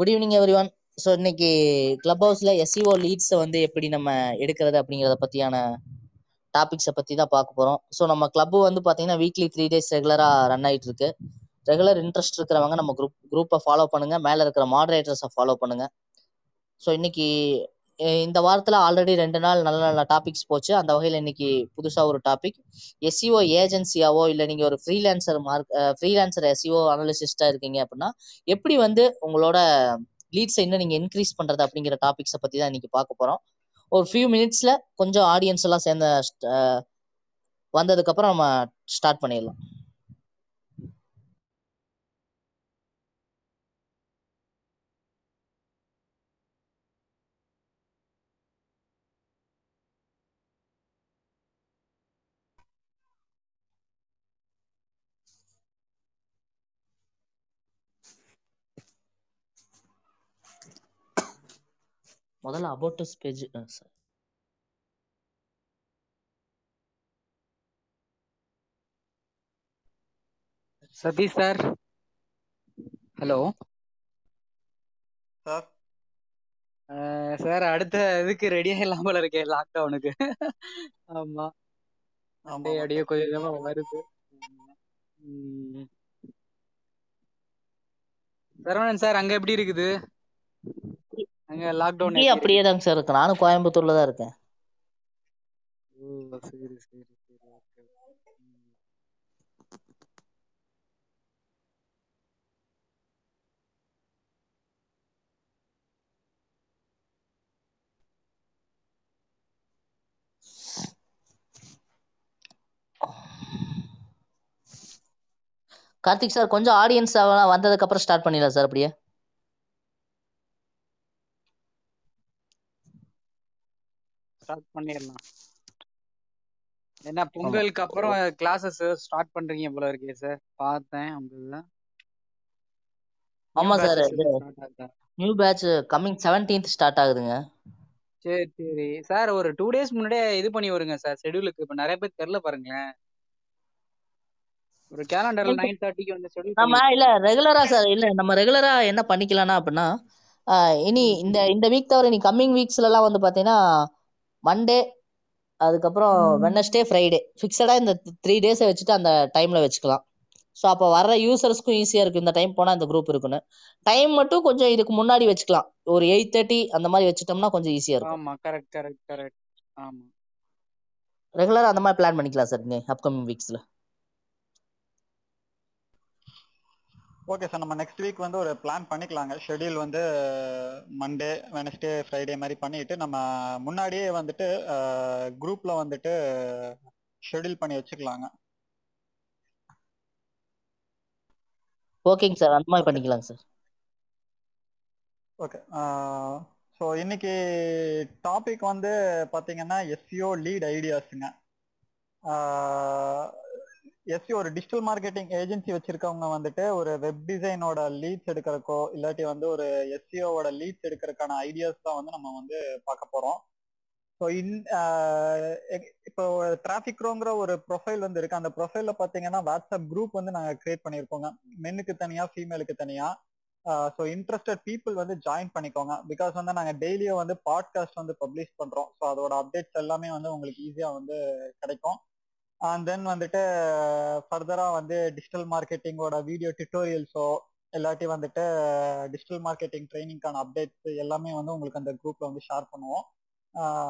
Good evening everyone so இன்னைக்கு club ஹவுஸில் SEO லீட்ஸை வந்து எப்படி நம்ம எடுக்கிறது அப்படிங்கிறத பற்றியான டாபிக்ஸை பற்றி தான் பார்க்க போகிறோம் ஸோ நம்ம கிளப்பு வந்து பார்த்தீங்கன்னா வீக்லி த்ரீ டேஸ் ரெகுலராக ரன் ஆகிட்டு இருக்கு ரெகுலர் இன்ட்ரெஸ்ட் இருக்கிறவங்க நம்ம குரூப் குரூப்பை ஃபாலோ பண்ணுங்க. மேலே இருக்கிற மாடரேட்டர்ஸை ஃபாலோ பண்ணுங்க. ஸோ இன்னைக்கு இந்த வாரத்தில் ஆல்ரெடி ரெண்டு நாள் நல்ல நல்ல டாபிக்ஸ் போச்சு. அந்த வகையில் இன்னைக்கு புதுசாக ஒரு டாபிக் எஸ்இஓ ஏஜென்சியாவோ இல்லை நீங்கள் ஒரு ஃப்ரீலான்சர் மார்க் ஃப்ரீலான்சர் எஸ்இஓ அனலிசிஸ்டாக இருக்கீங்க அப்படின்னா எப்படி வந்து உங்களோட லீட்ஸை இன்னும் நீங்கள் இன்க்ரீஸ் பண்ணுறது அப்படிங்கிற டாபிக்ஸை பற்றி தான் இன்னைக்கு பார்க்க போகிறோம் ஒரு ஃபியூ மினிட்ஸில் கொஞ்சம் ஆடியன்ஸ் எல்லாம் சேர்ந்த வந்ததுக்கப்புறம் நம்ம ஸ்டார்ட் பண்ணிடலாம். முதல்ல about us page sir Satish sir hello sir sir அடுத்த இதுக்கு ரெடியா இல்லாமல் இருக்கேன் லாக்டவுனுக்கு ஆமா. ஆமா அப்படியே ஆமா அப்படியே கொஞ்சம் கொஞ்சமா வருது. சரவணன் சார் அங்க எப்படி இருக்குது? அங்க லாக்டவுன் இங்கேயும் அப்படியே தாங்க சார் இருக்கு. நானும் கோயம்புத்தூர்ல தான் இருக்கேன். ஓ சரி சரி சரி ஓகே கார்த்திக் சார் கொஞ்சம் ஆடியன்ஸ் வந்ததுக்கு அப்புறம் ஸ்டார்ட் பண்ணிடலாம் சார் அப்படியே. ஸ்டார்ட் பண்ணிடலாம். என்ன ஆமா. பொங்கலுக்கு அப்புறம் கிளாஸஸ் ஸ்டார்ட் பண்றீங்க போல இருக்கே சார் பார்த்தேன் உங்க இதுல நியூ ஆமா sir new batch coming seventeenth start ஆகுதுங்க. சரி சரி. சார் ஒரு டூ டேஸ் முன்னாடியே இது பண்ணி வருங்க சார் ஷெட்யூலுக்கு இப்ப நிறைய பேர் தெரில பாருங்களேன். ஒரு கேலண்டர்ல நைன் தேர்ட்டிக்கு வந்து ஷெட்யூல் நம்ம இல்ல ரெகுலரா சார் இல்ல நம்ம ரெகுலரா என்ன பண்ணிக்கலாம்னா அப்படின்னா இனி இந்த இந்த வீக் தவிர இனி கம்மிங் வீக்ஸ்ல எல்லாம் வந்து பாத்தீங்கன்னா மண்டே அதுக்கப்புறம் வெனஸ்டே ஃப்ரைடே ஃபிக்ஸடா இந்த த்ரீ டேஸை வச்சுட்டு அந்த டைம்ல வச்சுக்கலாம். ஸோ அப்போ வர்ற யூசர்ஸ்க்கும் ஈஸியா இருக்கும். இந்த டைம் போனா இந்த குரூப் இருக்குன்னு. டைம் மட்டும் கொஞ்சம் இதுக்கு முன்னாடி வச்சுக்கலாம். ஒரு எயிட் தேர்ட்டி அந்த மாதிரி வச்சுட்டோம்னா கொஞ்சம் ஈஸியா இருக்கும். ஆமா கரெக்ட் கரெக்ட் கரெக்ட் ஆமா. ரெகுலரா அந்த மாதிரி பிளான் பண்ணிக்கலாம் சார் இனி அப்கமிங் வீக்ஸ்ல ஓகே சார் நம்ம நெக்ஸ்ட் வீக் வந்து ஒரு பிளான் பண்ணிக்கலாங்க. ஷெட்யூல் வந்து மண்டே வெனஸ்டே ஃப்ரைடே மாதிரி பண்ணிட்டு நம்ம முன்னாடியே வந்துட்டு குரூப்ல வந்துட்டு ஷெட்யூல் பண்ணி வச்சுக்கலாங்க. ஓகேங்க சார் அந்த மாதிரி பண்ணிக்கலாங்க சார் ஓகே ஸோ இன்னைக்கு டாபிக் வந்து பார்த்தீங்கன்னா எஸ்சிஓ லீட் ஐடியாஸுங்க எஸ்சி ஒரு டிஜிட்டல் மார்க்கெட்டிங் ஏஜென்சி வச்சிருக்கவங்க வந்துட்டு ஒரு வெப் டிசைனோட லீட்ஸ் எடுக்கிறக்கோ இல்லாட்டி வந்து ஒரு எஸ்சிஓவோட லீட்ஸ் எடுக்கிறதுக்கான ஐடியாஸ் தான் வந்து நம்ம வந்து பார்க்க போறோம். ஸோ இன் இப்போ டிராஃபிக் ரோங்கிற ஒரு ப்ரொஃபைல் வந்து இருக்கு. அந்த ப்ரொஃபைல பார்த்தீங்கன்னா வாட்ஸ்அப் குரூப் வந்து நாங்கள் கிரியேட் பண்ணியிருக்கோங்க மென்னுக்கு தனியா ஃபீமேலுக்கு தனியா. ஸோ இன்ட்ரெஸ்டட் பீப்புள் வந்து ஜாயின் பண்ணிக்கோங்க. பிகாஸ் வந்து நாங்கள் டெய்லியும் வந்து பாட்காஸ்ட் வந்து பப்ளிஷ் பண்றோம். ஸோ அதோட அப்டேட்ஸ் எல்லாமே வந்து உங்களுக்கு ஈஸியாக வந்து கிடைக்கும். அண்ட் தென் வந்துட்டு ஃபர்தராக வந்து டிஜிட்டல் மார்க்கெட்டிங்கோட வீடியோ டியூட்டோரியல்ஸோ இல்லாட்டி வந்துட்டு டிஜிட்டல் மார்க்கெட்டிங் ட்ரைனிங்கான அப்டேட்ஸ் எல்லாமே வந்து உங்களுக்கு அந்த குரூப்ல வந்து ஷேர் பண்ணுவோம்.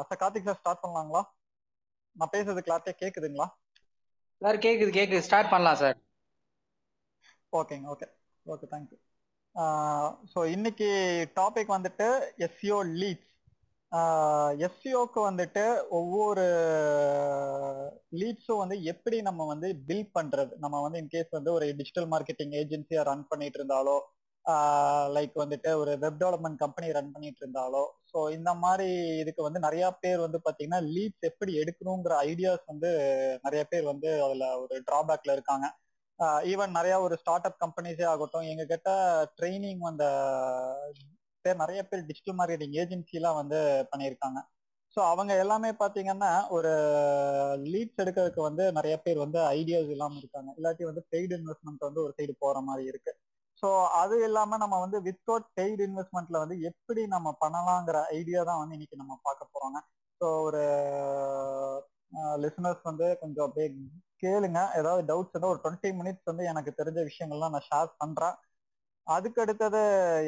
சார் கார்த்திக் சார் ஸ்டார்ட் பண்ணலாங்களா? நான் பேசுறது கிளாரிட்டியா கேக்குதுங்களா? சார் கேக்குது கேக்குது. ஸ்டார்ட் பண்ணலாம் சார் ஓகேங்க okay okay thank you so இன்னைக்கு டாபிக் வந்துட்டு எஸ்சிஓ லீட்ஸ் எஸ்சிஓக்கு வந்துட்டு ஒவ்வொரு லீட்ஸும் வந்து எப்படி நம்ம வந்து பில் பண்றது? நம்ம வந்து இன்கேஸ் வந்து ஒரு டிஜிட்டல் மார்க்கெட்டிங் ஏஜென்சியா ரன் பண்ணிட்டு இருந்தாலோ லைக் வந்துட்டு ஒரு வெப் டெவலப்மெண்ட் கம்பெனி ரன் பண்ணிட்டு இருந்தாலோ ஸோ இந்த மாதிரி இதுக்கு வந்து நிறைய பேர் வந்து பாத்தீங்கன்னா லீட்ஸ் எப்படி எடுக்கணுங்கிற ஐடியாஸ் வந்து நிறைய பேர் வந்து அதுல ஒரு டிராபேக்ல இருக்காங்க. ஈவன் நிறைய ஒரு ஸ்டார்ட் அப் கம்பெனிஸே ஆகட்டும் எங்ககிட்ட ட்ரைனிங் வந்த பேர் நிறைய பேர் டிஜிட்டல் மார்க்கெட்டிங் ஏஜென்சிலாம் வந்து பண்ணியிருக்காங்க. ஸோ அவங்க எல்லாமே பார்த்தீங்கன்னா ஒரு லீட்ஸ் எடுக்கிறதுக்கு வந்து நிறைய பேர் வந்து ஐடியாஸ் இல்லாமல் இருக்காங்க. இல்லாட்டி வந்து பெய்டு இன்வெஸ்ட்மெண்ட் வந்து ஒரு சைடு போற மாதிரி இருக்கு. ஸோ அது இல்லாம நம்ம வந்து வித்தவுட் பெய்டு இன்வெஸ்ட்மெண்ட்ல வந்து எப்படி நம்ம பண்ணலாங்கிற ஐடியா தான் வந்து இன்னைக்கு நம்ம பார்க்க போறோங்க. ஸோ ஒரு லிசனர்ஸ் வந்து கொஞ்சம் அப்படியே கேளுங்க. ஏதாவது டவுட்ஸ் இருந்தால் ஒரு டுவெண்ட்டி மினிட்ஸ் வந்து எனக்கு தெரிஞ்ச விஷயங்கள்லாம் நான் ஷேர் பண்றேன். அதுக்கு அடுத்தது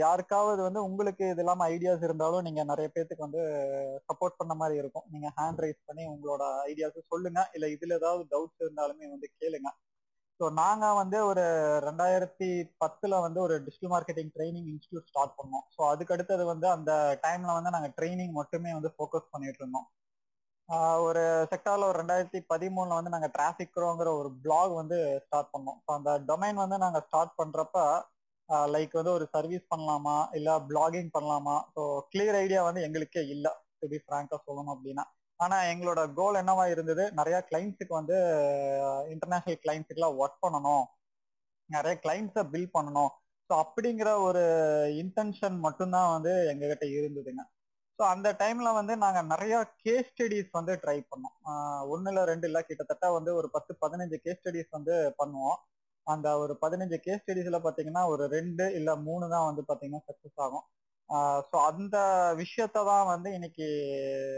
யாருக்காவது வந்து உங்களுக்கு இது இல்லாம ஐடியாஸ் இருந்தாலும் நீங்க நிறைய பேத்துக்கு வந்து சப்போர்ட் பண்ண மாதிரி இருக்கும். நீங்க ஹேண்ட் ரைஸ் பண்ணி உங்களோட ஐடியாஸ் சொல்லுங்க. இல்ல இதுல ஏதாவது டவுட்ஸ் இருந்தாலுமே வந்து கேளுங்க. ஸோ நாங்க வந்து ஒரு ரெண்டாயிரத்தி பத்துல வந்து ஒரு digital marketing training institute start பண்ணோம். ஸோ அதுக்கு அடுத்தது வந்து அந்த டைம்ல வந்து நாங்க ட்ரைனிங் மட்டுமே வந்து ஃபோக்கஸ் பண்ணிட்டு இருந்தோம். ஒரு செக்டார்ல ஒரு ரெண்டாயிரத்தி பதிமூணுல வந்து நாங்க டிராபிக் க்ரோங்கிற ஒரு பிளாக் வந்து ஸ்டார்ட் பண்ணோம். ஸோ அந்த டொமைன் வந்து நாங்க ஸ்டார்ட் பண்றப்ப லைக் வந்து ஒரு சர்வீஸ் பண்ணலாமா? இல்ல பிளாகிங் பண்ணலாமா? ஸோ கிளியர் ஐடியா வந்து எங்களுக்கே இல்ல டு பி ஃப்ராங்கா சொல்லணும் அப்படின்னா. ஆனா எங்களோட கோல் என்னவா இருந்தது? நிறைய கிளைண்ட்ஸுக்கு வந்து இன்டர்நேஷனல் கிளைண்ட்ஸுக்குலாம் ஒர்க் பண்ணணும். நிறைய கிளைண்ட்ஸை பில்ட் பண்ணணும். ஸோ அப்படிங்கிற ஒரு இன்டென்ஷன் மட்டும்தான் வந்து எங்ககிட்ட இருந்ததுங்க. ஸோ அந்த டைம்ல வந்து நாங்க நிறைய கேஸ் ஸ்டடிஸ் வந்து ட்ரை பண்ணோம். ஒன்னு இல்ல ரெண்டு இல்ல கிட்டத்தட்ட வந்து ஒரு பத்து பதினஞ்சு கேஸ் ஸ்டடிஸ் வந்து பண்ணுவோம். அந்த ஒரு பதினஞ்சு கேஸ் ஸ்டடிஸ்ல பாத்தீங்கன்னா ஒரு ரெண்டு இல்ல மூணு தான் வந்து பாத்தீங்கன்னா சக்சஸ் ஆகும். ஸோ அந்த விஷயத்த தான் வந்து இன்னைக்கு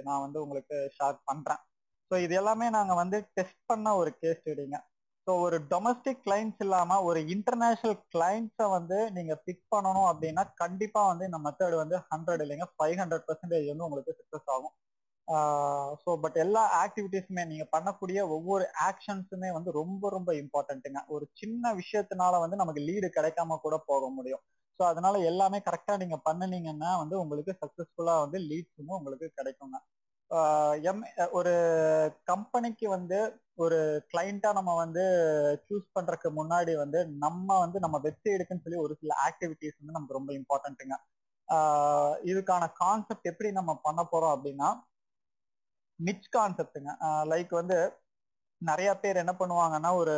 நான் வந்து உங்களுக்கு ஷேர் பண்றேன். ஸோ இது எல்லாமே நாங்க வந்து டெஸ்ட் பண்ண ஒரு கேஸ் ஸ்டடிங்க ஸோ ஒரு டொமஸ்டிக் கிளைண்ட்ஸ் இல்லாம ஒரு இன்டர்நேஷனல் கிளைண்ட்ஸை வந்து நீங்க பிக் பண்ணணும் அப்படின்னா கண்டிப்பா வந்து இந்த மெத்தட் வந்து ஹண்ட்ரட் இல்லைங்க ஃபைவ் ஹண்ட்ரட் பர்சன்டேஜ் வந்து உங்களுக்கு சக்சஸ் ஆகும். ஸோ பட் எல்லா ஆக்டிவிட்டிஸுமே நீங்க பண்ணக்கூடிய ஒவ்வொரு ஆக்ஷன்ஸுமே வந்து ரொம்ப ரொம்ப இம்பார்ட்டன்ட்டுங்க ஒரு சின்ன விஷயத்தினால வந்து நமக்கு லீடு கிடைக்காம கூட போக முடியும். ஸோ அதனால எல்லாமே கரெக்டா நீங்க பண்ணுனீங்கன்னா வந்து உங்களுக்கு சக்சஸ்ஃபுல்லா வந்து லீட்ஸுமே உங்களுக்கு கிடைக்குங்க. எம் ஒரு கம்பெனிக்கு வந்து ஒரு கிளைண்டா நம்ம வந்து சூஸ் பண்றதுக்கு முன்னாடி வந்து நம்ம வந்து நம்ம வெப்சைடுக்குன்னு சொல்லி ஒரு சில ஆக்டிவிட்டிஸ் வந்து நமக்கு ரொம்ப இம்பார்ட்டன்ட்டுங்க இதுக்கான கான்செப்ட் எப்படி நம்ம பண்ண போறோம் அப்படின்னா நிச் கான்செப்டுங்க லைக் வந்து நிறைய பேர் என்ன பண்ணுவாங்கன்னா ஒரு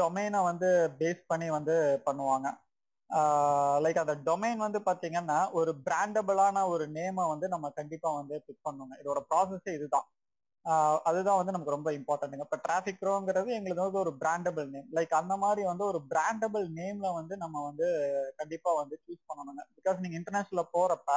டொமைனை வந்து பேஸ் பண்ணி வந்து பண்ணுவாங்க. லைக் அந்த டொமைன் வந்து பாத்தீங்கன்னா ஒரு பிராண்டபிளான ஒரு நேமை வந்து நம்ம கண்டிப்பா வந்து பிக் பண்ணுங்க இதோட ப்ராசஸே இதுதான். அதுதான் வந்து நமக்கு ரொம்ப இம்பார்ட்டன்ட்டுங்க இப்போ டிராபிக் ரோங்கிறது எங்களுக்கு வந்து ஒரு பிராண்டபிள் நேம் லைக் அந்த மாதிரி வந்து ஒரு பிராண்டபிள் நேம்ல வந்து நம்ம வந்து கண்டிப்பா வந்து சூஸ் பண்ணணுங்க. பிகாஸ் நீங்க இன்டர்நேஷனல்ல போறப்ப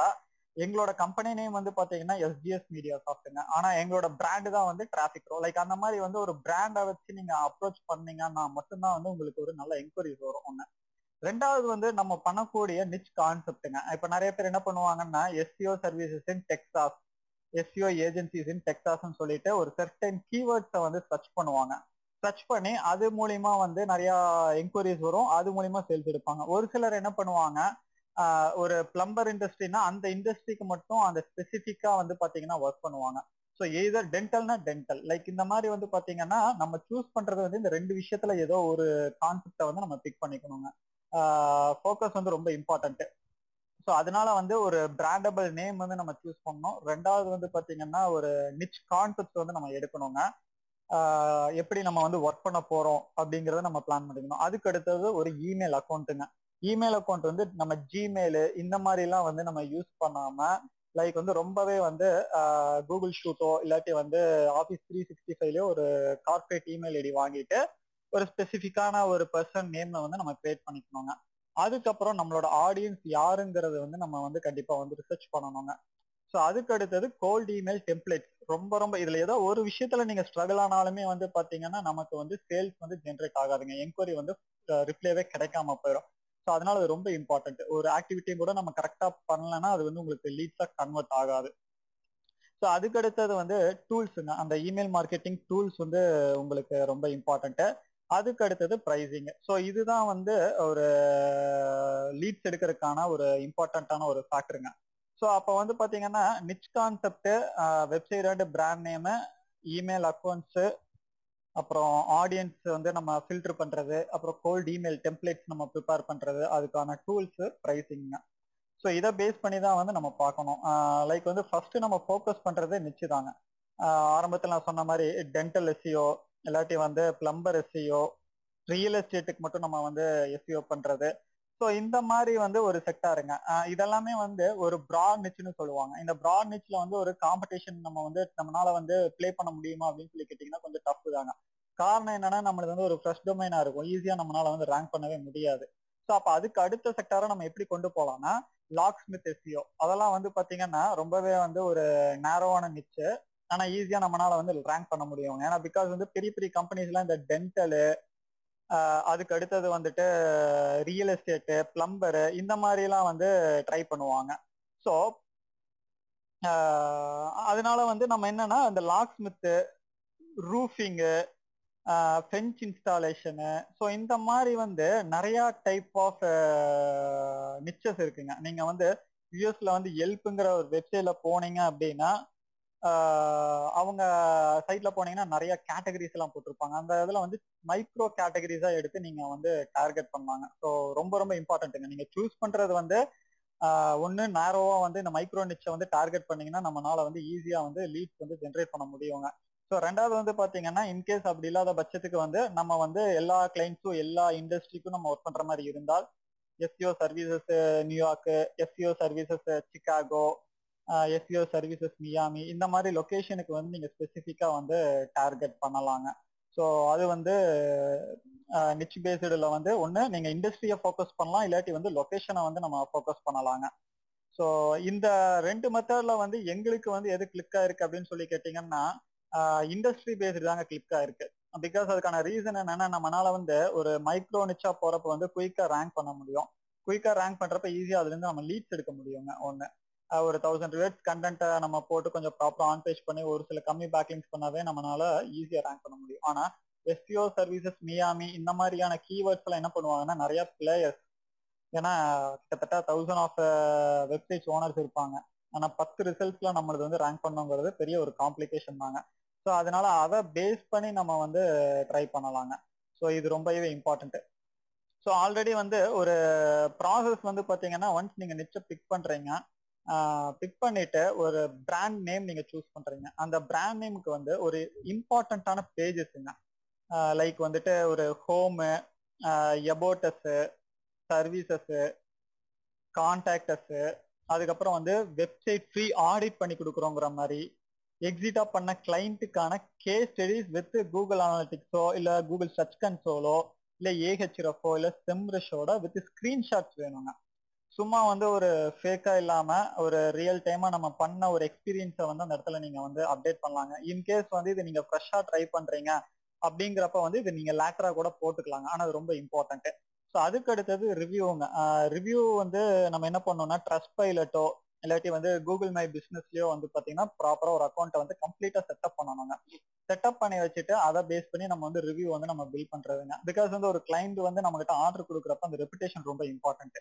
எங்களோட கம்பெனி நேம் வந்து பாத்தீங்கன்னா எஸ்ஜிஎஸ் மீடியா சாஃப்ட்டுங்க ஆனா எங்களோட பிராண்டு தான் வந்து டிராபிக் ரோ லைக் அந்த மாதிரி வந்து ஒரு பிராண்டை வச்சு நீங்க அப்ரோச் பண்ணீங்கன்னா மட்டும்தான் வந்து உங்களுக்கு ஒரு நல்ல என்கொயரிஸ் வரும் ஒண்ணு. ரெண்டாவது வந்து நம்ம பண்ணக்கூடிய நிச் கான்செப்ட்டுங்க இப்ப நிறைய பேர் என்ன பண்ணுவாங்கன்னா SEO services in Texas SEO agencies in டெக்ஸாஸ்ன்னு சொல்லிட்டு ஒரு செர்டைன் கீவேர்ட்ஸை வந்து சர்ச் பண்ணுவாங்க. சர்ச் பண்ணி அது மூலியமா வந்து நிறைய என்கொயரிஸ் வரும். அது மூலியமா சேல்ஸ் எடுப்பாங்க. ஒரு சிலர் என்ன பண்ணுவாங்க ஒரு பிளம்பர் இண்டஸ்ட்ரினா அந்த இண்டஸ்ட்ரிக்கு மட்டும் அந்த ஸ்பெசிஃபிக்கா வந்து பாத்தீங்கன்னா ஒர்க் பண்ணுவாங்க. ஸோ எய்தர் டென்டல்னா டென்டல் லைக் இந்த மாதிரி வந்து பாத்தீங்கன்னா நம்ம சூஸ் பண்றது வந்து இந்த ரெண்டு விஷயத்துல ஏதோ ஒரு கான்செப்டை வந்து நம்ம பிக் பண்ணிக்கணுங்க. ஃபோக்கஸ் வந்து ரொம்ப இம்பார்ட்டன்ட் ஸோ அதனால வந்து ஒரு பிராண்டபிள் நேம் வந்து நம்ம சூஸ் பண்ணணும். ரெண்டாவது வந்து பாத்தீங்கன்னா ஒரு நிச் கான்செப்ட் வந்து நம்ம எடுக்கணுங்க. எப்படி நம்ம வந்து ஒர்க் பண்ண போறோம் அப்படிங்கறத நம்ம பிளான் பண்ணிக்கணும். அதுக்கு அடுத்தது ஒரு இமெயில் அக்கௌண்ட்டுங்க இமெயில் அக்கௌண்ட் வந்து நம்ம ஜிமெயில் இந்த மாதிரி எல்லாம் வந்து நம்ம யூஸ் பண்ணாம லைக் வந்து ரொம்பவே வந்து கூகுள் ஷூட்டோ இல்லாட்டி வந்து ஆஃபீஸ் த்ரீ சிக்ஸ்டி ஃபைவ்லயோ ஒரு கார்பரேட் இமெயில் ஐடி வாங்கிட்டு ஒரு ஸ்பெசிஃபிக்கான ஒரு பர்சன் நேம்ல வந்து நம்ம கிரியேட் பண்ணிக்கணுங்க. அதுக்கப்புறம் நம்மளோட ஆடியன்ஸ் யாருங்கிறது வந்து நம்ம வந்து கண்டிப்பா வந்து ரிசர்ச் பண்ணணுங்க. ஸோ அதுக்கு அடுத்தது கோல்ட் இமெயில் டெம்ப்ளேட் ரொம்ப ரொம்ப இதுல ஏதோ ஒரு விஷயத்துல நீங்க ஸ்ட்ரகிள் ஆனாலுமே வந்து பாத்தீங்கன்னா நமக்கு வந்து சேல்ஸ் வந்து ஜென்ரேட் ஆகாதுங்க. என்கொயரி வந்து ரிப்ளைவே கிடைக்காம போயிடும் ஸோ அதனால அது ரொம்ப இம்பார்ட்டன்ட் ஒரு ஆக்டிவிட்டியும் கூட நம்ம கரெக்டா பண்ணலன்னா அது வந்து உங்களுக்கு லீட்ஸா கன்வெர்ட் ஆகாது. ஸோ அதுக்கு அடுத்தது வந்து டூல்ஸுங்க அந்த இமெயில் மார்க்கெட்டிங் டூல்ஸ் வந்து உங்களுக்கு ரொம்ப இம்பார்ட்டன்ட்டு அதுக்கு அடுத்தது ப்ரைஸிங் ஸோ இதுதான் வந்து ஒரு லீட்ஸ் எடுக்கிறதுக்கான ஒரு இம்பார்ட்டண்ட்டான ஒரு ஃபேக்டருங்க ஸோ அப்போ வந்து பார்த்தீங்கன்னா niche concept website and brand name email accounts அப்புறம் ஆடியன்ஸ் வந்து நம்ம ஃபில்டர் பண்றது அப்புறம் கோல்ட் இமெயில் டெம்ப்ளேட்ஸ் நம்ம ப்ரிப்பேர் பண்றது அதுக்கான டூல்ஸ் ப்ரைசிங் ஸோ இதை பேஸ் பண்ணி தான் வந்து நம்ம பார்க்கணும். லைக் வந்து ஃபர்ஸ்ட் நம்ம ஃபோக்கஸ் பண்றது நிச்சயதாங்க ஆரம்பத்தில் நான் சொன்ன மாதிரி டென்டல் எஸ்சியோ இல்லாட்டி வந்து பிளம்பர் எஸ்சியோ ரியல் எஸ்டேட்டுக்கு மட்டும் நம்ம வந்து எஸ்சியோ பண்றது. ஸோ இந்த மாதிரி வந்து ஒரு செக்டாருங்க இதெல்லாமே வந்து ஒரு ப்ராட் நிச்சுன்னு சொல்லுவாங்க. இந்த ப்ராட் நிச்சில் வந்து ஒரு காம்படிஷன் நம்ம வந்து நம்மளால வந்து பிளே பண்ண முடியுமா அப்படின்னு சொல்லி கேட்டிங்கன்னா கொஞ்சம் டஃப் தாங்க. காரணம் என்னன்னா நம்மளுக்கு வந்து ஒரு ஃப்ரெஷ் டொமைனா இருக்கும். ஈஸியா நம்மளால வந்து ரேங்க் பண்ணவே முடியாது. ஸோ அப்ப அதுக்கு அடுத்த செக்டாரை நம்ம எப்படி கொண்டு போலாம்னா லாக் ஸ்மித் எஸ்சியோ அதெல்லாம் வந்து பாத்தீங்கன்னா ரொம்பவே வந்து ஒரு நேரோவான நிச்சு ஆனா ஈஸியா நம்மளால வந்து ரேங்க் பண்ண முடியும். ஏன்னா பிகாஸ் வந்து பெரிய பெரிய கம்பெனிஸ்லாம் இந்த டென்டலு அதுக்கு அடுத்தது வந்துட்டு ரியல் எஸ்டேட்டு பிளம்பரு இந்த மாதிரி எல்லாம் வந்து ட்ரை பண்ணுவாங்க. ஸோ அதனால வந்து நம்ம என்னன்னா இந்த locksmith roofing French installation so இந்த மாதிரி வந்து நிறைய டைப் ஆஃப் நிச்சஸ் இருக்குங்க. நீங்க வந்து யூஎஸ்ல வந்து எல்ப்புங்கிற ஒரு வெப்சைட்ல போனீங்க அப்படின்னா அவங்க சைட்ல போனீங்கன்னா நிறைய கேட்டகரிஸ் எல்லாம் போட்டிருப்பாங்க. அந்த இதில் வந்து மைக்ரோ கேட்டகரிஸா எடுத்து நீங்க வந்து டார்கெட் பண்ணுவாங்க. ஸோ ரொம்ப ரொம்ப இம்பார்ட்டன்ட்டுங்க நீங்க சூஸ் பண்றது வந்து ஒன்னு நேரோவா வந்து இந்த மைக்ரோ நிச்சை வந்து டார்கெட் பண்ணீங்கன்னா நம்மளால வந்து ஈஸியா வந்து லீட் வந்து ஜென்ரேட் பண்ண முடியுங்க. ஸோ ரெண்டாவது வந்து பாத்தீங்கன்னா இன்கேஸ் அப்படி இல்லாத பட்சத்துக்கு வந்து நம்ம வந்து எல்லா கிளைண்ட்ஸும் எல்லா இண்டஸ்ட்ரிக்கும் நம்ம ஒர்க் பண்ற மாதிரி இருந்தால் SEO services New York SEO services Chicago SEO services Miami இந்த மாதிரி லொக்கேஷனுக்கு வந்து நீங்க ஸ்பெசிஃபிக்கா வந்து டார்கெட் பண்ணலாங்க. ஸோ அது வந்து நிச் பேஸ்டில் வந்து ஒன்று நீங்க இண்டஸ்ட்ரியை ஃபோக்கஸ் பண்ணலாம் இல்லாட்டி வந்து லொக்கேஷனை வந்து நம்ம ஃபோக்கஸ் பண்ணலாங்க. ஸோ இந்த ரெண்டு மெத்தட்ல வந்து எங்களுக்கு வந்து எது கிளிக் இருக்குது அப்படின்னு சொல்லி கேட்டீங்கன்னா இண்டஸ்ட்ரி பேஸ்டு தாங்க கிளிக் இருக்கு. பிகாஸ் அதுக்கான ரீசன் என்னன்னா நம்மளால வந்து ஒரு மைக்ரோ நிச்சா போறப்ப வந்து குயிக்கா ரேங்க் பண்ண முடியும். குயிக்கா ரேங்க் பண்றப்ப ஈஸியா அதுல இருந்து நம்ம லீட்ஸ் எடுக்க முடியுங்க ஒண்ணு. ஒரு தௌசண்ட் வேர்ட்ஸ் கண்டென்ட்டை நம்ம போட்டு கொஞ்சம் ப்ராப்பரா ஆன் பேஜ் பண்ணி ஒரு சில கம்மி பேக்லிங்ஸ் பண்ணாவே நம்மளால ஈஸியா ரேங்க் பண்ண முடியும். ஆனா எஸ்பிஓ சர்வீசஸ் மியாமி இந்த மாதிரியான கீவேர்ட்ஸ் எல்லாம் என்ன பண்ணுவாங்கன்னா நிறைய பிளேயர்ஸ் ஏன்னா கிட்டத்தட்ட தௌசண்ட் ஆஃப் வெப்சைட்ஸ் ஓனர்ஸ் இருப்பாங்க. ஆனா பத்து ரிசல்ட்ஸ்ல நம்மளது வந்து ரேங்க் பண்ணுங்கிறது பெரிய ஒரு காம்ப்ளிகேஷன் தாங்க. ஸோ அதனால அதை பேஸ் பண்ணி நம்ம வந்து ட்ரை பண்ணலாங்க. ஸோ இது ரொம்பவே இம்பார்ட்டன்ட் ஸோ ஆல்ரெடி வந்து ஒரு ப்ராசஸ் வந்து பார்த்தீங்கன்னா ஒன்ஸ் நீங்க நிச்சயம் பிக் பண்றீங்க பிக் பண்ணிட்டு ஒரு பிராண்ட் நேம் நீங்க சூஸ் பண்றீங்க. அந்த பிராண்ட் நேமுக்கு வந்து ஒரு இம்பார்ட்டண்ட்டான பேஜஸ்ங்க லைக் வந்துட்டு ஒரு ஹோமு எபோட்டஸ் சர்வீசஸ் கான்டாக்டஸ் அதுக்கப்புறம் வந்து வெப்சைட் ஃப்ரீ ஆடிட் பண்ணி கொடுக்குறோங்கிற மாதிரி எக்ஸிட்டா பண்ண கிளைண்ட்டுக்கான கே ஸ்டடிஸ் வித் கூகுள் அனாலிட்டிக்ஸோ இல்ல கூகுள் சர்ச் கன்சோலோ இல்ல ஏஹெச்ரஃபோ இல்ல செம்ரிஷோட வித் ஸ்கிரீன்ஷாட்ஸ் வேணுங்க. சும்மா வந்து ஒரு ஃபேக்கா இல்லாம ஒரு ரியல் டைமா நம்ம பண்ண ஒரு எக்ஸ்பீரியன்ஸை வந்து அந்த இடத்துல நீங்க வந்து அப்டேட் பண்ணலாங்க. இன்கேஸ் வந்து இது நீங்க ஃப்ரெஷ்ஷா ட்ரை பண்றீங்க அப்படிங்கிறப்ப வந்து இது நீங்க லேட்டரா கூட போட்டுக்கலாங்க. ஆனா அது ரொம்ப இம்பார்ட்டன்ட் ஸோ அதுக்கு அடுத்தது ரிவ்யூங்க ரிவ்யூ வந்து நம்ம என்ன பண்ணோம்னா ட்ரஸ்ட் பைலட்டோ இல்லாட்டி வந்து கூகுள் மை பிசினஸ்லயோ வந்து பாத்தீங்கன்னா ப்ராப்பரா ஒரு அக்கௌண்ட்டை வந்து கம்ப்ளீட்டா செட்டப் பண்ணணுங்க செட்டப் பண்ணி வச்சுட்டு அதை பேஸ் பண்ணி நம்ம வந்து ரிவ்யூ வந்து நம்ம பில் பண்றதுங்க. பிகாஸ் வந்து ஒரு கிளைண்ட் வந்து நம்ம கிட்ட ஆர்டர் கொடுக்குறப்ப அந்த ரெப்புடேஷன் ரொம்ப இம்பார்ட்டன்ட்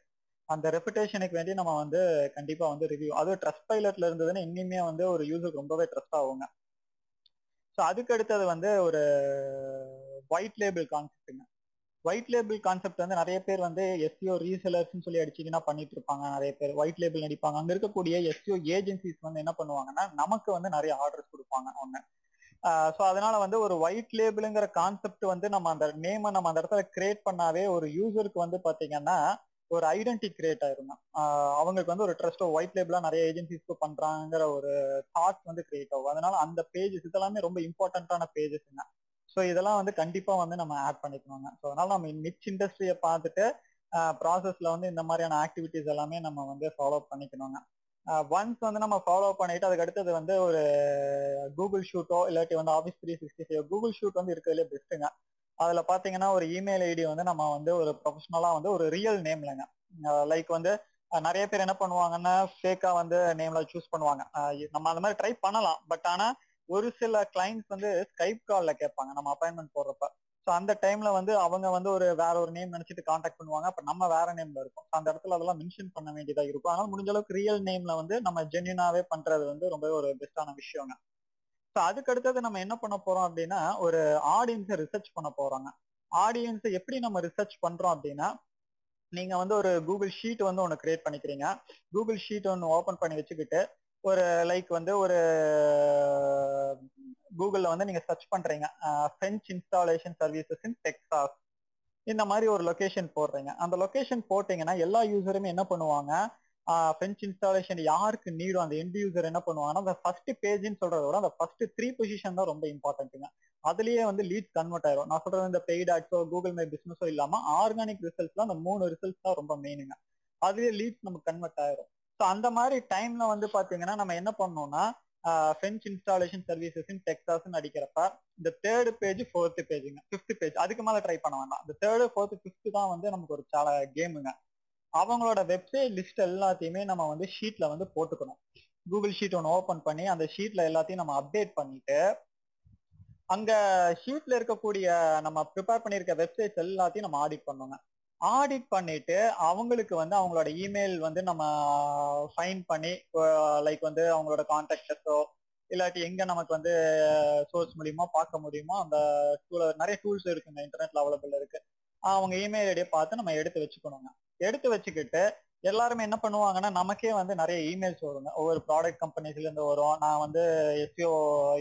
அந்த ரெப்புடேஷனுக்கு வேண்டி நம்ம வந்து கண்டிப்பா வந்து ரிவ்யூ அதுவும் ட்ரஸ்ட் பைலட்ல இருந்ததுன்னா இன்னுமே வந்து ஒரு யூசருக்கு ரொம்பவே ட்ரஸ்ட் ஆகுங்க. ஸோ அதுக்கு அடுத்தது வந்து ஒரு ஒயிட் லேபிள் கான்செப்ட்டுங்க ஒயிட் லேபிள் கான்செப்ட் வந்து நிறைய பேர் வந்து எஸ்சிஓ ரீசெலர்ஸ்னு சொல்லி அடிச்சிங்கன்னா பண்ணிட்டு இருப்பாங்க நிறைய பேர். ஒயிட் லேபிள் நடிப்பாங்க. அங்க இருக்கக்கூடிய எஸ்சிஓ ஏஜென்சிஸ் வந்து என்ன பண்ணுவாங்கன்னா நமக்கு வந்து நிறைய ஆர்டர்ஸ் கொடுப்பாங்க ஒண்ணு. ஸோ அதனால வந்து ஒரு ஒயிட் லேபிளுங்கிற கான்செப்ட் வந்து நம்ம அந்த நேமை நம்ம அந்த இடத்துல கிரியேட் பண்ணாவே ஒரு யூசருக்கு வந்து பாத்தீங்கன்னா ஒரு ஐடென்டி கிரியேட் ஆயிருங்க. அவங்களுக்கு வந்து ஒரு ட்ரஸ்டோ ஒயிட் லேபிளா நிறைய ஏஜென்சிஸ்க்கு பண்றாங்கிற ஒரு தாட் வந்து கிரியேட் ஆகும். அதனால அந்த பேஜஸ் இதெல்லாமே ரொம்ப இம்பார்ட்டன்டான பேஜஸ்ங்க ஸோ இதெல்லாம் வந்து கண்டிப்பா வந்து நம்ம ஆட் பண்ணிக்கணுங்க. ஸோ அதனால நம்ம நிச் இண்டஸ்ட்ரியை பார்த்துட்டு ப்ராசஸ்ல வந்து இந்த மாதிரியான ஆக்டிவிட்டிஸ் எல்லாமே நம்ம வந்து ஃபாலோ பண்ணிக்கணுங்க. ஒன்ஸ் வந்து நம்ம ஃபாலோ பண்ணிட்டு அதுக்கு அடுத்தது வந்து ஒரு கூகுள் ஷூட்டோ இல்லாட்டி வந்து office three sixty five Google suite வந்து இருக்கிறதுலே பெஸ்ட்டுங்க அதுல பாத்தீங்கன்னா ஒரு இமெயில் ஐடி வந்து நம்ம வந்து ஒரு ப்ரொஃபஷனலா வந்து ஒரு ரியல் நேம்லங்க லைக் வந்து நிறைய பேர் என்ன பண்ணுவாங்கன்னா ஃபேக்கா வந்து நேம்ல சூஸ் பண்ணுவாங்க. நம்ம அந்த மாதிரி ட்ரை பண்ணலாம். பட் ஆனா ஒரு சில கிளைண்ட்ஸ் வந்து ஸ்கைப் கால்ல கேட்பாங்க நம்ம அப்பாயின்மெண்ட் போடுறப்ப. ஸோ அந்த டைம்ல வந்து அவங்க வந்து ஒரு வேற ஒரு நேம் நினைச்சிட்டு காண்டாக்ட் பண்ணுவாங்க. அப்ப நம்ம வேற நேம்ல இருக்கும். அந்த இடத்துல அதெல்லாம் மென்ஷன் பண்ண வேண்டியதா இருக்கும். ஆனால் முடிஞ்ச அளவுக்கு ரியல் நேம்ல வந்து நம்ம ஜென்யூனாவே பண்றது வந்து ரொம்ப ஒரு பெஸ்டான விஷயங்க. ஸோ அதுக்கு அடுத்தது நம்ம என்ன பண்ண போறோம் அப்படின்னா ஒரு ஆடியன்ஸை ரிசர்ச் பண்ண போறாங்க. ஆடியன்ஸை எப்படி நம்ம ரிசர்ச் பண்றோம் அப்படின்னா நீங்க வந்து ஒரு கூகுள் ஷீட் வந்து ஒன்று கிரியேட் பண்ணிக்கிறீங்க. கூகுள் ஷீட் ஒன்று ஓப்பன் பண்ணி வச்சுக்கிட்டு ஒரு லைக் வந்து ஒரு கூகுள்ல வந்து நீங்க சர்ச் பண்றீங்க. French installation services in Texas இந்த மாதிரி ஒரு லொகேஷன் போடுறீங்க. அந்த லொகேஷன் போட்டீங்கன்னா எல்லா யூசருமே என்ன பண்ணுவாங்க? ஃப்ரெஞ்ச் இன்ஸ்டாலேஷன் யாருக்கு நீடும் அந்த எண்ட் யூசர் என்ன பண்ணுவாங்கன்னா அந்த ஃபர்ஸ்ட் பேஜ்னு சொல்றத விட அந்த ஃபர்ஸ்ட் த்ரீ பொசிஷன் தான் ரொம்ப இம்பார்ட்டன்ட்டுங்க அதுலயே வந்து லீட் கன்வெர்ட் ஆயிரும். நான் சொல்றது இந்த பெய்ட் ஆட்ஸோ கூகுள் மை பிசினஸோ இல்லாம ஆர்கானிக் ரிசல்ட்ஸ்ல அந்த மூணு ரிசல்ட்ஸ் தான் ரொம்ப மெயினுங்க அதுலயே லீட் நமக்கு கன்வெர்ட் ஆயிரும். ஸோ அந்த மாதிரி டைம்ல வந்து பாத்தீங்கன்னா நம்ம என்ன பண்ணோம்னா ஃப்ரெஞ்ச் இன்ஸ்டாலேஷன் சர்வீசஸ் இன் டெக்ஸாஸ்னு அடிக்கிறப்ப இந்த தேர்ட் பேஜ் ஃபோர்த் பேஜுங்க ஃபிஃப்த் பேஜ் அதுக்கு மேல ட்ரை பண்ண வேண்டாம். இந்த தேர்டு ஃபோர்த் ஃபிஃப்த் தான் வந்து நமக்கு ஒரு சால கேமுங்க அவங்களோட வெப்சைட் லிஸ்ட் எல்லாத்தையுமே நம்ம வந்து ஷீட்ல வந்து போட்டுக்கணும். கூகுள் ஷீட் ஒன்று ஓபன் பண்ணி அந்த ஷீட்ல எல்லாத்தையும் நம்ம அப்டேட் பண்ணிட்டு அங்க ஷீட்ல இருக்கக்கூடிய நம்ம ப்ரிப்பேர் பண்ணிருக்க வெப்சைட்ஸ் எல்லாத்தையும் நம்ம ஆடிட் பண்ணுங்க ஆடிட் பண்ணிட்டு அவங்களுக்கு வந்து அவங்களோட இமெயில் வந்து நம்ம ஃபைன் பண்ணி லைக் வந்து அவங்களோட கான்டாக்டஸோ இல்லாட்டி எங்க நமக்கு வந்து சோர்ஸ் மூலியமா பார்க்க முடியுமோ அந்த டூல நிறைய டூல்ஸ் இருக்குங்க இன்டர்நெட்ல அவைலபிள் இருக்கு. அவங்க இமெயில் ஐடியை பார்த்து நம்ம எடுத்து வச்சுக்கணுங்க. எடுத்து வச்சுக்கிட்டு எல்லாருமே என்ன பண்ணுவாங்கன்னா நமக்கே வந்து நிறைய இமெயில்ஸ் வருங்க. ஒவ்வொரு ப்ராடக்ட் கம்பெனிஸ்ல இருந்து வரும். நான் வந்து SEO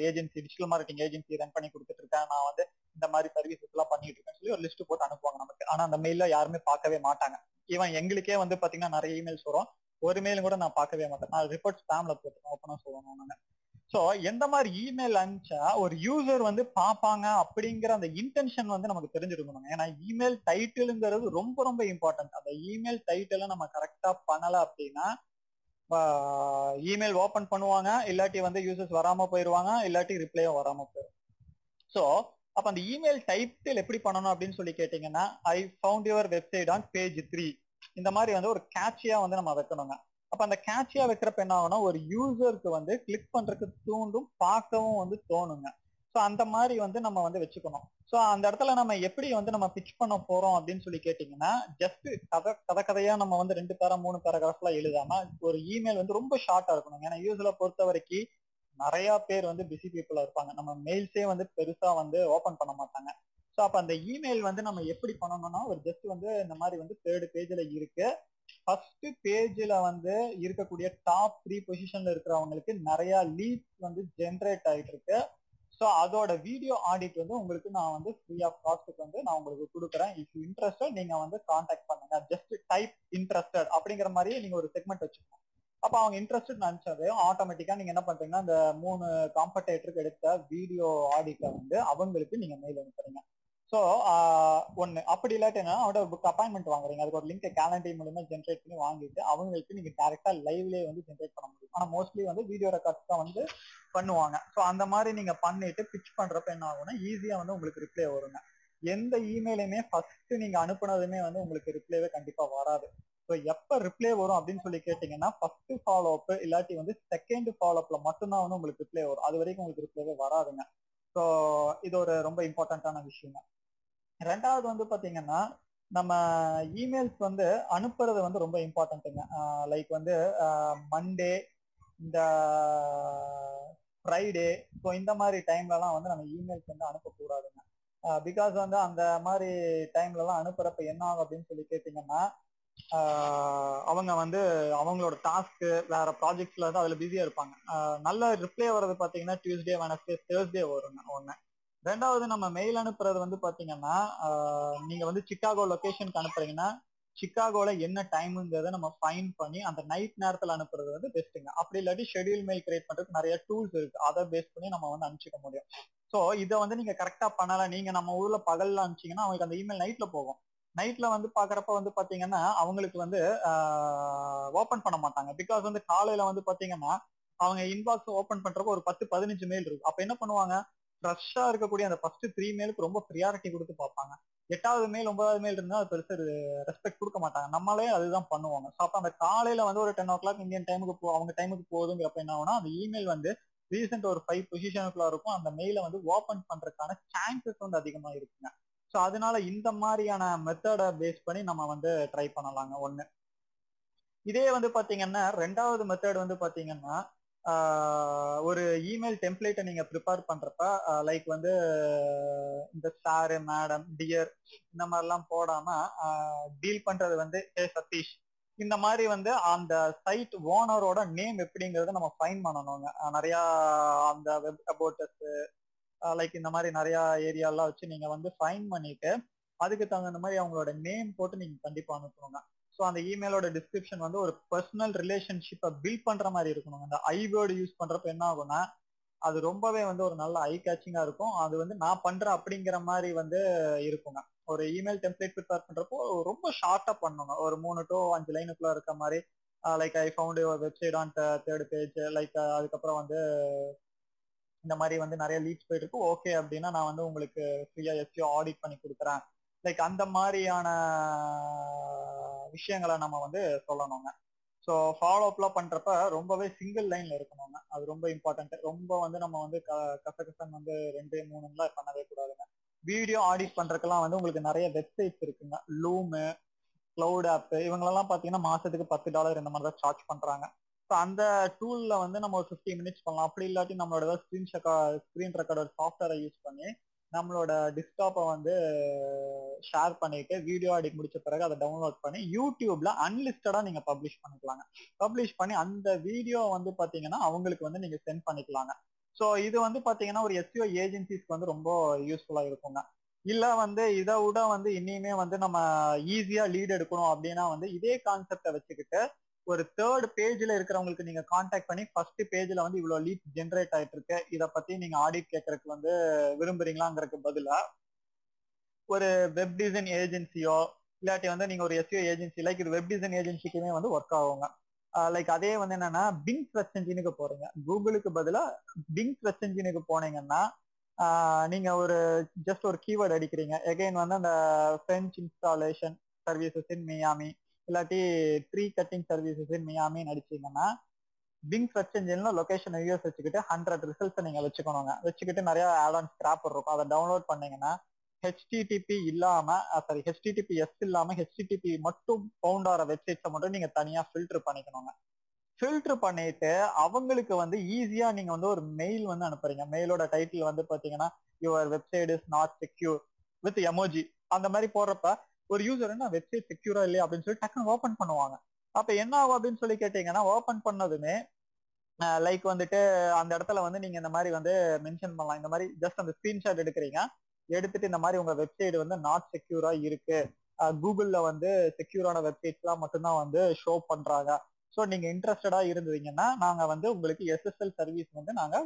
agency digital marketing agency run பண்ணி கொடுத்துட்டு இருக்கேன். நான் வந்து இந்த மாதிரி சர்வீசஸ் எல்லாம் பண்ணிட்டு இருக்கேன்னு சொல்லி ஒரு லிஸ்ட் போட்டு அனுப்புவாங்க நமக்கு. ஆனா அந்த மெயில யாருமே பார்க்கவே மாட்டாங்க. ஈவன் எங்களுக்கே வந்து பாத்தீங்கன்னா நிறைய இமெயில்ஸ் வரும். ஒரு மெயில் கூட நான் பார்க்கவே மாட்டேன். நான் ரிப்போர்ட் ஸ்பேம்ல போட்டு ஓப்பனா சொல்லணும் நாங்க ஸோ எந்த மாதிரி இமெயில் அனுப்பிச்சா ஒரு யூசர் வந்து பார்ப்பாங்க அப்படிங்கிற அந்த இன்டென்ஷன் வந்து நமக்கு தெரிஞ்சிருக்கணும் ஏன்னா இமெயில் டைட்டிலுங்கிறது ரொம்ப ரொம்ப இம்பார்ட்டன்ட் அந்த இமெயில் டைட்டிலை நம்ம கரெக்டா பண்ணல அப்படின்னா இமெயில் ஓபன் பண்ணுவாங்க. இல்லாட்டி வந்து யூசர்ஸ் வராம போயிருவாங்க. இல்லாட்டி ரிப்ளையும் வராம போயிடும் ஸோ அப்ப அந்த இமெயில் டைட்டில் எப்படி பண்ணணும் அப்படின்னு சொல்லி கேட்டீங்கன்னா I found your website on page three இந்த மாதிரி வந்து ஒரு கேட்சியா வந்து நம்ம வைக்கணுங்க. அப்ப அந்த கேட்சியா வைக்கிறப்ப என்ன ஆகும்னா ஒரு யூசருக்கு வந்து கிளிக் பண்றதுக்கு தூண்டும் பார்க்கவும் வந்து தோணுங்க. ஸோ அந்த மாதிரி வந்து நம்ம வந்து வச்சுக்கணும். ஸோ அந்த இடத்துல நம்ம எப்படி வந்து நம்ம பிச் பண்ண போறோம் அப்படின்னு சொல்லி கேட்டீங்கன்னா ஜஸ்ட் கதை கதை கதையா நம்ம வந்து ரெண்டு பேரா மூணு பேராகிராஃப்லாம் எழுதாம ஒரு இமெயில் வந்து ரொம்ப ஷார்ட்டா இருக்கணும் ஏன்னா யூஸ்ல பொறுத்த வரைக்கும் நிறைய பேர் வந்து பிஸி பீப்புளா இருப்பாங்க. நம்ம மெயில்ஸே வந்து பெருசா வந்து ஓபன் பண்ண மாட்டாங்க. ஸோ அப்ப அந்த இமெயில் வந்து நம்ம எப்படி பண்ணணும்னா ஒரு ஜஸ்ட் வந்து இந்த மாதிரி வந்து தேர்டு பேஜ்ல இருக்கு. ஃபர்ஸ்ட் பேஜ்ல வந்து இருக்கக்கூடிய டாப் த்ரீ பொசிஷன்ல இருக்கிறவங்களுக்கு நிறைய லீட்ஸ் வந்து ஜென்ரேட் ஆயிட்டு இருக்கு ஸோ அதோட வீடியோ ஆடிட் வந்து உங்களுக்கு நான் வந்து ஃப்ரீ ஆஃப் காஸ்ட்டுக்கு வந்து நான் உங்களுக்கு கொடுக்குறேன். இஃப் யூ இன்ட்ரெஸ்டட் நீங்க வந்து கான்டாக்ட் பண்ணுங்க. ஜஸ்ட் டைப் இன்ட்ரெஸ்டட் அப்படிங்கிற மாதிரியே நீங்க ஒரு செக்மெண்ட் வச்சுக்கணும். அப்ப அவங்க இன்ட்ரெஸ்ட் நினைச்சது ஆட்டோமேட்டிக்கா நீங்க என்ன பண்றீங்கன்னா இந்த மூணு காம்படேட்டருக்கு எடுத்த வீடியோ ஆடிட்ட வந்து அவங்களுக்கு நீங்க மெயில் அனுப்புறீங்க. ஸோ ஒன்னு அப்படி இல்லாட்டி என்ன அவட புக் அப்பாயின்மெண்ட் வாங்குறீங்க. அதுக்கு ஒரு லிங்க் கேலண்டர் மூலமா ஜென்ரேட் பண்ணி வாங்கிட்டு அவங்களுக்கு நீங்க டேரக்டா லைவ்லயே வந்து ஜென்ரேட் பண்ண முடியும். ஆனா மோஸ்ட்லி வந்து வீடியோ ரெக்கார்ட்ஸ் தான் வந்து பண்ணுவாங்க. ஸோ அந்த மாதிரி நீங்க பண்ணிட்டு பிச் பண்றப்ப என்ன ஆகும்னா ஈஸியா வந்து உங்களுக்கு ரிப்ளை வருங்க. எந்த இமெயிலுமே ஃபர்ஸ்ட் நீங்க அனுப்புனதுமே வந்து உங்களுக்கு ரிப்ளைவே கண்டிப்பா வராது. ஸோ எப்ப ரிப்ளை வரும் அப்படின்னு சொல்லி கேட்டீங்கன்னா ஃபர்ஸ்ட் ஃபாலோ அப் இல்லாட்டி வந்து செகண்ட் ஃபாலோ அப்ல மட்டும்தான் வந்து உங்களுக்கு ரிப்ளை வரும். அது வரைக்கும் உங்களுக்கு ரிப்ளைவே வராதுங்க. ஸோ இது ஒரு ரொம்ப இம்பார்ட்டன்டான விஷயம் ரெண்டாவது வந்து பாத்தீங்கன்னா நம்ம இமெயில்ஸ் வந்து அனுப்புறது வந்து ரொம்ப இம்பார்ட்டன்ட்டுங்க லைக் வந்து மண்டே இந்த ஃப்ரைடே ஸோ இந்த மாதிரி டைம்லலாம் வந்து நம்ம இமெயில்ஸ் வந்து அனுப்பக்கூடாதுங்க. பிகாஸ் வந்து அந்த மாதிரி டைம்லலாம் அனுப்புறப்ப என்ன ஆகும் அப்படின்னு சொல்லி கேட்டிங்கன்னா அவங்க வந்து அவங்களோட டாஸ்க்கு வேற ப்ராஜெக்ட்ஸ்ல வந்து அதுல பிஸியா இருப்பாங்க. நல்ல ரிப்ளை வர்றது பாத்தீங்கன்னா டியூஸ்டே வெனஸ்டே தேர்ஸ்டே வருங்க ஒண்ணு. ரெண்டாவது நம்ம மெயில் அனுப்புறது வந்து பாத்தீங்கன்னா நீங்க வந்து சிக்காகோ லொகேஷனுக்கு அனுப்புறீங்கன்னா சிக்காகோல என்ன டைமுங்கிறத நம்ம ஃபைன் பண்ணி அந்த நைட் நேரத்துல அனுப்புறது வந்து பெஸ்ட்டுங்க அப்படி இல்லாட்டி ஷெடியூல் மெயில் கிரியேட் பண்றதுக்கு நிறைய டூல்ஸ் இருக்கு. அதை பேஸ் பண்ணி நம்ம வந்து அனுப்பிச்சிக்க முடியும். ஸோ இதை வந்து நீங்க கரெக்டா பண்ணல நீங்க நம்ம ஊர்ல பகல்ல அனுப்பிச்சிங்கன்னா அவங்களுக்கு அந்த இமெயில் நைட்ல போகும். நைட்ல வந்து பாக்குறப்ப வந்து பாத்தீங்கன்னா அவங்களுக்கு வந்து ஓபன் பண்ண மாட்டாங்க. பிகாஸ் வந்து காலையில வந்து பாத்தீங்கன்னா அவங்க இன்பாக்ஸ் ஓபன் பண்றப்ப ஒரு பத்து பதினஞ்சு மெயில் இருக்கும் அப்ப என்ன பண்ணுவாங்க? ஃப்ரெஷ்ஷா இருக்கக்கூடிய அந்த ஃபர்ஸ்ட் த்ரீ மெயிலுக்கு ரொம்ப ப்ரியாரிட்டி கொடுத்து பார்ப்பாங்க. எட்டாவது மெயில் ஒன்பதாவது மெயில் இருந்தா அது பெருசு ரெஸ்பெக்ட் கொடுக்க மாட்டாங்க. நம்மளே அதுதான் பண்ணுவாங்க. ஸோ அப்ப அந்த காலையில வந்து ஒரு டென் ஓ கிளாக் இந்தியன் டைமுக்கு போ அவங்க டைமுக்கு போகுதுங்கிறப்ப என்ன ஆகும்னா அந்த இமெயில் வந்து ரீசெண்ட் ஒரு ஃபைவ் பொசிஷனுக்குள்ள இருக்கும். அந்த மெயிலை வந்து ஓபன் பண்றதுக்கான சான்சஸ் வந்து அதிகமா இருக்குங்க. ஸோ அதனால இந்த மாதிரியான மெத்தடை பேஸ் பண்ணி நம்ம வந்து ட்ரை பண்ணலாங்க. ஒண்ணு. இதே வந்து பாத்தீங்கன்னா ரெண்டாவது மெத்தட் வந்து பாத்தீங்கன்னா ஒரு இமெயில் டெம்ப்ளேட்டை நீங்க ப்ரிப்பேர் பண்றப்ப லைக் வந்து இந்த சாரு மேடம் டியர் இந்த மாதிரிலாம் போடாம டீல் பண்றது வந்து ஏ சதீஷ் இந்த மாதிரி வந்து அந்த சைட் ஓனரோட நேம் எப்படிங்கறத நம்ம ஃபைன் பண்ணணுங்க. நிறைய அந்த வெப் அபோட்டர்ஸ் லைக் இந்த மாதிரி நிறைய ஏரியாலாம் வச்சு நீங்க வந்து ஃபைன் பண்ணிட்டு அதுக்கு தகுந்த மாதிரி அவங்களோட நேம் போட்டு நீங்க கண்டிப்பா அனுப்பணுங்க. ஸோ அந்த இமெயிலோட டிஸ்கிரிப்ஷன் வந்து ஒரு பர்சனல் ரிலேஷன்ஷிப்பை பில்ட் பண்ற மாதிரி இருக்கணும் அந்த ஐ வேர்டு யூஸ் பண்றப்ப என்ன ஆகும்னா அது ரொம்பவே வந்து ஒரு நல்ல ஐ கேச்சிங்கா இருக்கும். அது வந்து நான் பண்றேன் அப்படிங்கிற மாதிரி வந்து இருக்குங்க. ஒரு இமெயில் டெம்ப்ளேட் ப்ரிப்பேர் பண்றப்போ ரொம்ப ஷார்ட்டா பண்ணுங்க. ஒரு மூணு டு அஞ்சு லைனுக்குள்ள இருக்க மாதிரி like I found your website on third page like அதுக்கப்புறம் வந்து இந்த மாதிரி வந்து நிறைய லீட்ஸ் போயிட்டு இருக்கு ஓகே அப்படின்னா நான் வந்து உங்களுக்கு ஃப்ரீயா எஸ்டிஓ ஆடிட் பண்ணி கொடுக்குறேன். லைக் அந்த மாதிரியான விஷயங்களை நம்ம வந்து சொல்லணுங்க. ஸோ ஃபாலோ அப்லாம் பண்றப்ப ரொம்பவே சிங்கிள் லைன்ல இருக்கணுங்க. அது ரொம்ப இம்பார்ட்டன்ட் ரொம்ப வந்து நம்ம வந்து கசகசன் வந்து ரெண்டு மூணுலாம் பண்ணவே கூடாதுங்க. வீடியோ ஆடிட் பண்றதுக்கெல்லாம் வந்து உங்களுக்கு நிறைய வெப்சைட்ஸ் இருக்குங்க. லூமு கிளவுட் ஆப் இவங்களெல்லாம் பார்த்தீங்கன்னா மாசத்துக்கு பத்து டாலர் இந்த மாதிரி தான் சார்ஜ் பண்றாங்க. ஸோ அந்த டூல்ல வந்து நம்ம ஒரு ஃபிஃப்டி மினிட்ஸ் பண்ணலாம். அப்படி இல்லாட்டி நம்மளோட ஸ்க்ரீன் ஸ்க்ரீன் ரெக்கார்டர் சாஃப்ட்வேரை யூஸ் பண்ணி நம்மளோட டிஸ்காப்பை வந்து ஷேர் பண்ணிட்டு வீடியோ ஆடிட் முடிச்ச பிறகு அதை டவுன்லோட் பண்ணி யூடியூப்ல அன்லிஸ்டடா நீங்க பப்ளிஷ் பண்ணிக்கலாங்க. பப்ளிஷ் பண்ணி அந்த வீடியோ வந்து பாத்தீங்கன்னா அவங்களுக்கு வந்து நீங்க சென்ட் பண்ணிக்கலாங்க. ஸோ இது வந்து பாத்தீங்கன்னா ஒரு எஸ்சிஓ ஏஜென்சிஸ்க்கு வந்து ரொம்ப யூஸ்ஃபுல்லா இருக்குங்க. இல்ல வந்து இதை விட வந்து இனிமே வந்து நம்ம ஈஸியா லீட் எடுக்கணும் அப்படின்னா வந்து இதே கான்செப்டை வச்சுக்கிட்டு ஒரு தேர்ட் பேஜ்ல இருக்கிறவங்களுக்கு நீங்க காண்டாக்ட் பண்ணி ஃபர்ஸ்ட் பேஜ்ல வந்து இவ்வளவு லீட் ஜென்ரேட் ஆயிட்டு இருக்கு இதை பத்தி நீங்க ஆடிட் கேட்கறதுக்கு வந்து விரும்புறீங்களாங்கிறதுக்கு பதிலா ஒரு வெப் டிசைன் ஏஜென்சியோ இல்லாட்டி வந்து நீங்க ஒரு எஸ்யூ ஏஜென்சி லைக் இது வெப் டிசைன் ஏஜென்சிக்குமே வந்து ஒர்க் ஆகுங்க. லைக் அதே வந்து என்னன்னா பிங் சர்ச் என்ஜினுக்கு போறீங்க. கூகுளுக்கு பதிலா பிங் சர்ச் என்ஜினுக்கு போனீங்கன்னா நீங்க ஒரு ஜஸ்ட் ஒரு கீவேர்டு அடிக்கிறீங்க. எகைன் வந்து அந்த French installation services in Miami இல்லாட்டி ட்ரீ கட்டிங் சர்வீசஸ் இன் மியாமின்னு பிங் சர்ச் இன்ஜின்ல லொகேஷன் யூஎஸ் வச்சுக்கிட்டு ஹண்ட்ரட் ரிசல்ட்ஸ் நீங்க வச்சுக்கணுங்க. வச்சுக்கிட்டு நிறைய ஆட் கிராப்பர் இருக்கும். அதை டவுன்லோட் பண்ணீங்கன்னா ஹெச்டிடிபி இல்லாம சாரி ஹெச்டிடிபி எஸ் இல்லாம ஹெச்டிடிபி மட்டும் பவுண்ட் ஆகிற வெப்சைட்ஸை மட்டும் நீங்க தனியா ஃபில்டர் பண்ணிக்கணுங்க. ஃபில்டர் பண்ணிட்டு அவங்களுக்கு வந்து ஈஸியா நீங்க வந்து ஒரு மெயில் வந்து அனுப்புறீங்க. மெயிலோட டைட்டில் வந்து பாத்தீங்கன்னா your website is not secure with emoji அந்த மாதிரி போடுறப்ப ஒரு யூசர் என்ன வெப்சைட் செக்யூரா இல்லையா அப்படின்னு சொல்லி டக்குன்னு ஓப்பன் பண்ணுவாங்க. அப்ப என்ன ஆகும் அப்படின்னு சொல்லி கேட்டீங்கன்னா ஓப்பன் பண்ணதுமே லைக் வந்துட்டு அந்த இடத்துல வந்து நீங்க இந்த மாதிரி வந்து மென்ஷன் பண்ணலாம். இந்த மாதிரி ஜஸ்ட் அந்த ஸ்கிரீன்ஷாட் எடுக்கிறீங்க. எடுத்துட்டு இந்த மாதிரி உங்க வெப்சைட் வந்து நாட் செக்யூரா இருக்கு. கூகுள்ல வந்து செக்யூரான வெப்சைட்ஸ் தான் மட்டும்தான் வந்து ஷோ பண்றாங்க. ஸோ நீங்க இன்ட்ரெஸ்டடா இருந்தீங்கன்னா நாங்க வந்து உங்களுக்கு எஸ்எஸ்எல் சர்வீஸ் வந்து நாங்க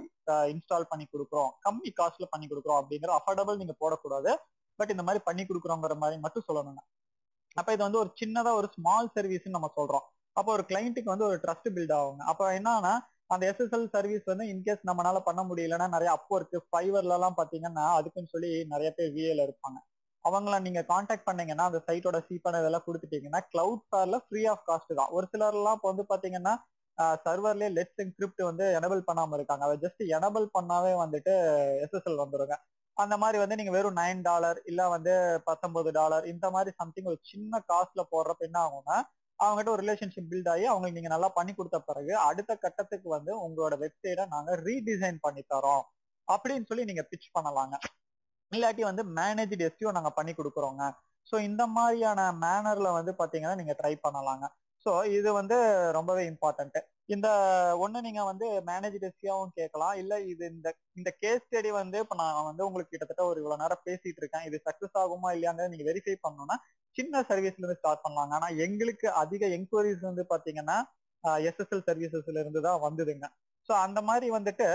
இன்ஸ்டால் பண்ணி கொடுக்குறோம். கம்மி காஸ்ட்ல பண்ணி கொடுக்குறோம் அப்படிங்கிற அஃபோர்டபுள் நீங்க போடக்கூடாது. பட் இந்த மாதிரி பண்ணி கொடுக்குறோங்கிற மாதிரி மட்டும் சொல்லணுங்க. அப்ப இது வந்து ஒரு சின்னதா ஒரு ஸ்மால் சர்வீஸ் நம்ம சொல்றோம். அப்போ ஒரு கிளைண்ட்டுக்கு வந்து ஒரு ட்ரஸ்ட் பில்ட் ஆகுங்க. அப்ப என்னன்னா அந்த எஸ்எஸ்எல் சர்வீஸ் வந்து இன்கேஸ் நம்மளால பண்ண முடியலன்னா நிறைய அப்போ இருக்கு ஃபைவர்ல எல்லாம் பாத்தீங்கன்னா அதுக்குன்னு சொல்லி நிறைய பேர் விஏல இருப்பாங்க. அவங்கள நீங்க காண்டாக்ட் பண்ணீங்கன்னா அந்த சைட்டோட சீப்பான இதெல்லாம் கொடுத்துட்டீங்கன்னா கிளவுட் ஃபேர்ல ஃப்ரீ ஆஃப் காஸ்ட் தான். ஒரு சிலர் எல்லாம் இப்போ வந்து பாத்தீங்கன்னா சர்வர்லயே லெட்ஸ் என்கிரிப்ட் வந்து எனபிள் பண்ணாம இருக்காங்க. அதை ஜஸ்ட் எனபிள் பண்ணாவே வந்துட்டு எஸ்எஸ்எல் வந்துருங்க. அந்த மாதிரி வந்து நீங்க வெறும் நைன் டாலர் இல்ல வந்து பத்தொன்பது டாலர் இந்த மாதிரி சம்திங் ஒரு சின்ன காஸ்ட்ல போடுறப்ப என்ன ஆகும்னா அவங்ககிட்ட ஒரு ரிலேஷன்ஷிப் பில்ட் ஆகி அவங்களுக்கு நீங்க நல்லா பண்ணி கொடுத்த பிறகு அடுத்த கட்டத்துக்கு வந்து உங்களோட வெப்சைட்டை நாங்க ரீடிசைன் பண்ணி தரோம் அப்படின்னு சொல்லி நீங்க பிச் பண்ணலாங்க. இல்லாட்டி வந்து மேனேஜ் எஸ்டிஓ நாங்க பண்ணி கொடுக்குறோங்க. ஸோ இந்த மாதிரியான மேனர்ல வந்து பாத்தீங்கன்னா நீங்க ட்ரை பண்ணலாங்க. ஸோ இது வந்து ரொம்பவே இம்பார்ட்டன்ட் இந்த ஒண்ணு நீங்க வந்து மேனேஜ் கேட்கலாம். இல்ல இது இந்த இந்த கேஸ் ஸ்டடி வந்து இப்ப நான் வந்து உங்களுக்கு கிட்டத்தட்ட ஒரு இவ்வளவு நேரம் பேசிட்டு இருக்கேன். இது சக்சஸ் ஆகுமா இல்லையாங்க நீங்க வெரிஃபை பண்ணணும்னா சின்ன சர்வீஸ்ல இருந்து ஸ்டார்ட் பண்ணலாங்க. ஆனா எங்களுக்கு அதிக என்கொயரிஸ் வந்து பாத்தீங்கன்னா எஸ்எஸ்எல் சர்வீசஸ்ல இருந்து தான் வந்ததுங்க. ஸோ அந்த மாதிரி வந்துட்டு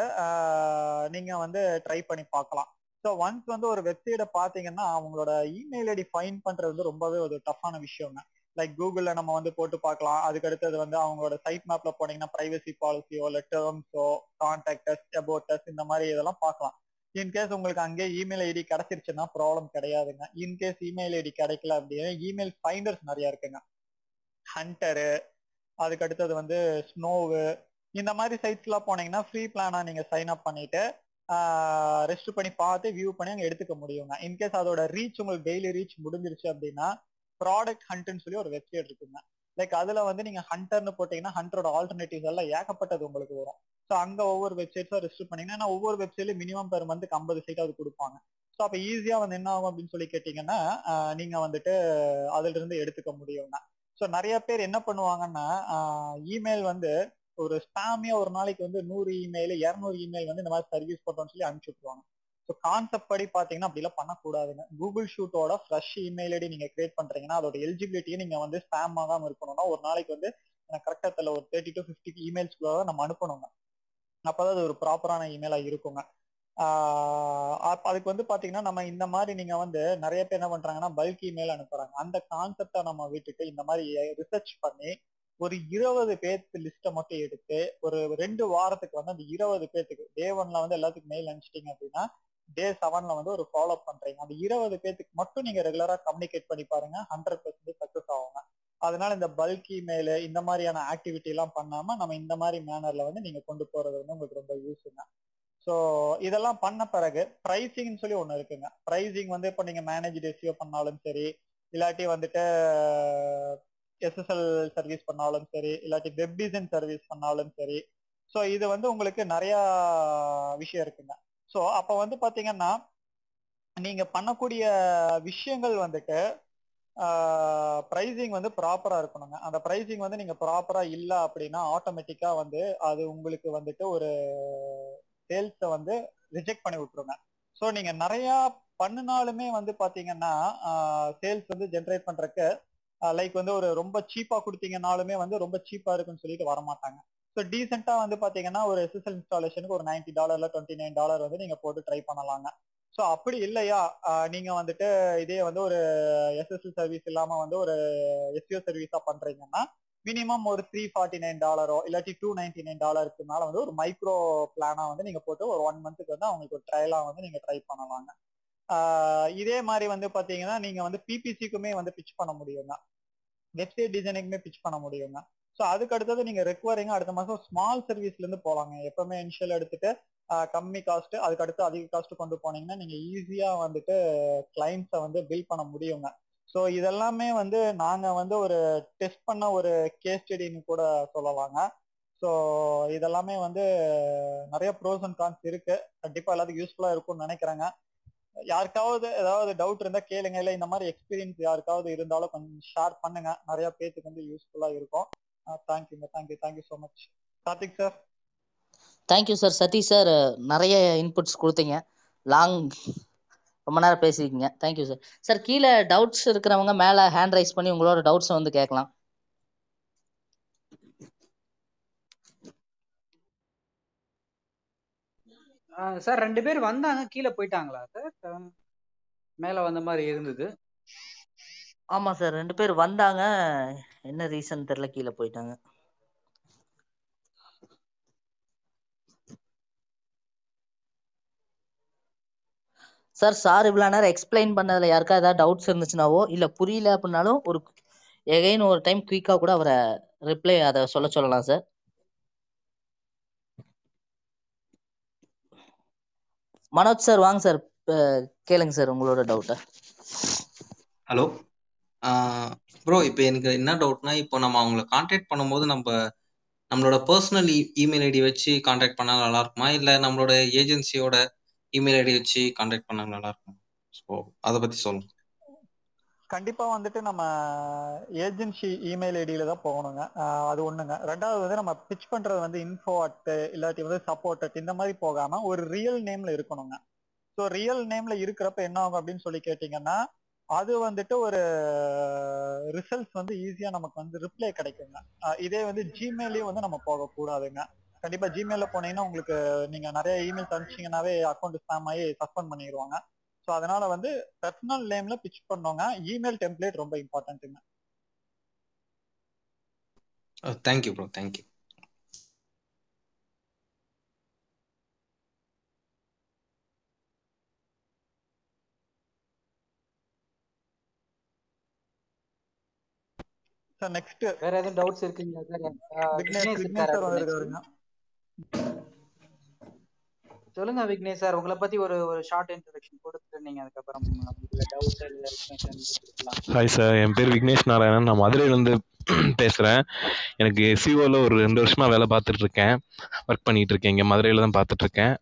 நீங்க வந்து ட்ரை பண்ணி பார்க்கலாம். ஸோ ஒன்ஸ் வந்து ஒரு வெப்சைட்டை பார்த்தீங்கன்னா அவங்களோட இமெயில் ஐடி ஃபைன் பண்றது வந்து ரொம்பவே ஒரு டஃப்பான விஷயங்க. லைக் கூகுள்ல நம்ம வந்து போட்டு பார்க்கலாம். அதுக்கு அடுத்தது வந்து அவங்களோட சைட் மேப்ல போனீங்கன்னா பிரைவசி பாலிசியோ இல்லை டேர்ம்ஸோ கான்டாக்டஸ் அபோட்டஸ் இந்த மாதிரி இதெல்லாம் பார்க்கலாம். இன்கேஸ் உங்களுக்கு அங்கேயே இமெயில் ஐடி கிடைச்சிருச்சுன்னா ப்ராப்ளம் கிடையாதுங்க. இன்கேஸ் இமெயில் ஐடி கிடைக்கல அப்படின்னா இமெயில் ஃபைண்டர்ஸ் நிறைய இருக்குங்க. ஹண்டரு அதுக்கு அடுத்தது வந்து ஸ்னோவு இந்த மாதிரி சைட்ஸ்லாம் போனீங்கன்னா ஃப்ரீ பிளானா நீங்க சைன் அப் பண்ணிட்டு ரெஸ்ட் பண்ணி பார்த்து வியூ பண்ணி அங்கே எடுத்துக்க முடியுங்க. இன்கேஸ் அதோட ரீச் உங்களுக்கு டெய்லி ரீச் முடிஞ்சிருச்சு அப்படின்னா ப்ராடக்ட் ஹண்ட்னு சொல்லி ஒரு வெப்சைட் இருக்குங்க. லைக் அதுல வந்து நீங்க ஹண்டர்னு போட்டீங்கன்னா ஹண்டரோட ஆல்டர்னேட்டிவ்ஸ் எல்லாம் ஏகப்பட்டது உங்களுக்கு வரும். ஸோ அங்க ஒவ்வொரு வெப்சைட்ஸும் ரெஜிஸ்டர் பண்ணீங்கன்னா ஒவ்வொரு வெப்சைட்ல மினிமம் பெர் மந்த்துக்கு ஐம்பது சைட் அது கொடுப்பாங்க. ஸோ அப்போ ஈஸியா வந்து என்ன ஆகும் அப்படின்னு சொல்லி கேட்டீங்கன்னா நீங்க வந்துட்டு அதுல இருந்து எடுத்துக்க முடியும்னா ஸோ நிறைய பேர் என்ன பண்ணுவாங்கன்னா இமெயில் வந்து ஒரு ஸ்பேமியா ஒரு நாளைக்கு வந்து நூறு இமெயில் இரநூறு இமெயில் வந்து இந்த மாதிரி சர்வீஸ் போட்டோம்னு சொல்லி அனுப்பிச்சு விட்டுருவாங்க. ஸோ கான்செப்ட் படி பாத்தீங்கன்னா அப்படிலாம் பண்ணக்கூடாதுங்க. கூகுள் ஷூட்டோட ஃப்ரெஷ் இமெயில் ஐடி நீங்க கிரியேட் பண்றீங்கன்னா அதோட எலிஜிபிலிட்டியை நீங்க வந்து ஸ்பேம் ஆகாம இருக்கணும்னா ஒரு நாளைக்கு வந்து எனக்கு கரெக்டா தெரியல ஒரு தேர்ட்டி டு ஃபிஃப்டி இமெயில்ஸ்க்குள்ள நம்ம அனுப்பணுங்க. அப்பதான் அது ஒரு ப்ராப்பரான இமெயிலா இருக்குங்க. அதுக்கு வந்து பாத்தீங்கன்னா நம்ம இந்த மாதிரி நீங்க வந்து நிறைய பேர் என்ன பண்றாங்கன்னா பல்க் இமெயில் அனுப்புறாங்க. அந்த கான்செப்டை நம்ம விட்டுட்டு இந்த மாதிரி ரிசர்ச் பண்ணி ஒரு இருபது பேர்த்து லிஸ்ட்டை மட்டும் எடுத்து ஒரு ரெண்டு வாரத்துக்கு வந்து அந்த இருபது பேர்த்துக்கு டே ஒன்ல வந்து எல்லாத்துக்கும் மெயில் அனுப்பிச்சிட்டீங்க அப்படின்னா டே செவன்ல வந்து ஒரு ஃபாலோ பண்றீங்க. அந்த இருபது பேர்த்துக்கு மட்டும் நீங்க ரெகுலரா கம்யூனிகேட் பண்ணி பாருங்க. ஹண்ட்ரட் பர்சன்டேஜ் சக்சஸ் ஆகுங்க. அதனால இந்த பல்க் இமெயில் இந்த மாதிரியான ஆக்டிவிட்டி எல்லாம் பண்ணாம நம்ம இந்த மாதிரி மேனர்ல வந்து நீங்க கொண்டு போறது வந்து உங்களுக்கு ரொம்ப யூஸ்ங்க ஸோ இதெல்லாம் பண்ண பிறகு ப்ரைசிங்னு சொல்லி ஒன்று இருக்குங்க. ப்ரைசிங் வந்து இப்போ நீங்கள் மேனேஜ் எஸ்இஓ பண்ணாலும் சரி இல்லாட்டி வந்துட்டு எஸ்எஸ்எல் சர்வீஸ் பண்ணாலும் சரி இல்லாட்டி வெப் டிசைன் சர்வீஸ் பண்ணாலும் சரி. ஸோ இது வந்து உங்களுக்கு நிறையா விஷயம் இருக்குங்க. ஸோ அப்போ வந்து பாத்தீங்கன்னா நீங்க பண்ணக்கூடிய விஷயங்கள் வந்துட்டு ப்ரைசிங் வந்து ப்ராப்பரா இருக்கணுங்க. அந்த ப்ரைசிங் வந்து நீங்க ப்ராப்பரா இல்ல அப்படின்னா ஆட்டோமேட்டிக்கா வந்து அது உங்களுக்கு வந்துட்டு ஒரு சேல்ஸை வந்து ரிஜெக்ட் பண்ணி விட்டுருங்க. ஸோ நீங்க நிறைய பண்ணினாலுமே வந்து பாத்தீங்கன்னா சேல்ஸ் வந்து ஜென்ரேட் பண்றதுக்கு லைக் வந்து ஒரு ரொம்ப சீப்பா கொடுத்தீங்கனாலுமே வந்து ரொம்ப சீப்பா இருக்குன்னு சொல்லிட்டு வரமாட்டாங்க. ஸோ டீசெண்டா வந்து பாத்தீங்கன்னா ஒரு எஸ்எஸ்எல் இன்ஸ்டாலேஷனுக்கு ஒரு நைன்டி டாலர்ல டுவெண்ட்டி நைன் டாலர் வந்து நீங்க போட்டு ட்ரை பண்ணலாங்க. ஸோ அப்படி இல்லையா? நீங்க வந்துட்டு இதே வந்து ஒரு எஸ்எஸ்எல் சர்வீஸ் இல்லாம வந்து ஒரு எஸ்யூ சர்வீஸா பண்றீங்கன்னா மினிமம் ஒரு த்ரீ ஃபார்ட்டி நைன் டாலரோ இல்லாட்டி டூ நைன்டி நைன் டாலருக்கு மேல வந்து ஒரு மைக்ரோ பிளானா வந்து நீங்க போட்டு ஒரு ஒன் மந்த்துக்கு வந்து அவங்களுக்கு ஒரு ட்ரையலா வந்து நீங்க ட்ரை பண்ணலாங்க. இதே மாதிரி வந்து பாத்தீங்கன்னா நீங்க வந்து பிபிசிக்குமே வந்து பிச் பண்ண முடியுங்க. வெப்சைட் டிசைனிங்குமே பிச் பண்ண முடியுங்க. ஸோ அதுக்கு அடுத்தது நீங்க ரெக்வரிங்க அடுத்த மாசம் ஸ்மால் சர்வீஸ்ல இருந்து போலாங்க. எப்பவுமே இனிஷியல் எடுத்துட்டு கம்மி காஸ்ட் அதுக்கு அடுத்து அதிக காஸ்ட் கொண்டு போனீங்கன்னா நீங்க ஈஸியா வந்துட்டு கிளைண்ட்ஸை வந்து பில் பண்ண முடியுங்க. ஸோ இதெல்லாமே வந்து நாங்க வந்து ஒரு டெஸ்ட் பண்ண ஒரு கேஸ் ஸ்டடின்னு கூட சொல்லலாங்க ஸோ இதெல்லாமே வந்து நிறைய ப்ரோஸ் அண்ட் கான்ஸ் இருக்கு. கண்டிப்பா எல்லாத்துக்கும் யூஸ்ஃபுல்லா இருக்கும்னு நினைக்கிறேங்க. யாருக்காவது ஏதாவது டவுட் இருந்தா கேளுங்க. இல்ல இந்த மாதிரி எக்ஸ்பீரியன்ஸ் யாருக்காவது இருந்தாலும் கொஞ்சம் ஷேர் பண்ணுங்க. நிறைய பேத்துக்கு வந்து யூஸ்ஃபுல்லா இருக்கும். தேங்க்யூங்க thank you thank you so much Karthik sir thank you sir Sathish sir நிறைய இன்புட்ஸ் கொடுத்தீங்க. லாங் ரொம்ப நேரம் பேசியிருக்கீங்க. தேங்க்யூ சார் சார் கீழே டவுட்ஸ் இருக்கிறவங்க மேலே ஹேண்ட் ரைஸ் பண்ணி உங்களோட டவுட்ஸை வந்து கேட்கலாம். சார் ரெண்டு பேர் வந்தாங்க. கீழே போயிட்டாங்களா சார் மேல வந்த மாதிரி இருந்தது. ஆமா சார். ரெண்டு பேர் வந்தாங்க. என்ன ரீசன் தெரியல கீழே போயிட்டாங்க. சார் சார் இவ்வளோ நேரம் எக்ஸ்பிளைன் பண்ணதில் யாருக்கா ஏதாவது டவுட்ஸ் இருந்துச்சுனாவோ இல்லை புரியல அப்படின்னாலும் ஒரு எகைன் ஒரு டைம் குயிக்காக கூட அவரை ரிப்ளை அதை சொல்ல சொல்லலாம் சார். மனோஜ் சார் வாங்க சார். கேளுங்க சார் உங்களோட டவுட்டை ஹலோ ப்ரோ இப்போ எனக்கு என்ன டவுட்னா இப்போ நம்ம அவங்கள காண்டாக்ட் பண்ணும்போது நம்ம நம்மளோட பர்சனல் இமெயில் ஐடி வச்சு காண்டாக்ட் பண்ணால் நல்லா இருக்குமா? இல்லை நம்மளோட ஏஜென்சியோட இமெயில் ஐடி வச்சு காண்டாக்ட் பண்ணால் நல்லா இருக்கும்? ஸோ அதை பற்றி சொல்லுங்க. கண்டிப்பா வந்துட்டு நம்ம ஏஜென்சி இமெயில் ஐடியில தான் போகணுங்க. அது ஒண்ணுங்க. ரெண்டாவது வந்து நம்ம பிச் பண்றது வந்து இன்ஃபோ அட் இல்லாட்டி வந்து சப்போர்ட் அட் இந்த மாதிரி போகாம ஒரு ரியல் நேம்ல இருக்கணுங்க. ஸோ ரியல் நேம்ல இருக்கிறப்ப என்ன ஆகும் அப்படின்னு சொல்லி கேட்டீங்கன்னா அது வந்துட்டு ஒரு ரிசல்ட்ஸ் வந்து ஈஸியா நமக்கு வந்து ரிப்ளை கிடைக்குங்க. இதே வந்து ஜிமெயிலையும் வந்து நம்ம போகக்கூடாதுங்க. கண்டிப்பா ஜிமெயில போனீங்கன்னா உங்களுக்கு நீங்க நிறைய இமெயில் தனிச்சீங்கன்னாவே அக்கௌண்ட் ஸ்பேம் ஆகி சஸ்பெண்ட் பண்ணிடுவாங்க ஸோ அதனால வந்து பர்சனல் நேம்ல பிச் பண்ணோங்க. இமெயில் டெம்ப்ளேட் ரொம்ப இம்பார்ட்டன்ட்டுங்க thank you bro thank you sir next வேற எதுவும் டவுட்ஸ் இருக்குங்களா சார் விக்னேஷ் சார் இருக்காரு வந்திருக்காருங்க. சொல்லுங்க விக்னேஷ் சார் உங்களை பத்தி ஒரு ஒரு ஷார்ட் இன்ட்ரடக்ஷன் கொடுத்துட்டு நீங்க அதுக்கப்புறம் ஹாய் சார் என் பேர் விக்னேஷ் நாராயணன். நான் மதுரையிலேருந்து பேசுகிறேன் எனக்கு எஸ்சிஓவில் ஒரு ரெண்டு வருஷமாக வேலை பார்த்துட்டு இருக்கேன். ஒர்க் பண்ணிட்டு இருக்கேன். இங்கே மதுரையில் தான் பார்த்துட்டு இருக்கேன்.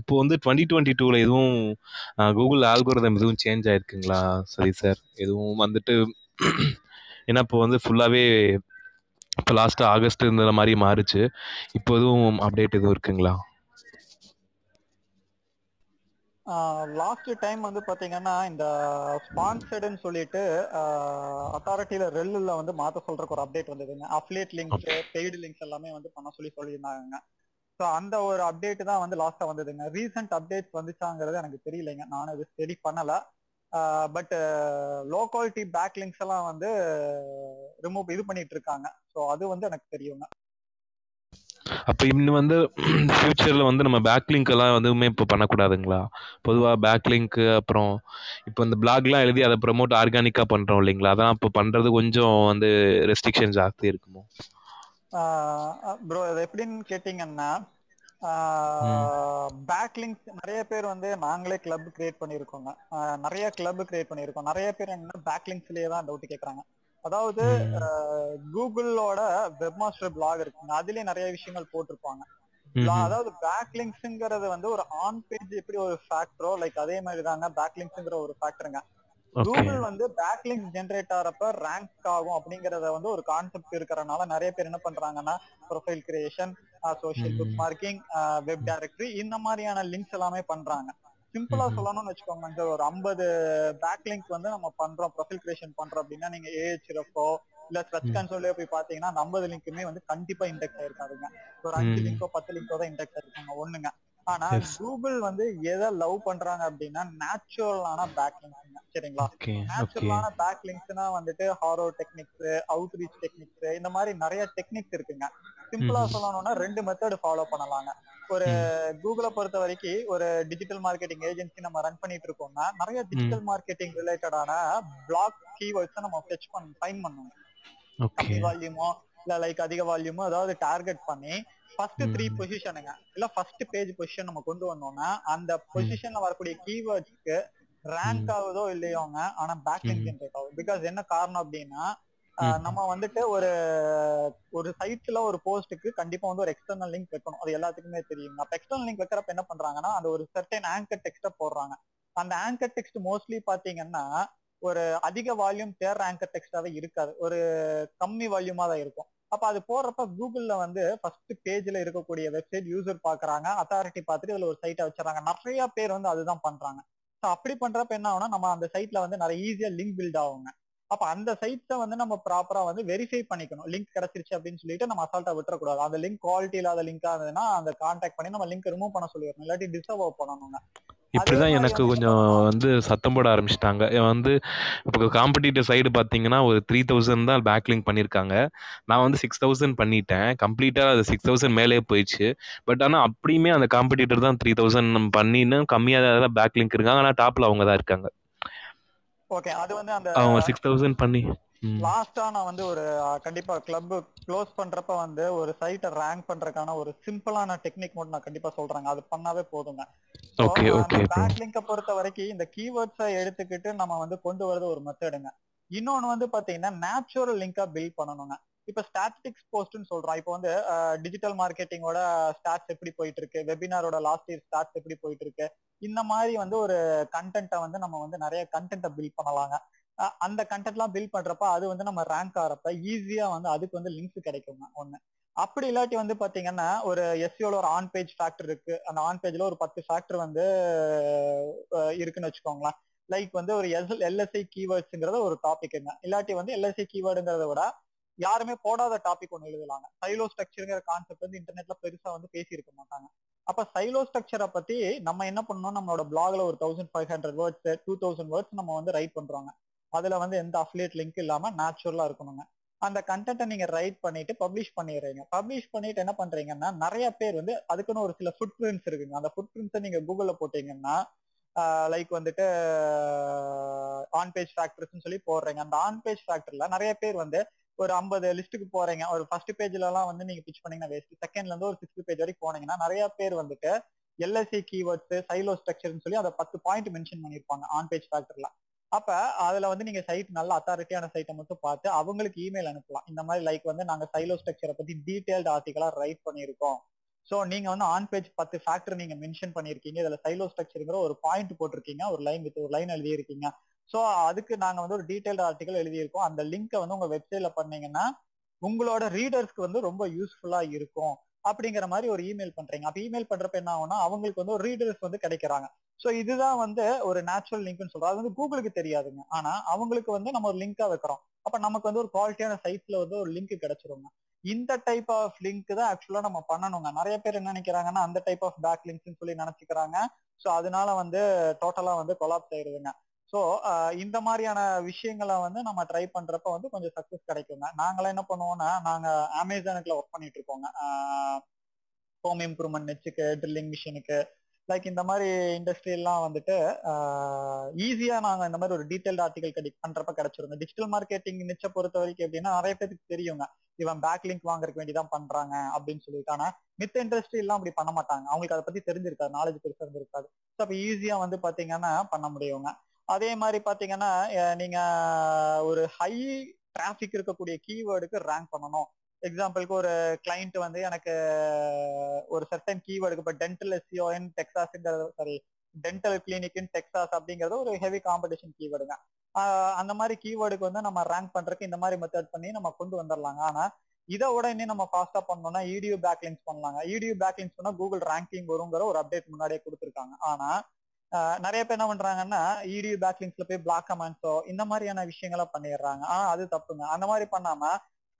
இப்போ வந்து டுவெண்ட்டி டுவெண்ட்டி டூவில் எதுவும் கூகுள் ஆல்கோரிதம் எதுவும் சேஞ்ச் ஆயிருக்குங்களா? சரி சார் எதுவும் வந்துட்டு ஏன்னா இப்போ வந்து ஃபுல்லாகவே இப்போ லாஸ்ட்டு ஆகஸ்ட் இந்த மாதிரி மாறுச்சு. இப்போ எதுவும் அப்டேட் எதுவும் இருக்குங்களா? லாஸ்ட் டைம் வந்து பாத்தீங்கன்னா இந்த ஸ்பான்சர்டுன்னு சொல்லிட்டு அத்தாரிட்டியில ரெல்லுல வந்து மாத்த சொல்றதுக்கு ஒரு அப்டேட் வந்ததுங்க அஃபிலியேட் லிங்க்ஸ் பெய்டு லிங்க்ஸ் எல்லாமே வந்து பண்ண சொல்லி சொல்லியிருந்தாங்க. ஸோ அந்த ஒரு அப்டேட் தான் வந்து லாஸ்டா வந்ததுங்க. ரீசெண்ட் அப்டேட்ஸ் வந்துச்சாங்கிறது எனக்கு தெரியலைங்க. நானும் இது ஸ்டடி பண்ணல. But low quality backlinks எல்லாம் வந்து ரிமூவ் இது பண்ணிட்டு இருக்காங்க. ஸோ அது வந்து எனக்கு தெரியுங்க. அப்போ இன்னும் வந்து ஃபியூச்சரில் வந்து நம்ம பேக்லிங்க் எல்லாம் எதுவுமே இப்போ பண்ணக்கூடாதுங்களா? பொதுவாக பேக்லிங்க்கு அப்புறம் இப்போ இந்த பிளாக்லாம் எழுதி அதை ப்ரமோட் ஆர்கானிக்காக பண்ணுறோம் இல்லைங்களா? அதான் இப்போ பண்ணுறது கொஞ்சம் வந்து ரெஸ்ட்ரிக்ஷன் ஜாஸ்தி இருக்குமோ? ப்ரோ அது எப்படின்னு கேட்டிங்கன்னா பேக்லிங்ஸ் நிறைய பேர் வந்து நாங்களே கிளப் கிரியேட் பண்ணியிருக்கோங்க. நிறைய கிளப் கிரியேட் பண்ணியிருக்கோம். நிறைய பேர் என்ன பேக்லிங்ஸ்லயே தான் டவுட் கேட்குறாங்க அதாவது கூகுளோட வெப் மாஸ்டர் பிளாக் இருக்குங்க. அதுலயே நிறைய விஷயங்கள் போட்டிருப்பாங்க. அதாவது பேக்லிங்ஸ்ங்கிறது வந்து ஒரு ஆன் பேஜ் எப்படி ஒரு ஃபேக்டரோ லைக் அதே மாதிரி தாங்க பேக்லிங்ஸ்ங்கிற ஒரு ஃபேக்டருங்க கூகுள் வந்து பேக்லிங்க் ஜென்ரேட் ஆகிறப்ப ரேங்க் ஆகும் அப்படிங்கறத வந்து ஒரு கான்செப்ட் இருக்கிறனால நிறைய பேர் என்ன பண்றாங்கன்னா profile creation social bookmarking web directory இந்த மாதிரியான லிங்க்ஸ் எல்லாமே பண்றாங்க. சிம்பிளா சொல்லணும்னு வச்சுக்கோங்க சார் ஒரு ஐம்பது பேக் லிங்க் வந்து நம்ம பண்றோம் ப்ரொஃபைல் கிரியேஷன் பண்றோம் அப்படின்னா நீங்க ஏஹெச்எஃப்ஓ இல்ல ஸ்ட்ரெச் கன்சோல்லே போய் பாத்தீங்கன்னா அந்த ஐம்பது லிங்க்குமே வந்து கண்டிப்பா இண்டெக்ஸ் ஆயிருக்காதுங்க. ஒரு அஞ்சு லிங்கோ பத்து லிங்கோ தான் இண்டெக்ஸ் ஆயிருக்காங்க ஒண்ணுங்க. ஆனா கூகுள் வந்து எதை லவ் பண்றாங்க அப்படின்னா நேச்சுரலான பேக் லிங்க்ஸ் சரிங்களா? நேச்சுரலான பேக் லிங்க்ஸ்னா வந்துட்டு HARO techniques outreach techniques இந்த மாதிரி நிறைய டெக்னிக்ஸ் இருக்குங்க. சிம்பிளா சொல்லணும்னா ரெண்டு மெத்தட் ஃபாலோ பண்ணலாங்க. ஒரு கூகுளை பொறுத்த வரைக்கும் ஒரு டிஜிட்டல் மார்க்கெட்டிங் ஏஜென்சி நம்ம ரன் பண்ணிட்டு இருக்கோம்னா நிறைய டிஜிட்டல் மார்க்கெட்டிங் ரிலேட்டடான பிளாக் கீவேர்ட்ஸ் நம்ம ஃபெச் பண்ண ஃபைன் பண்ணுவோம் கம்மி வால்யூமோ இல்ல லைக் அதிக வால்யூமோ அதாவது டார்கெட் பண்ணி ஃபர்ஸ்ட் த்ரீ பொசிஷனுங்க இல்ல ஃபர்ஸ்ட் பேஜ் பொசிஷன் நம்ம கொண்டு வந்தோம்னா அந்த பொசிஷன்ல வரக்கூடிய கீவேர்ட்ஸ்க்கு ரேங்க் ஆகுதோ இல்லையோங்க ஆனா பேக்லிங்க் ஜென்ரேட் ஆகும் பிகாஸ் என்ன காரணம் அப்படின்னா நம்ம வந்துட்டு ஒரு ஒரு சைட்ல ஒரு போஸ்ட்டுக்கு கண்டிப்பா வந்து ஒரு எக்ஸ்டர்னல் லிங்க் வைக்கணும். அது எல்லாத்துக்குமே தெரியும் அப்ப எக்ஸ்டர்னல் லிங்க் வைக்கிறப்ப என்ன பண்றாங்கன்னா அந்த ஒரு சர்டன் ஆங்கர் டெக்ஸ்ட போடுறாங்க. அந்த ஆங்கர் டெக்ஸ்ட் மோஸ்ட்லி பாத்தீங்கன்னா ஒரு அதிக வால்யூம் தேர்ற ஆங்கர் டெக்ஸ்டாவே இருக்காது. ஒரு கம்மி வால்யூமா தான் இருக்கும். அப்ப அது போடுறப்ப கூகுள்ல வந்து ஃபர்ஸ்ட் பேஜ்ல இருக்கக்கூடிய வெப்சைட் யூசர் பாக்குறாங்க. அத்தாரிட்டி பார்த்துட்டு இதுல ஒரு சைட்டை வச்சிடறாங்க. நிறைய பேர் வந்து அதுதான் பண்றாங்க. ஸோ அப்படி பண்றப்ப என்ன ஆகும்னா நம்ம அந்த சைட்ல வந்து நிறைய ஈஸியா லிங்க் பில்ட் ஆகுங்க. அப்ப அந்த சைட்ஸை வந்து நம்ம ப்ராப்பரா வந்து வெரிஃபை பண்ணிக்கணும். லிங்க் கிடைச்சிருச்சு அப்படின்னு சொல்லிட்டு நம்ம அசால்ட்டா விட்டுறக்கூடாது. அந்த லிங்க் குவாலிட்டி இல்லாத லிங்கா இருந்ததுன்னா அந்த கான்டாக்ட் பண்ணி நம்ம லிங்க் ரிமூவ் பண்ண சொல்லிடணும். இல்லாட்டி டிஸ்அவ் பண்ணணுங்க. இப்படிதான் எனக்கு கொஞ்சம் வந்து சத்தம் போட ஆரம்பிச்சிட்டாங்க. வந்து இப்போ காம்படிட்டிவ் சைடு பார்த்தீங்கன்னா ஒரு த்ரீ தௌசண்ட் தான் பேக் லிங்க் பண்ணியிருக்காங்க நான் வந்து சிக்ஸ் தௌசண்ட் பண்ணிட்டேன். கம்ப்ளீட்டாக அது சிக்ஸ் தௌசண்ட் மேலே போயிடுச்சு. பட் ஆனால் அப்படியுமே அந்த காம்படிட்டர் தான் த்ரீ தௌசண்ட் பண்ணின்னு கம்மியாக தான் பேக் லிங்க் இருக்காங்க. ஆனால் டாப்பில் அவங்க தான் இருக்காங்க. ஓகே அது வந்து அந்த அவங்க சிக்ஸ் தௌசண்ட் பண்ணி லாஸ்டா நான் வந்து ஒரு கண்டிப்பா கிளப் க்ளோஸ் பண்றப்ப வந்து ஒரு சைட்டை ரேங்க் பண்றதுக்கான ஒரு சிம்பிளான டெக்னிக் மட்டும் நான் கண்டிப்பா சொல்றேங்க. அது பண்ணாவே போதுங்க. ஓகே ஓகே பேக் லிங்க பொறுத்த வரைக்கும் இந்த கீவேர்ட்ஸை எடுத்துக்கிட்டு நம்ம வந்து கொண்டு வரது ஒரு மெத்தடுங்க இன்னொன்னு வந்து பாத்தீங்கன்னா நேச்சுரல் லிங்கா பில்ட் பண்ணணுங்க. இப்ப ஸ்டாட்டிஸ்டிக்ஸ் போஸ்ட்னு சொல்றோம். இப்போ வந்து டிஜிட்டல் மார்க்கெட்டிங்கோட ஸ்டாட்ஸ் எப்படி போயிட்டு இருக்கு வெபினாரோட லாஸ்ட் இயர் ஸ்டாட்ஸ் எப்படி போயிட்டு இருக்கு இந்த மாதிரி வந்து ஒரு கண்டென்ட்டை வந்து நம்ம வந்து நிறைய கண்டென்ட்டை பில்ட் பண்ணலாங்க. அந்த கண்டென்ட்லாம் பில்ட் பண்றப்ப அது வந்து நம்ம ரேங்க் ஆகிறப்ப ஈஸியா வந்து அதுக்கு வந்து லிங்க்ஸ் கிடைக்குங்க ஒண்ணு. அப்படி இல்லாட்டி வந்து பாத்தீங்கன்னா ஒரு எஸ்சியோல ஒரு ஆன் பேஜ் ஃபேக்டர் இருக்கு. அந்த ஆன் பேஜ்ல ஒரு பத்து ஃபேக்டர் வந்து இருக்குன்னு வச்சுக்கோங்களேன். லைக் வந்து ஒரு எஸ் எல்எஸ்ஐ கீவேர்ட்ஸ்ங்கிறத ஒரு டாபிக்ங்க இல்லாட்டி வந்து எல்எஸ்ஐ கீவேர்டுங்கிறத விட யாருமே போடாத டாபிக் ஒன்று எழுதலாங்க. சைலோ ஸ்ட்ரக்சருங்கிற கான்செப்ட் வந்து இன்டர்நெட்ல பெருசா வந்து பேசியிருக்க மாட்டாங்க. அப்ப சைலோ ஸ்ட்ரக்சரை பத்தி நம்ம என்ன பண்ணணும்? நம்மளோட பிளாக்ல ஒரு thousand five hundred words two thousand words நம்ம வந்து ரைட் பண்றோங்க. அதுல வந்து எந்த அஃபிலியேட் லிங்க் இல்லாம நேச்சுரலா இருக்கணுங்க. அந்த கண்டென்ட்டை நீங்க ரைட் பண்ணிட்டு பப்ளிஷ் பண்ணிடுறீங்க. பப்ளிஷ் பண்ணிட்டு என்ன பண்றீங்கன்னா நிறைய பேர் வந்து அதுக்குன்னு ஒரு சில ஃபுட் பிரிண்ட்ஸ் இருக்குங்க. அந்த ஃபுட் பிரிண்ட்ஸை நீங்க கூகுள்ல போட்டீங்கன்னா லைக் வந்துட்டு ஆன் பேஜ் ஃபேக்டர்ஸ்னு சொல்லி போடுறீங்க. அந்த ஆன் பேஜ் ஃபேக்டர்ல நிறைய பேர் வந்து ஒரு ஐம்பது லிஸ்ட்டுக்கு போறீங்க. ஒரு ஃபர்ஸ்ட் பேஜ்ல எல்லாம் வந்து நீங்க பிச் பண்ணீங்கன்னா வேஸ்ட் செகண்ட்ல இருந்து ஒரு சிக்ஸ்த் பேஜ் வரைக்கும் போனீங்கன்னா நிறைய பேர் வந்துட்டு எல்எஸ்சி கீவேர்ட்ஸ் சைலோ ஸ்ட்ரக்சர்னு சொல்லி அதை பத்து பாயிண்ட் மென்ஷன் பண்ணிருப்பாங்க ஆன் பேஜ் ஃபேக்டர்ல அப்ப அதுல வந்து நீங்க சைட் நல்ல அத்தாரிட்டியான சைட்டை மட்டும் பார்த்து அவங்களுக்கு இமெயில் அனுப்பலாம். இந்த மாதிரி லைக் வந்து நாங்க சைலோ ஸ்ட்ரக்சரை பத்தி டீடைல்டு ஆர்டிகலா ரைட் பண்ணியிருக்கோம். ஸோ நீங்க வந்து ஆன் பேஜ் பத்து ஃபேக்டர் நீங்க மென்ஷன் பண்ணிருக்கீங்க இதுல சைலோ ஸ்ட்ரக்சருங்கிற ஒரு பாயிண்ட் போட்டிருக்கீங்க. ஒரு லைன் வித் ஒரு லைன் எழுதியிருக்கீங்க. ஸோ அதுக்கு நாங்க வந்து ஒரு டீடைல்டு ஆர்டிகல் எழுதியிருக்கோம். அந்த லிங்கை வந்து உங்க வெப்சைட்ல பண்ணீங்கன்னா உங்களோட ரீடர்ஸ்க்கு வந்து ரொம்ப யூஸ்ஃபுல்லா இருக்கும். அப்படிங்கிற மாதிரி ஒரு இமெயில் பண்றீங்க. அப்ப இமெயில் பண்றப்ப என்ன ஆகும்னா அவங்களுக்கு வந்து ஒரு ரீடர்ஸ் வந்து கிடைக்கிறாங்க. சோ இதுதான் வந்து ஒரு நேச்சுரல் லிங்க்னு சொல்றோம். அது வந்து கூகுளுக்கு தெரியாதுங்க. ஆனா அவங்களுக்கு வந்து நம்ம ஒரு லிங்கா வைக்கிறோம். அப்ப நமக்கு வந்து ஒரு குவாலிட்டியான சைட்ல வந்து ஒரு லிங்க் கிடைச்சிருங்க. இந்த டைப் ஆஃப் லிங்க் தான் ஆக்சுவலா நம்ம பண்ணணுங்க. நிறைய பேர் என்ன நினைக்கிறாங்கன்னா அந்த டைப் ஆஃப் பேக் லிங்க்ஸ்னு சொல்லி நினைச்சுக்கிறாங்க. சோ அதனால வந்து டோட்டலா வந்து கொலாப்ஸ் ஆயிடுதுங்க ஸோ இந்த மாதிரியான விஷயங்களை வந்து நம்ம ட்ரை பண்றப்ப வந்து கொஞ்சம் சக்சஸ் கிடைக்குங்க. நாங்களாம் என்ன பண்ணுவோம்னா நாங்க அமேசானுக்குள்ள ஒர்க் பண்ணிட்டு இருக்கோங்க. ஹோம் இம்ப்ரூவ்மெண்ட் நெச்சுக்கு ட்ரில்லிங் மிஷினுக்கு லைக் இந்த மாதிரி இண்டஸ்ட்ரி எல்லாம் வந்துட்டு ஈஸியா நாங்க இந்த மாதிரி ஒரு டீடைல்டு ஆர்டிகல் கடி பண்றப்ப கிடைச்சிருங்க டிஜிட்டல் மார்க்கெட்டிங் நிச்ச பொறுத்த வரைக்கும் எப்படின்னா நிறைய பேருக்கு தெரியுங்க. இவன் பேக் லிங்க் வேண்டி வேண்டிதான் பண்றாங்க அப்படின்னு சொல்லிட்டு. ஆனா மித்த இண்டஸ்ட்ரி எல்லாம் அப்படி பண்ண மாட்டாங்க. அவங்களுக்கு அதை பத்தி தெரிஞ்சிருக்காது. நாலேஜ் பெருசா இருந்திருக்காது. ஸோ அப்ப ஈஸியா வந்து பாத்தீங்கன்னா பண்ண முடியுங்க. அதே மாதிரி பாத்தீங்கன்னா நீங்க ஒரு ஹை டிராபிக் இருக்கக்கூடிய கீவேர்டுக்கு ரேங்க் பண்ணணும். எக்ஸாம்பிளுக்கு ஒரு கிளைண்ட் வந்து எனக்கு ஒரு சர்டன் கீவேர்டுக்கு இப்போ dental SEO in டெக்ஸாஸ்ங்கிறது sorry dental clinic in Texas அப்படிங்கிறது ஒரு ஹெவி காம்படிஷன் கீவேர்டுங்க அந்த மாதிரி கீவேர்டுக்கு வந்து நம்ம ரேங்க் பண்றதுக்கு இந்த மாதிரி மெத்தட் பண்ணி நம்ம கொண்டு வந்துடலாங்க ஆனா இதை விட இன்னும் நம்ம ஃபாஸ்டா பண்ணோம்னா இடியூ பேக்லிங்ஸ் பண்ணலாங்க. இடியூ பேக்லிங்ஸ் பண்ணா கூகுள் ரேங்கிங் வருங்கிற ஒரு அப்டேட் முன்னாடியே கொடுத்துருக்காங்க. ஆனா நிறைய பேர் என்ன பண்றாங்கன்னா இடியூ பேக்லிங்ஸ்ல போய் பிளாக் கமெண்ட்ஸோ இந்த மாதிரியான விஷயங்களை பண்ணிடுறாங்க. ஆனா அது தப்புங்க. அந்த மாதிரி பண்ணாம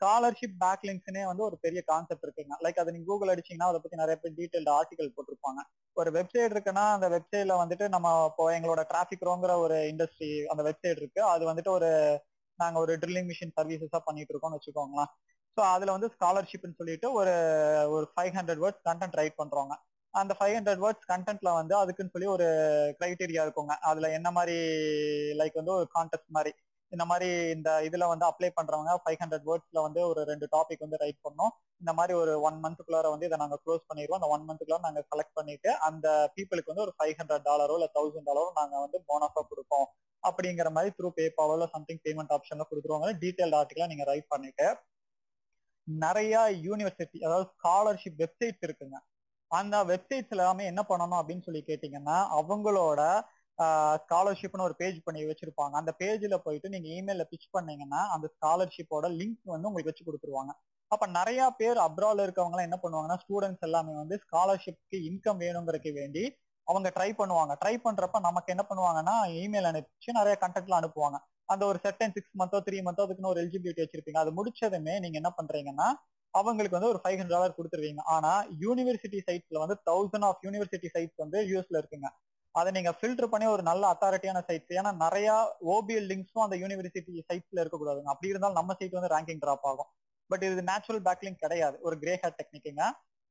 ஸ்காலர்ஷிப் பேக்லிங்ஸ்னே வந்து ஒரு பெரிய கான்செப்ட் இருக்குங்க. லைக் அதை நீங்க கூகுள் அடிச்சீங்கன்னா அதை பத்தி நிறைய பேர் டீடைல்டு ஆர்டிகல் போட்டிருப்பாங்க. ஒரு வெப்சைட் இருக்குன்னா அந்த வெப்சைட்ல வந்துட்டு நம்ம இப்போ எங்களோட டிராபிக் ரோங்கிற ஒரு இண்டஸ்ட்ரி அந்த வெப்சைட் இருக்கு. அது வந்துட்டு ஒரு நாங்க ஒரு ட்ரில்லிங் மிஷின் சர்வீசஸா பண்ணிட்டு இருக்கோம்னு வச்சுக்கோங்களேன். ஸோ அதுல வந்து ஸ்காலர்ஷிப்னு சொல்லிட்டு ஒரு ஒரு five hundred words content write பண்றோங்க அந்த ஃபைவ் ஹண்ட்ரட் வேர்ட்ஸ் கண்டென்ட்ல வந்து அதுக்குன்னு சொல்லி ஒரு கிரைட்டீரியா இருக்குங்க. அதுல என்ன மாதிரி லைக் வந்து ஒரு கான்டெஸ்ட் மாதிரி. இந்த மாதிரி இந்த இதுல வந்து அப்ளை பண்றவங்க ஃபைவ் ஹண்ட்ரட் வேர்ட்ஸ்ல வந்து ஒரு ரெண்டு டாபிக் வந்து ரைட் பண்ணோம் இந்த மாதிரி ஒரு ஒன் மந்த்துக்குள்ளார வந்து இதை நாங்க க்ளோஸ் பண்ணிடுவோம். அந்த ஒன் மந்த்துக்குள்ள நாங்க கலெக்ட் பண்ணிட்டு அந்த பீப்புளுக்கு வந்து ஒரு ஃபைவ் ஹண்ட்ரட் டாலரோ இல்ல தௌசண்ட் டாலரோ நாங்க வந்து போனஸா கொடுப்போம். அப்படிங்கிற மாதிரி த்ரூ பேபாலோ இல்ல சம்திங் பேமெண்ட் ஆப்ஷன்ல கொடுத்துருவாங்க. டீடைல்டு ஆர்டிகலா நீங்க ரைட் பண்ணிட்டு நிறைய யூனிவர்சிட்டி அதாவது ஸ்காலர்ஷிப் வெப்சைட்ஸ் இருக்குங்க. அந்த வெப்சைட்ஸ் எல்லாமே என்ன பண்ணணும் அப்படின்னு சொல்லி கேட்டீங்கன்னா அவங்களோட ஸ்காலர்ஷிப்னு ஒரு பேஜ் பண்ணி வச்சிருப்பாங்க. அந்த பேஜ்ல போயிட்டு நீங்க இமெயில பிச் பண்ணீங்கன்னா அந்த ஸ்காலர்ஷிப்போட லிங்க் வந்து உங்களுக்கு வச்சு கொடுத்துருவாங்க. அப்ப நிறைய பேர் அப்ராட்ல இருக்கவங்க என்ன பண்ணுவாங்கன்னா ஸ்டூடெண்ட்ஸ் எல்லாமே வந்து ஸ்காலர்ஷிப்க்கு இன்கம் வேணுங்கிறதுக்கு வேண்டி அவங்க ட்ரை பண்ணுவாங்க. ட்ரை பண்றப்ப நமக்கு என்ன பண்ணுவாங்கன்னா இமெயில் அனுப்பிச்சு நிறைய கண்டென்ட்லாம் அனுப்புவாங்க. அந்த ஒரு செட்டன் சிக்ஸ் மந்தோ த்ரீ மந்தோ அதுக்குன்னு ஒரு எலிஜிபிலிட்டி வச்சிருப்பீங்க. அது முடிச்சதுமே நீங்க என்ன பண்றீங்கன்னா அவங்களுக்கு வந்து ஒரு ஃபைவ் ஹண்ட்ரட் டாலர் கொடுத்துருவீங்க. ஆனா யூனிவர்சிட்டி சைட்ஸ்ல வந்து தௌசண்ட் ஆஃப் யூனிவர்சிட்டி சைட்ஸ் வந்து யூஎஸ்ல இருக்குங்க. அதை நீங்க ஃபில்டர் பண்ணி ஒரு நல்ல அத்தாரிட்டியான சைட்ஸ் ஏன்னா நிறைய ஓபிஎல் லிங்க்ஸும் அந்த யூனிவர்சிட்டி சைட்ஸ்ல இருக்கக்கூடாதுங்க. அப்படி இருந்தாலும் நம்ம சைட் வந்து ரேங்கிங் ட்ராப் ஆகும். பட் இது நேச்சுரல் பேக்லிங் கிடையாது. ஒரு கிரே ஹேர் டெக்னிக்குங்க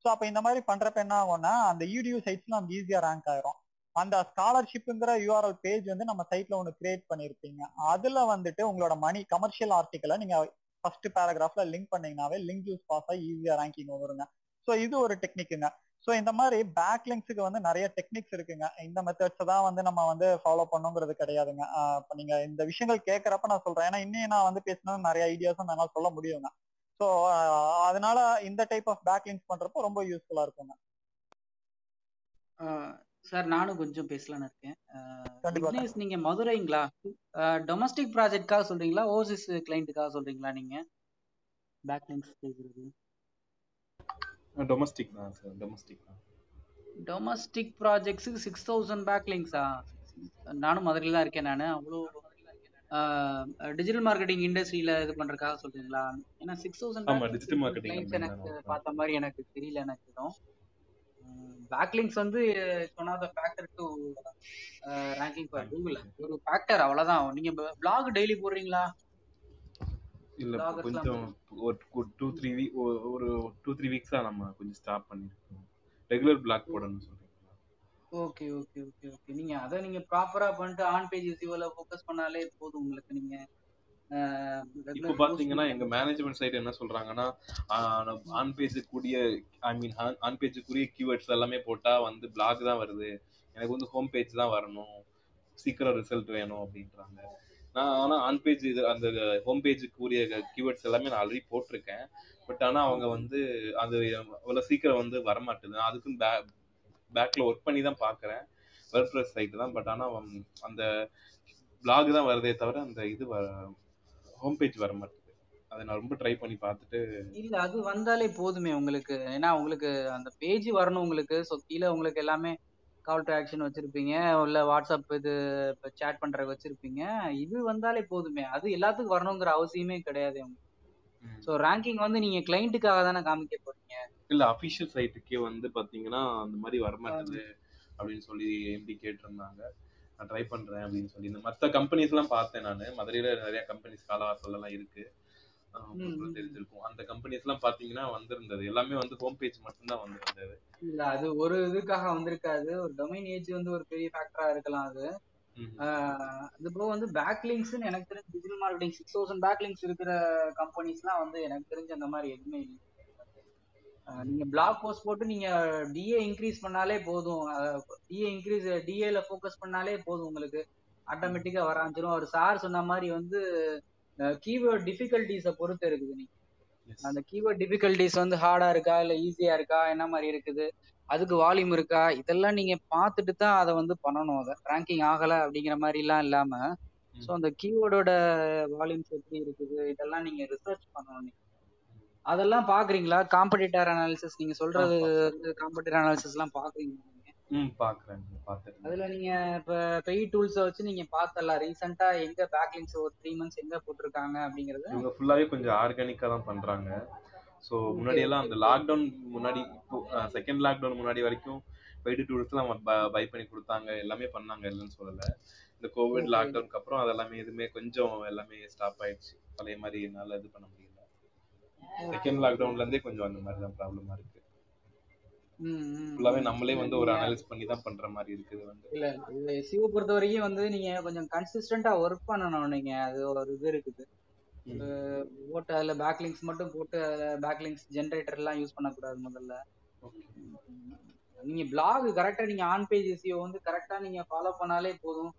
ஸோ அப்ப இந்த மாதிரி பண்றப்ப என்ன ஆகும்னா அந்த யூடியூ சைட்ஸ்ல நம்ம ஈஸியா ரேங்க் ஆயிரும். அந்த ஸ்காலர்ஷிப்புங்கிற யூஆர்எல் பேஜ் வந்து நம்ம சைட்ல ஒன்று கிரியேட் பண்ணிருப்பீங்க. அதுல வந்துட்டு உங்களோட மணி கமர்ஷியல் ஆர்டிக்கலை நீங்க ஃபர்ஸ்ட் பேராகிராஃப்ல லிங்க் பண்ணீங்கன்னாவே லிங்க் யூஸ் பாஸ் ஈஸியா ரேங்கிங் வருங்க ஸோ இது ஒரு டெக்னிக்குங்க ஸோ இந்த மாதிரி பேக் லிங்க்ஸுக்கு வந்து நிறைய டெக்னிக்ஸ் இருக்குங்க. இந்த மெத்தட்ஸ் தான் வந்து நம்ம வந்து ஃபாலோ பண்ணுங்கிறது கிடையாதுங்க. இப்போ நீங்க இந்த விஷயங்கள் கேட்கறப்ப நான் சொல்றேன். ஏன்னா இன்னும் நான் வந்து பேசினா நிறைய ஐடியாஸும் என்னால் சொல்ல முடியுங்க. ஸோ அதனால இந்த டைப் ஆஃப் பேக் லிங்க்ஸ் பண்றப்போ ரொம்ப யூஸ்ஃபுல்லா இருக்குங்க. சார் நானும் கொஞ்சம் பேசலாம்னு இருக்கேன். நீங்க மதுரைங்களா? டொமஸ்டிக் ப்ராஜெக்ட்காக சொல்றீங்களா? ஓசிஸ் கிளைண்ட்டுக்காக சொல்றீங்களா நீங்க? பேக் லிங்க்ஸ் கேக்குறது டொமஸ்டிக் தான் சார் டொமஸ்டிக் தான். டொமஸ்டிக் ப்ராஜெக்ட்ஸுக்கு சிக்ஸ் தௌசண்ட் பேக் லிங்க்ஸா நானும் மதுரையில் தான் இருக்கேன் நான். அவ்வளோ டிஜிட்டல் மார்க்கெட்டிங் இண்டஸ்ட்ரியில இது பண்றதுக்காக சொல்றீங்களா? ஏன்னா சிக்ஸ் தௌசண்ட் ஆமா டிஜிட்டல் மார்க்கெட்டிங் எனக்கு பார்த்த மாதிரி எனக்கு தெரியல எனக்கு எதுவும் பேக்லிங்ஸ் வந்து one of the factor to ranking for Google ஒரு ஃபேக்டர் அவ்வளவுதான். நீங்க பிளாக் டெய்லி போடுறீங்களா? இல்ல கொஞ்சம் ஒரு டூ த்ரீ வீக் ஒரு டூ த்ரீ வீக்ஸா நம்ம கொஞ்சம் ஸ்டாப் பண்ணிருக்கோம். ரெகுலர் பிளாக் போடணும்னு சொல்றீங்களா? ஓகே ஓகே ஓகே ஓகே நீங்க அதை நீங்க ப்ராப்பரா பண்ணிட்டு ஆன் பேஜ் சிவல ஃபோக்கஸ் பண்ணாலே போதும் உங்களுக்கு நீங்க இப்போ பாத்தீங்கன்னா எங்க மேனேஜ்மெண்ட் சைடு என்ன சொல்றாங்கன்னா ஆன் பேஜ் கூடிய ஐ மீன் ஆன் பேஜ் கூடிய கீவேர்ட்ஸ் எல்லாமே போட்டா வந்து பிளாக் தான் வருது. எனக்கு வந்து ஹோம் பேஜ் தான் வரணும். சீக்கிரம் ரிசல்ட் வேணும் அப்படின்றாங்க. நான் ஆனால் ஆன் பேஜ் இது அந்த ஹோம் பேஜுக்கு உரிய கீவேர்ட்ஸ் எல்லாமே நான் ஆல்ரெடி போட்டிருக்கேன். பட் ஆனால் அவங்க வந்து அது அவ்வளோ சீக்கிரம் வந்து வரமாட்டேது அதுக்கும் பே பேக்கில் ஒர்க் பண்ணி தான் பார்க்குறேன் வெர்ப்ரெஸ் சைட்டு தான். பட் ஆனால் அந்த பிளாக் தான் வருதே தவிர அந்த இது வர ஹோம் பேஜ் வர மாட்டேங்குது. அதை நான் ரொம்ப ட்ரை பண்ணி பார்த்துட்டு இல்ல அது வந்தாலே போதுமே உங்களுக்கு. ஏன்னா உங்களுக்கு அந்த பேஜ் வரணும் உங்களுக்கு. ஸோ கீழே உங்களுக்கு எல்லாமே கால் டு ஆக்ஷன் வச்சிருப்பீங்க. இல்ல வாட்ஸ்அப் இது இப்போ சேட் பண்ற வச்சிருப்பீங்க. இது வந்தாலே போதுமே. அது எல்லாத்துக்கும் வரணுங்கிற அவசியமே கிடையாது. ஸோ ரேங்கிங் வந்து நீங்க கிளைண்ட்டுக்காக தானே காமிக்க போறீங்க. இல்ல அபிஷியல் சைட்டுக்கே வந்து பாத்தீங்கன்னா அந்த மாதிரி வரமாட்டேது அப்படின்னு சொல்லி எம்பி கேட்டிருந்தாங்க. நான் ட்ரை பண்றேன் அப்படின்னு சொல்லி. இந்த மற்ற கம்பெனிஸ் எல்லாம் பார்த்தேன் நான். மதுரையில நிறைய கம்பெனிஸ் காலவாசல் எல்லாம் இருக்கு. தெரிஞ்சிருக்கும் அந்த கம்பெனிஸ் எல்லாம் பாத்தீங்கன்னா வந்திருந்தது. எல்லாமே வந்து ஹோம் பேஜ் மட்டும்தான் வந்திருந்தது. இல்ல அது ஒரு இதுக்காக வந்திருக்காது. ஒரு டொமைன் ஏஜ் வந்து ஒரு பெரிய ஃபேக்டரா இருக்கலாம் அது. அது போக வந்து பேக்லிங்ஸ்னு எனக்கு தெரிஞ்ச digital marketing six thousand backlinks இருக்கிற கம்பெனிஸ்லாம் வந்து எனக்கு தெரிஞ்ச அந்த மாதிரி எதுவுமே இல்லை. நீங்க பிளாக் போஸ்ட் போட்டு நீங்க டிஏ இன்க்ரீஸ் பண்ணாலே போதும். டிஏ இன்க்ரீஸ் டிஏல ஃபோக்கஸ் பண்ணாலே போதும் உங்களுக்கு. ஆட்டோமேட்டிக்கா வர ஆரம்பிச்சிடும் அவர் சார் சொன்ன மாதிரி வந்து கீவேர்ட் டிஃபிகல்டிஸை பொறுத்து இருக்குது நீங்க. அந்த கீவேர்ட் டிஃபிகல்டிஸ் வந்து ஹார்டா இருக்கா இல்ல ஈஸியா இருக்கா என்ன மாதிரி இருக்குது அதுக்கு வால்யூம் இருக்கா இதெல்லாம் நீங்க பார்த்துட்டு தான் அதை வந்து பண்ணணும் அதை ரேங்கிங் ஆகல அப்படிங்கிற மாதிரி எல்லாம் இல்லாம ஸோ அந்த கீவேர்டோட வால்யூம்ஸ் எப்படி இருக்குது இதெல்லாம் நீங்க ரிசர்ச் பண்ணணும் நீங்க. அதெல்லாம் பாக்குறீங்களா காம்படிட்டர் அனாலிசிஸ் நீங்க சொல்றது காம்படிட்டர் அனாலிசிஸ் எல்லாம் பாக்குறீங்களா ம் பாக்குறேன் பாத்துட்டு அதுல நீங்க இப்ப பெய் டூல்ஸை வச்சு நீங்க பார்த்தலாம் ரீசெண்டா எங்க பேக்லிங்ஸ் ஒரு த்ரீ மந்த்ஸ் எங்க போட்டிருக்காங்க அப்படிங்கறது? இவங்க ஃபுல்லாவே கொஞ்சம் ஆர்கானிக்கா தான் பண்றாங்க. ஸோ முன்னாடி எல்லாம் அந்த லாக்டவுன் முன்னாடி செகண்ட் லாக்டவுன் முன்னாடி வரைக்கும் பெய்டு டூல்ஸ்லாம் பை பண்ணி கொடுத்தாங்க. எல்லாமே பண்ணாங்க இல்லைன்னு சொல்லல. இந்த கோவிட் Okay. லாக்டவுனுக்கு அப்புறம் அதெல்லாமே எதுவுமே கொஞ்சம் எல்லாமே ஸ்டாப் ஆயிடுச்சு. பழைய மாதிரி என்னால இது பண்ண முடியல. செகண்ட் லாக்டவுன்ல இருந்தே கொஞ்சம் அந்த மாதிரி தான் ப்ராப்ளமா இருக்கு. ஃபுல்லாவே. நம்மளே வந்து ஒரு அனலைஸ் பண்ணி தான் பண்ற மாதிரி இருக்குது வந்து இல்ல இது எஸ்இஓ பொறுத்த வரைக்கும் வந்து நீங்க கொஞ்சம் கன்சிஸ்டண்டா ஒர்க் பண்ணணும் நீங்க அது ஒரு இது இருக்குது. போட்டு அதுல பேக்லிங்ஸ் மட்டும் போட்டு பேக்லிங்ஸ் ஜென்ரேட்டர் எல்லாம் யூஸ் பண்ணக்கூடாது முதல்ல. நீங்க பிளாக் கரெக்டா நீங்க ஆன் பேஜ் எஸ்இஓ வந்து கரெக்டா நீங்க ஃபாலோ பண்ணாலே போதும்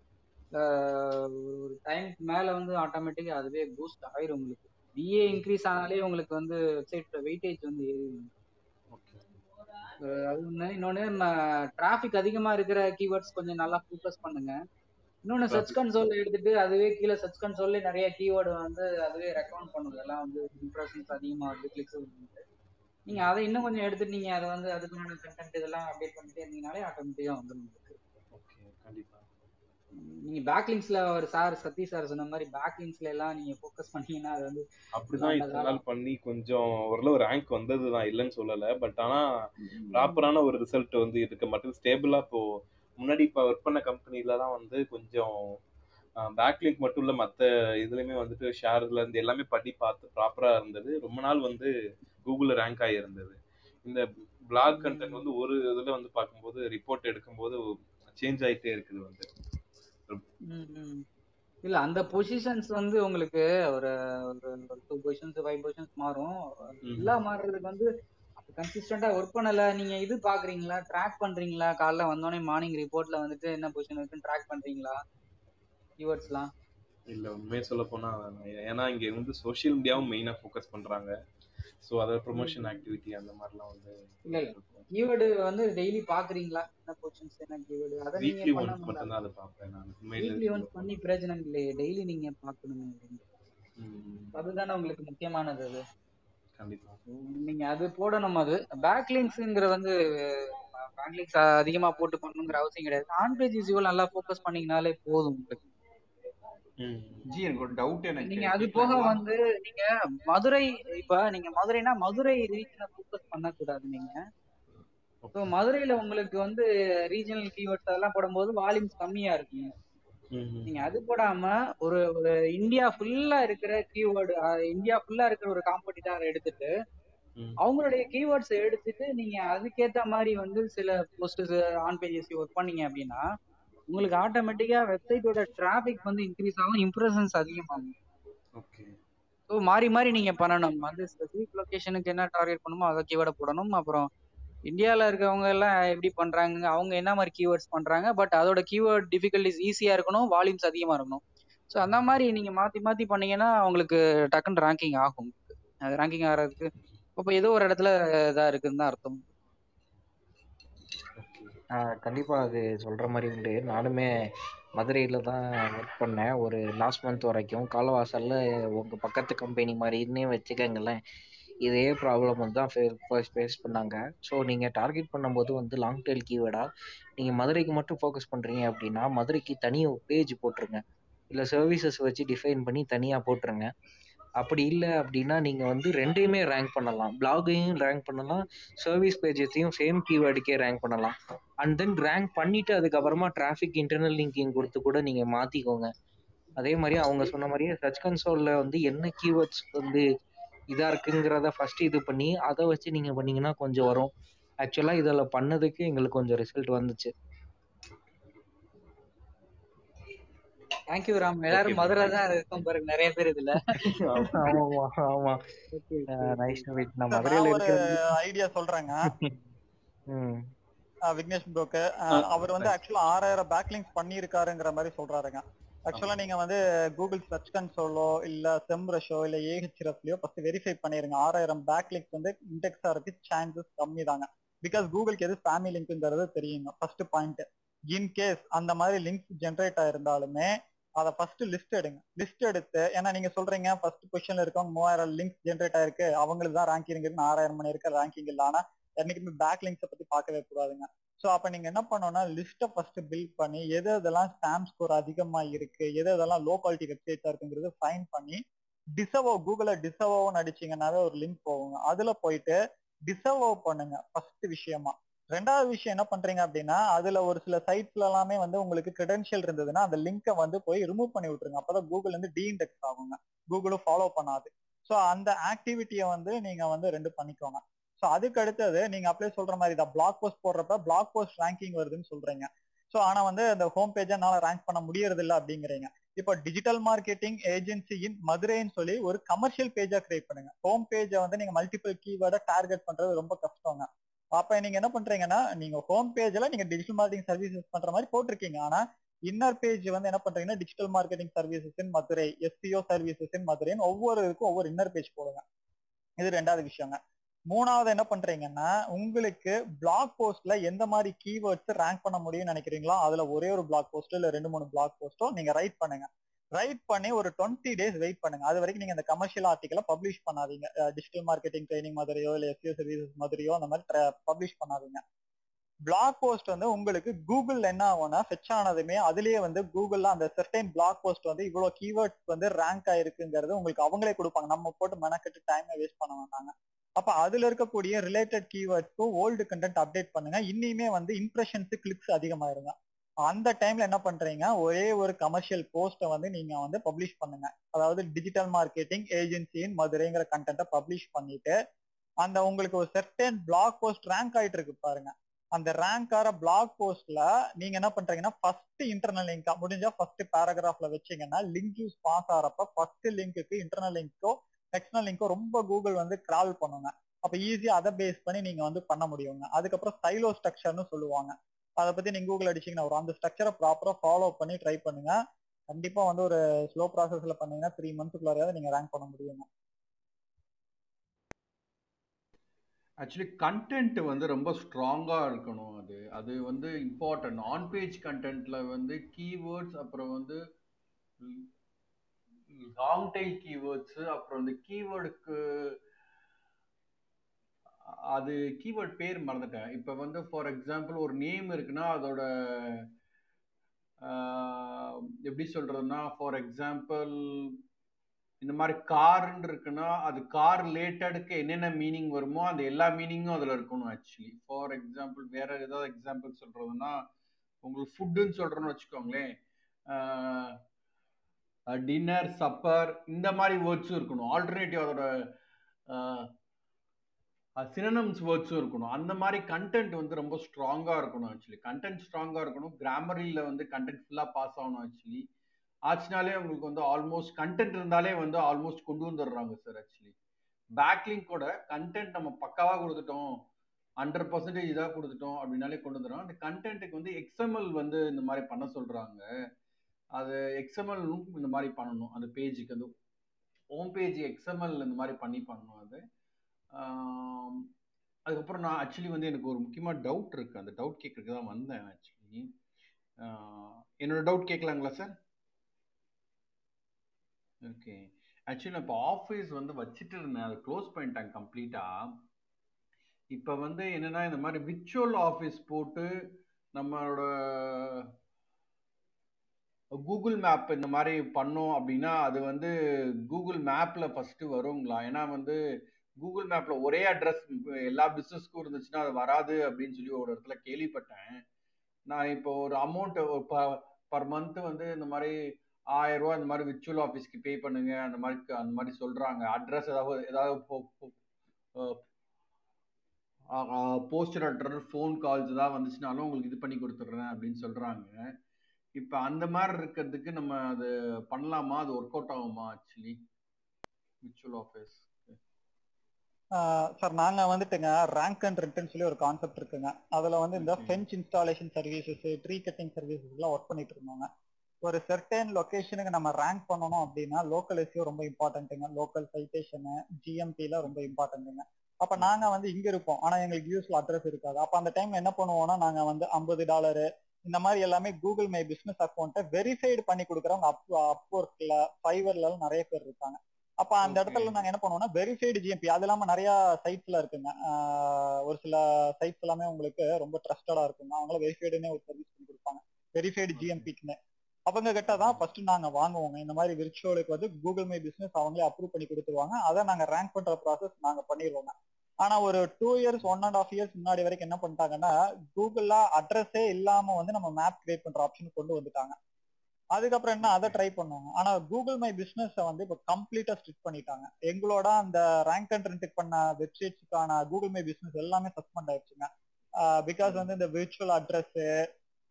ஒரு டைம்க்கு மேல வந்து ஆட்டோமேட்டிக்கா அதுவே பூஸ்ட் ஆயிரும் உங்களுக்கு பிஏ இன்க்ரீஸ் ஆனாலே உங்களுக்கு வந்து வெப்சைட் வெயிட்டேஜ் வந்து ஏறிடும். அஹ் அது ஒண்ணு. இன்னொன்னு டிராஃபிக் அதிகமா இருக்கிற கீவேர்ட்ஸ் கொஞ்சம் நல்லா ஃபோக்கஸ் பண்ணுங்க. இன்னொன்னு சர்ச் கன்சோல் எடுத்துட்டு அதுவே கீழே சர்ச் கன்சோல்ல நிறைய கீவேர்டு வந்து அதுவே ரெக்கமெண்ட் பண்ணுது எல்லாம் வந்து இம்ப்ரெஷன்ஸ் அதிகமா வருது கிளிக்ஸ் நீங்க அதை இன்னும் கொஞ்சம் எடுத்துட்டு நீங்க அதை வந்து அதுக்கான கண்டென்ட் இதெல்லாம் அப்டேட் பண்ணிட்டே இருந்தீங்கனாலே ஆட்டோமேட்டிக்கா வந்துடும். கண்டிப்பா. நீங்க பேக்லிங்ஸ்ல ஒரு சார் சதீஷ் சார் சொன்ன மாதிரி பேக்லிங்ஸ்ல எல்லாம் நீங்க ஃபோக்கஸ் பண்ணீங்கன்னா அது வந்து அப்படிதான் இத்தனை பண்ணி கொஞ்சம் ஓரளவு ரேங்க் வந்ததுதான் இல்லைன்னு சொல்லல. பட் ஆனா ப்ராப்பரான ஒரு ரிசல்ட் வந்து இதுக்கு மட்டும் ஸ்டேபிளா இப்போ முன்னாடி இப்போ ஒர்க் பண்ண கம்பெனில தான் வந்து கொஞ்சம் பேக்லிங்க் மட்டும் இல்ல மத்த இதுலயுமே வந்துட்டு ஷேர்ல இருந்து எல்லாமே பண்ணி பார்த்து ப்ராப்பரா இருந்தது. ரொம்ப நாள் வந்து கூகுள்ல ரேங்க் ஆகி இருந்தது. இந்த பிளாக் கண்டென்ட் வந்து ஒரு இதுல வந்து பார்க்கும்போது ரிப்போர்ட் எடுக்கும்போது சேஞ்ச் ஆயிட்டே இருக்குது வந்து. ம். இல்ல அந்த பொசிஷன்ஸ் வந்து உங்களுக்கு ஒரு ஒரு டூ பொசிஷன்ஸ் ஃபைவ் பொசிஷன்ஸ் மாறும். ம். எல்லா மாறுறதுக்கு வந்து கன்சிஸ்டண்டா ஒர்க் பண்ணல நீங்க இது பாக்குறீங்களா ட்ராக் பண்றீங்களா? காலைல வந்தோடனே மார்னிங் ரிப்போர்ட்ல வந்துட்டு என்ன பொசிஷன் இருக்குன்னு ட்ராக் பண்றீங்களா? கீவேர்ட்ஸ்லாம் இல்ல உண்மையை சொல்ல போனா ஏன்னா இங்க வந்து சோஷியல் மீடியாவும் மெயினா ஃபோக்கஸ் பண்றாங்க. ஸோ அதோட ப்ரொமோஷன் ஆக்டிவிட்டி அந்த மாதிரிலாம் வந்து இல்ல கீவேர்டு வந்து டெய்லி பாக்குறீங்களா? என்ன பொசிஷன்ஸ் என்ன கீவேர்டு அதை வீக்லி ஒன்ஸ் பண்ணணும் மட்டும்தான் அதை பார்ப்பேன் நான். வீக்லி ஒன்ஸ் பண்ணி பிரயோஜனம் இல்லையே. டெய்லி நீங்க பார்க்கணுமே அதுதானே உங்களுக்கு முக்கியமானது அது. கண்டிப்பா. நீங்க அது போடணும் அது. பேக்லிங்ஸ்ங்கிற வந்து பேக்லிங்ஸ் அதிகமா போட்டு பண்ணணுங்கிற அவசியம் கிடையாது. ஆன் பேஜ் நல்லா ஃபோக்கஸ் பண்ணீங்கனாலே போதும் உங்களுக்கு. ஜி எனக்கு ஒரு டவுட் எனக்கு. நீங்க அது போக வந்து நீங்க மதுரை இப்ப நீங்க மதுரைனா மதுரை ரீஜனை ஃபோக்கஸ் பண்ணக்கூடாது நீங்க. ஸோ மதுரையில உங்களுக்கு வந்து ரீஜனல் கீவேர்ட்ஸ் அதெல்லாம் போடும்போது வால்யூம்ஸ் கம்மியா இருக்குங்க. நீங்க அது போடாம ஒரு ஒரு இந்தியா ஃபுல்லா இருக்கிற கீவேர்டு இந்தியா ஃபுல்லா இருக்கிற ஒரு காம்படிட்டர் எடுத்துட்டு. அவங்களுடைய கீவேர்ட்ஸ் எடுத்துட்டு நீங்க அதுக்கேத்த மாதிரி வந்து சில போஸ்டர்ஸ் ஆன் பேஜஸ் ஒர்க் பண்ணீங்க அப்படின்னா உங்களுக்கு ஆட்டோமேட்டிக்கா வெப்சைட்டோட டிராபிக் வந்து இன்க்ரீஸ் ஆகும் இம்ப்ரெஷன்ஸ் அதிகமாகும். ஓகே ஸோ மாறி மாறி நீங்க பண்ணணும். வந்து ஸ்பெசிஃபிக் லொகேஷனுக்கு என்ன டார்கெட் பண்ணுமோ அதை கீவேர்டை போடணும். அப்புறம் இந்தியாவில் இருக்கவங்க எல்லாம் எப்படி பண்றாங்க அவங்க என்ன மாதிரி கீவேர்ட்ஸ் பண்றாங்க பட் அதோட கீவேர்ட் டிஃபிகல்டிஸ் ஈஸியா இருக்கணும் வால்யூம்ஸ் அதிகமா இருக்கணும். ஸோ அந்த மாதிரி நீங்க மாத்தி மாத்தி பண்ணீங்கன்னா உங்களுக்கு டக்குன்னு ரேங்கிங் ஆகும். அது ரேங்கிங் ஆகிறதுக்கு இப்போ ஏதோ ஒரு இடத்துல இதா இருக்குன்னு தான் அர்த்தம். கண்டிப்பாக கண்டிப்பா அது சொல்ற மாதிரி உண்டு. நானுமே மதுரையில் தான் ஒர்க் பண்ணேன். ஒரு லாஸ்ட் மந்த் வரைக்கும். காலவாசலில் உங்கள் பக்கத்து கம்பெனி மாதிரின்னே வச்சுக்கோங்களேன். இதே ப்ராப்ளம் வந்து தான் ஃபேஸ் ஃபேஸ் பண்ணாங்க. ஸோ நீங்கள் டார்கெட் பண்ணும்போது வந்து லாங் டெயில் கீவேர்டாக நீங்கள் மதுரைக்கு மட்டும் ஃபோக்கஸ் பண்ணுறீங்க அப்படின்னா மதுரைக்கு தனியாக பேஜ் போட்டுருங்க. இல்லை சர்வீசஸ் வச்சு டிஃபைன் பண்ணி தனியாக போட்டுருங்க. அப்படி இல்லை அப்படின்னா நீங்கள் வந்து ரெண்டையுமே ரேங்க் பண்ணலாம். பிளாகையும் ரேங்க் பண்ணலாம் சர்வீஸ் பேஜஸையும் சேம் கீவேர்டுக்கே ரேங்க் பண்ணலாம். அண்ட் தென் ரேங்க் பண்ணிவிட்டு அதுக்கப்புறமா டிராஃபிக் இன்டர்னல் லிங்கிங் கொடுத்து கூட நீங்கள் மாற்றிக்கோங்க அதே மாதிரி அவங்க சொன்ன மாதிரியே சர்ச் கன்சோலில் வந்து என்ன கீவேர்ட்ஸ் வந்து இதாக இருக்குங்கிறத ஃபஸ்ட்டு இது பண்ணி அதை வச்சு நீங்கள் பண்ணீங்கன்னா கொஞ்சம் வரும். ஆக்சுவலாக இதில் பண்ணதுக்கு எங்களுக்கு கொஞ்சம் ரிசல்ட் வந்துச்சு. தேங்க்யூ ராம் எல்லாரும் மதுரை தான் இருக்கோம் பாருங்க நிறைய பேர் இதுல. ஆமாமா ஆமா. நைஸ் டு மீட் நான் மதுரையில ஒரு இருக்கிறது ஐடியா சொல்றேங்க. விக்னேஷ் ப்ரோக்கு அவர் வந்து ஆக்சுவலா ஆறாயிரம் பேக்லிங்ஸ் பண்ணியிருக்காருங்கிற மாதிரி சொல்றாருங்க. ஆக்சுவலா நீங்க வந்து கூகுள் சர்ச் கன்சோலோ இல்ல செம்ரஷோ இல்ல ஏஹெச்எஃப்லயோ ஃபர்ஸ்ட் வெரிஃபை பண்ணிருங்க. ஆறாயிரம் பேக்லிங்ஸ் வந்து இண்டெக்ஸ் ஆகிறதுக்கு சான்சஸ் கம்மி தாங்க. பிகாஸ் கூகுளுக்கு எது ஸ்பேமி லிங்க்ங்கிறது தெரியுங்க ஃபர்ஸ்ட் பாயிண்ட் இன் கேஸ் அந்த மாதிரி லிங்க்ஸ் ஜென்ரேட் ஆயிருந்தாலுமே அதை ஃபர்ஸ்ட் லிஸ்ட் எடுங்க. லிஸ்ட் எடுத்து ஏன்னா நீங்க சொல்றீங்க ஃபர்ஸ்ட் பொசிஷன்ல இருக்கவங்க மூவாயிரம் லிங்க்ஸ் ஜென்ரேட் ஆயிருக்கு. அவங்களுக்கு தான் ரேங்கிங் இருக்கு ஆறாயிரம் மணி இருக்க ரேங்கிங் இல்ல. ஆனா என்னைக்குமே பேக் லிங்க்ஸை பத்தி பார்க்கவே கூடாதுங்க. ஸோ அப்ப நீங்க என்ன பண்ணணும்னா லிஸ்ட்டை ஃபர்ஸ்ட் பில்ட் பண்ணி எது எதெல்லாம் ஸ்பேம் ஸ்கோர் அதிகமா இருக்கு எது எதெல்லாம் லோ குவாலிட்டி வெப்சைட்ஸா இருக்குங்கிறது ஃபைன் பண்ணி டிசவோ கூகுள டிசவோன்னு அடிச்சீங்கன்னாவே ஒரு லிங்க் போகுங்க. அதுல போயிட்டு டிசவோ பண்ணுங்க ஃபர்ஸ்ட் விஷயமா. ரெண்டாவது விஷயம் என்ன பண்றீங்க அப்படின்னா அதுல ஒரு சில சைட்ஸ்ல எல்லாமே வந்து உங்களுக்கு கிரெடென்ஷியல் இருந்ததுன்னா அந்த லிங்கை வந்து போய் ரிமூவ் பண்ணி விட்டுருங்க. அப்பதான் கூகுள் வந்து டீஇண்டெக்ஸ் ஆகுங்க. கூகுளும் ஃபாலோ பண்ணாது. ஸோ அந்த ஆக்டிவிட்டியை வந்து நீங்க வந்து ரெண்டு பண்ணிக்கோங்க. ஸோ அதுக்கு அடுத்தது நீங்க அப்படியே சொல்ற மாதிரி தான். பிளாக் போஸ்ட் போடுறப்ப பிளாக் போஸ்ட் ரேங்கிங் வருதுன்னு சொல்றீங்க. ஸோ ஆனா வந்து அந்த ஹோம் பேஜை என்னால ரேங்க் பண்ண முடியறது இல்லை அப்படிங்கிறீங்க. இப்போ டிஜிட்டல் மார்க்கெட்டிங் ஏஜென்சி இன் மதுரைன்னு சொல்லி ஒரு கமர்ஷியல் பேஜா கிரியேட் பண்ணுங்க. ஹோம் பேஜை வந்து நீங்க மல்டிபிள் கீவேர்டை டார்கெட் பண்றது ரொம்ப கஷ்டங்க. அப்ப நீங்க என்ன பண்றீங்கன்னா நீங்க ஹோம் பேஜ்ல நீங்க டிஜிட்டல் மார்க்கெட்டிங் சர்வீசஸ் பண்ற மாதிரி போட்டிருக்கீங்க. ஆனா இன்னர் பேஜ் வந்து என்ன பண்றீங்கன்னா digital marketing services in Madurai SEO services in மதுரைன்னு ஒவ்வொருக்கும் ஒவ்வொரு இன்னர் பேஜ் போடுங்க. இது ரெண்டாவது விஷயங்க. மூணாவது என்ன பண்றீங்கன்னா உங்களுக்கு பிளாக் போஸ்ட்ல எந்த மாதிரி கீவேர்ட்ஸ் ரேங்க் பண்ண முடியும்னு நினைக்கிறீங்களோ அதுல ஒரே ஒரு பிளாக் போஸ்ட் இல்ல ரெண்டு மூணு பிளாக் போஸ்டோ நீங்க ரைட் பண்ணுங்க. ரைட் பண்ணி ஒரு டுவெண்ட்டி டேஸ் வெயிட் பண்ணுங்க. அது வரைக்கும் நீங்க இந்த கமர்ஷியல் ஆர்டிக்கலை பப்ளிஷ் பண்ணாதீங்க. டிஜிட்டல் மார்க்கெட்டிங் ட்ரைனிங் மாதிரியோ இல்ல எஸ்யூ சர்வீசஸ் மாதிரியோ அந்த மாதிரி பப்ளிஷ் பண்ணாதீங்க. பிளாக் போஸ்ட் வந்து உங்களுக்கு கூகுள் என்ன ஆகும்னா ஃபெச் ஆனதுமே அதுலயே வந்து கூகுள்ல அந்த செர்டைன் பிளாக் போஸ்ட் வந்து இவ்வளவு கீவேர்ட்ஸ் வந்து ரேங்க் ஆயிருக்குங்கிறது உங்களுக்கு அவங்களே கொடுப்பாங்க. நம்ம போட்டு மெனக்கெட்டு டைமை வேஸ்ட் பண்ண மாட்டாங்க. அப்ப அதுல இருக்கக்கூடிய ரிலேட்டட் கீவேர்ட்ஸ்க்கு ஓல்டு கண்டென்ட் அப்டேட் பண்ணுங்க. இன்னியுமே வந்து இம்ப்ரெஷன்ஸ் கிளிக்ஸ் அதிகமாயிருங்க. அந்த டைம்ல என்ன பண்றீங்க? ஒரே ஒரு கமர்ஷியல் போஸ்ட்டை வந்து நீங்க வந்து பப்ளிஷ் பண்ணுங்க. அதாவது டிஜிட்டல் மார்க்கெட்டிங் ஏஜென்சியின் மதுரைங்கிற கண்டென்ட்டை பப்ளிஷ் பண்ணிட்டு அந்த உங்களுக்கு ஒரு செர்டன் பிளாக் போஸ்ட் ரேங்க் ஆயிட்டு இருக்கு பாருங்க. அந்த ரேங்க் ஆற பிளாக் போஸ்ட்ல நீங்க என்ன பண்றீங்கன்னா ஃபர்ஸ்ட் இன்டர்னல் லிங்கா முடிஞ்சா ஃபர்ஸ்ட் பேராகிராஃப்ல வச்சீங்கன்னா லிங்க் யூஸ் பாஸ் ஆறப்ப ஃபர்ஸ்ட் லிங்க்கு இன்டர்னல் லிங்க்கோ எக்ஸ்டர்னல் லிங்க்கோ ரொம்ப கூகுள் வந்து கிராவல் பண்ணுங்க. அப்ப ஈஸியா அதை பேஸ் பண்ணி நீங்க வந்து பண்ண முடியுங்க. அதுக்கப்புறம் ஸ்டைலோ ஸ்ட்ரக்சர்னு சொல்லுவாங்க. அதை பத்தி நீங்க கூகுள் அடிச்சீங்கன்னா வரும். அந்த ஸ்ட்ரக்சரை ப்ராப்பரா ஃபாலோ பண்ணி ட்ரை பண்ணுங்க. கண்டிப்பா வந்து ஒரு ஸ்லோ ப்ராசஸ்ல பண்ணீங்கன்னா த்ரீ மந்த்ஸ்க்குள்ளாரையாவது நீங்க ரேங்க் பண்ண முடியுங்க. ஆக்சுவலி கண்டென்ட் வந்து ரொம்ப ஸ்ட்ராங்காக இருக்கணும் அது. அது வந்து இம்பார்ட்டன்ட் ஆன் பேஜ் கண்டென்ட்ல வந்து கீவேர்ட்ஸ் அப்புறம் வந்து லாங் டைல் கீவேர்ட்ஸ் அப்புறம் இந்த கீவேர்டுக்கு அது கீவேர்ட் பேர் மறந்துட்டேன். இப்போ வந்து ஃபார் எக்ஸாம்பிள் ஒரு நேம் இருக்குன்னா அதோட எப்படி சொல்றதுன்னா ஃபார் எக்ஸாம்பிள் இந்த மாதிரி கார்ன்னு இருக்குன்னா அது கார் ரிலேட்டடுக்கு என்னென்ன மீனிங் வருமோ அந்த எல்லா மீனிங்கும் அதில் இருக்கணும் ஆக்சுவலி ஃபார் எக்ஸாம்பிள் வேற ஏதாவது எக்ஸாம்பிள் சொல்றதுன்னா உங்களுக்கு ஃபுட்டுன்னு சொல்றோன்னு வச்சுக்கோங்களேன். டின்னர் சப்பர் இந்த மாதிரி வேர்ட்ஸும் இருக்கணும். ஆல்டர்னேட்டிவ் அதோட சினனம்ஸ் வேர்ட்ஸும் இருக்கணும். அந்த மாதிரி கண்டென்ட் வந்து ரொம்ப ஸ்ட்ராங்காக இருக்கணும் ஆக்சுவலி கண்டென்ட் ஸ்ட்ராங்காக இருக்கணும். கிராமரியில் வந்து கண்டென்ட் ஃபுல்லாக பாஸ் ஆகணும் ஆக்சுவலி ஆச்சுனாலே உங்களுக்கு வந்து ஆல்மோஸ்ட் கண்டென்ட் இருந்தாலே வந்து ஆல்மோஸ்ட் கொண்டு வந்துடுறாங்க சார் ஆக்சுவலி பேக்லிங்கோட கண்டென்ட் நம்ம பக்காவாக கொடுத்துட்டோம் ஹண்ட்ரட் பர்சன்டேஜ் இதாக கொடுத்துட்டோம் அப்படின்னாலே கொண்டு வந்துடும் அந்த கண்டென்ட்டுக்கு வந்து எக்ஸ்எம்எல் வந்து இந்த மாதிரி பண்ண சொல்கிறாங்க அது எக்ஸ்எம்எல்லும் இந்த மாதிரி பண்ணணும். அந்த பேஜுக்கு அந்த ஹோம் பேஜ் எக்ஸ்எம்எல் இந்த மாதிரி பண்ணி பண்ணணும் அது. அதுக்கப்புறம் நான் ஆக்சுவலி வந்து எனக்கு ஒரு முக்கியமாக டவுட் இருக்குது அந்த டவுட் கேட்கறதுக்கு தான் வந்தேன் ஆக்சுவலி என்னோட டவுட் கேட்கலாங்களா சார் ஓகே ஆக்சுவலி நான் இப்போ ஆஃபீஸ் வந்து வச்சுட்டு இருந்தேன். அதை க்ளோஸ் பண்ணிட்டாங்க கம்ப்ளீட்டாக இப்போ வந்து என்னன்னா இந்த மாதிரி விர்ச்சுவல் ஆஃபீஸ் போட்டு நம்மளோட கூகுள் மேப் இந்த மாதிரி பண்ணோம் அப்படின்னா அது வந்து கூகுள் மேப்பில் ஃபஸ்ட்டு வருங்களா? ஏன்னா வந்து கூகுள் மேப்ல ஒரே அட்ரஸ் எல்லா பிசினஸ்க்கும் இருந்துச்சுன்னா அது வராது அப்படின்னு சொல்லி ஒரு இடத்துல கேள்விப்பட்டேன். நான் இப்போ ஒரு அமௌண்ட் பர் மந்த் வந்து இந்த மாதிரி ஆயிரம் ரூபா இந்த மாதிரி விர்ச்சுவல் ஆஃபீஸ்க்கு பே பண்ணுங்க அந்த மாதிரி அந்த மாதிரி சொல்றாங்க. அட்ரஸ் ஏதாவது ஏதாவது போஸ்டர் அட்ரஸ் ஃபோன் கால்ஸ் ஏதாவது வந்துச்சுனாலும் உங்களுக்கு இது பண்ணி கொடுத்துட்றேன் அப்படின்னு சொல்றாங்க. இப்போ அந்த மாதிரி இருக்கிறதுக்கு நம்ம அது பண்ணலாமா? அது ஒர்க் அவுட் ஆகுமா ஆக்சுவலி விர்ச்சுவல் ஆஃபீஸ் சார் நாங்க வந்துட்டுங்க ரேங்க் அண்ட் ரிட்டர்ன் சொல்லி ஒரு கான்செப்ட் இருக்குங்க. அதுல வந்து இந்த. Fence installation services tree cutting services எல்லாம் ஒர்க் பண்ணிட்டு இருந்தாங்க. ஒரு செர்டைன் லொகேஷனுக்கு நம்ம ரேங்க் பண்ணணும் அப்படின்னா லோக்கல் எஸ்யூ ரொம்ப இம்பார்ட்டன்ட்டுங்க லோக்கல் சைட்டேஷனு ஜிஎம்பில ரொம்ப இம்பார்ட்டன்ட்டுங்க அப்ப நாங்க வந்து இங்க இருப்போம். ஆனா எங்களுக்கு யூஸ்ல அட்ரஸ் இருக்காது. அப்ப அந்த டைம்ல என்ன பண்ணுவோம்னா நாங்க வந்து ஐம்பது டாலரு இந்த மாதிரி எல்லாமே கூகுள் மை பிசினஸ் அக்கௌண்ட்டை வெரிஃபைடு பண்ணி கொடுக்குறவங்க அப் அப்ஒர்க்ல ஃபைவர்ல நிறைய பேர் இருக்காங்க. அப்ப அந்த. இடத்துல நாங்க என்ன பண்ணுவோம்னா வெரிஃபைடு ஜிஎம்பி அது இல்லாம நிறைய சைட்ஸ்ல இருக்குங்க. ஒரு சில சைட்ஸ் எல்லாமே உங்களுக்கு ரொம்ப ட்ரஸ்டடா இருக்குங்க. அவங்கள வெரிஃபைடுன்னே ஒரு சர்வீஸ் பண்ணி கொடுப்பாங்க. வெரிஃபைடு. ஜிஎம்பிக்குன்னு அவங்க கிட்ட தான் ஃபர்ஸ்ட் நாங்க வாங்குவோங்க. இந்த மாதிரி விர்ச்சுவலுக்கு வந்து கூகுள் மை பிசினஸ் அவங்களே அப்ரூவ் பண்ணி கொடுத்துருவாங்க. அதை நாங்க ரேங்க் பண்ற ப்ராசஸ் நாங்க பண்ணிடுவோங்க ஆனா ஒரு two years one and half years முன்னாடி வரைக்கும் என்ன பண்ணிட்டாங்கன்னா கூகுள்ல அட்ரஸே இல்லாம வந்து நம்ம மேப் கிரியேட் பண்ற ஆப்ஷன் கொண்டு வந்துட்டாங்க. அதுக்கப்புறம் என்ன அதை ட்ரை பண்ணுவாங்க. ஆனா கூகுள் மை பிசினஸ் வந்து இப்போ கம்ப்ளீட்டா ஸ்ட்ரிக் பண்ணிட்டாங்க. எங்களோட அந்த ரேங்க் அண்ட் ரெண்ட் பண்ண வெப்சைட்ஸ்க்கான கூகுள் மை பிசினஸ் எல்லாமே சஸ்பெண்ட் ஆயிடுச்சுங்க. பிகாஸ் வந்து இந்த விர்ச்சுவல் அட்ரஸ்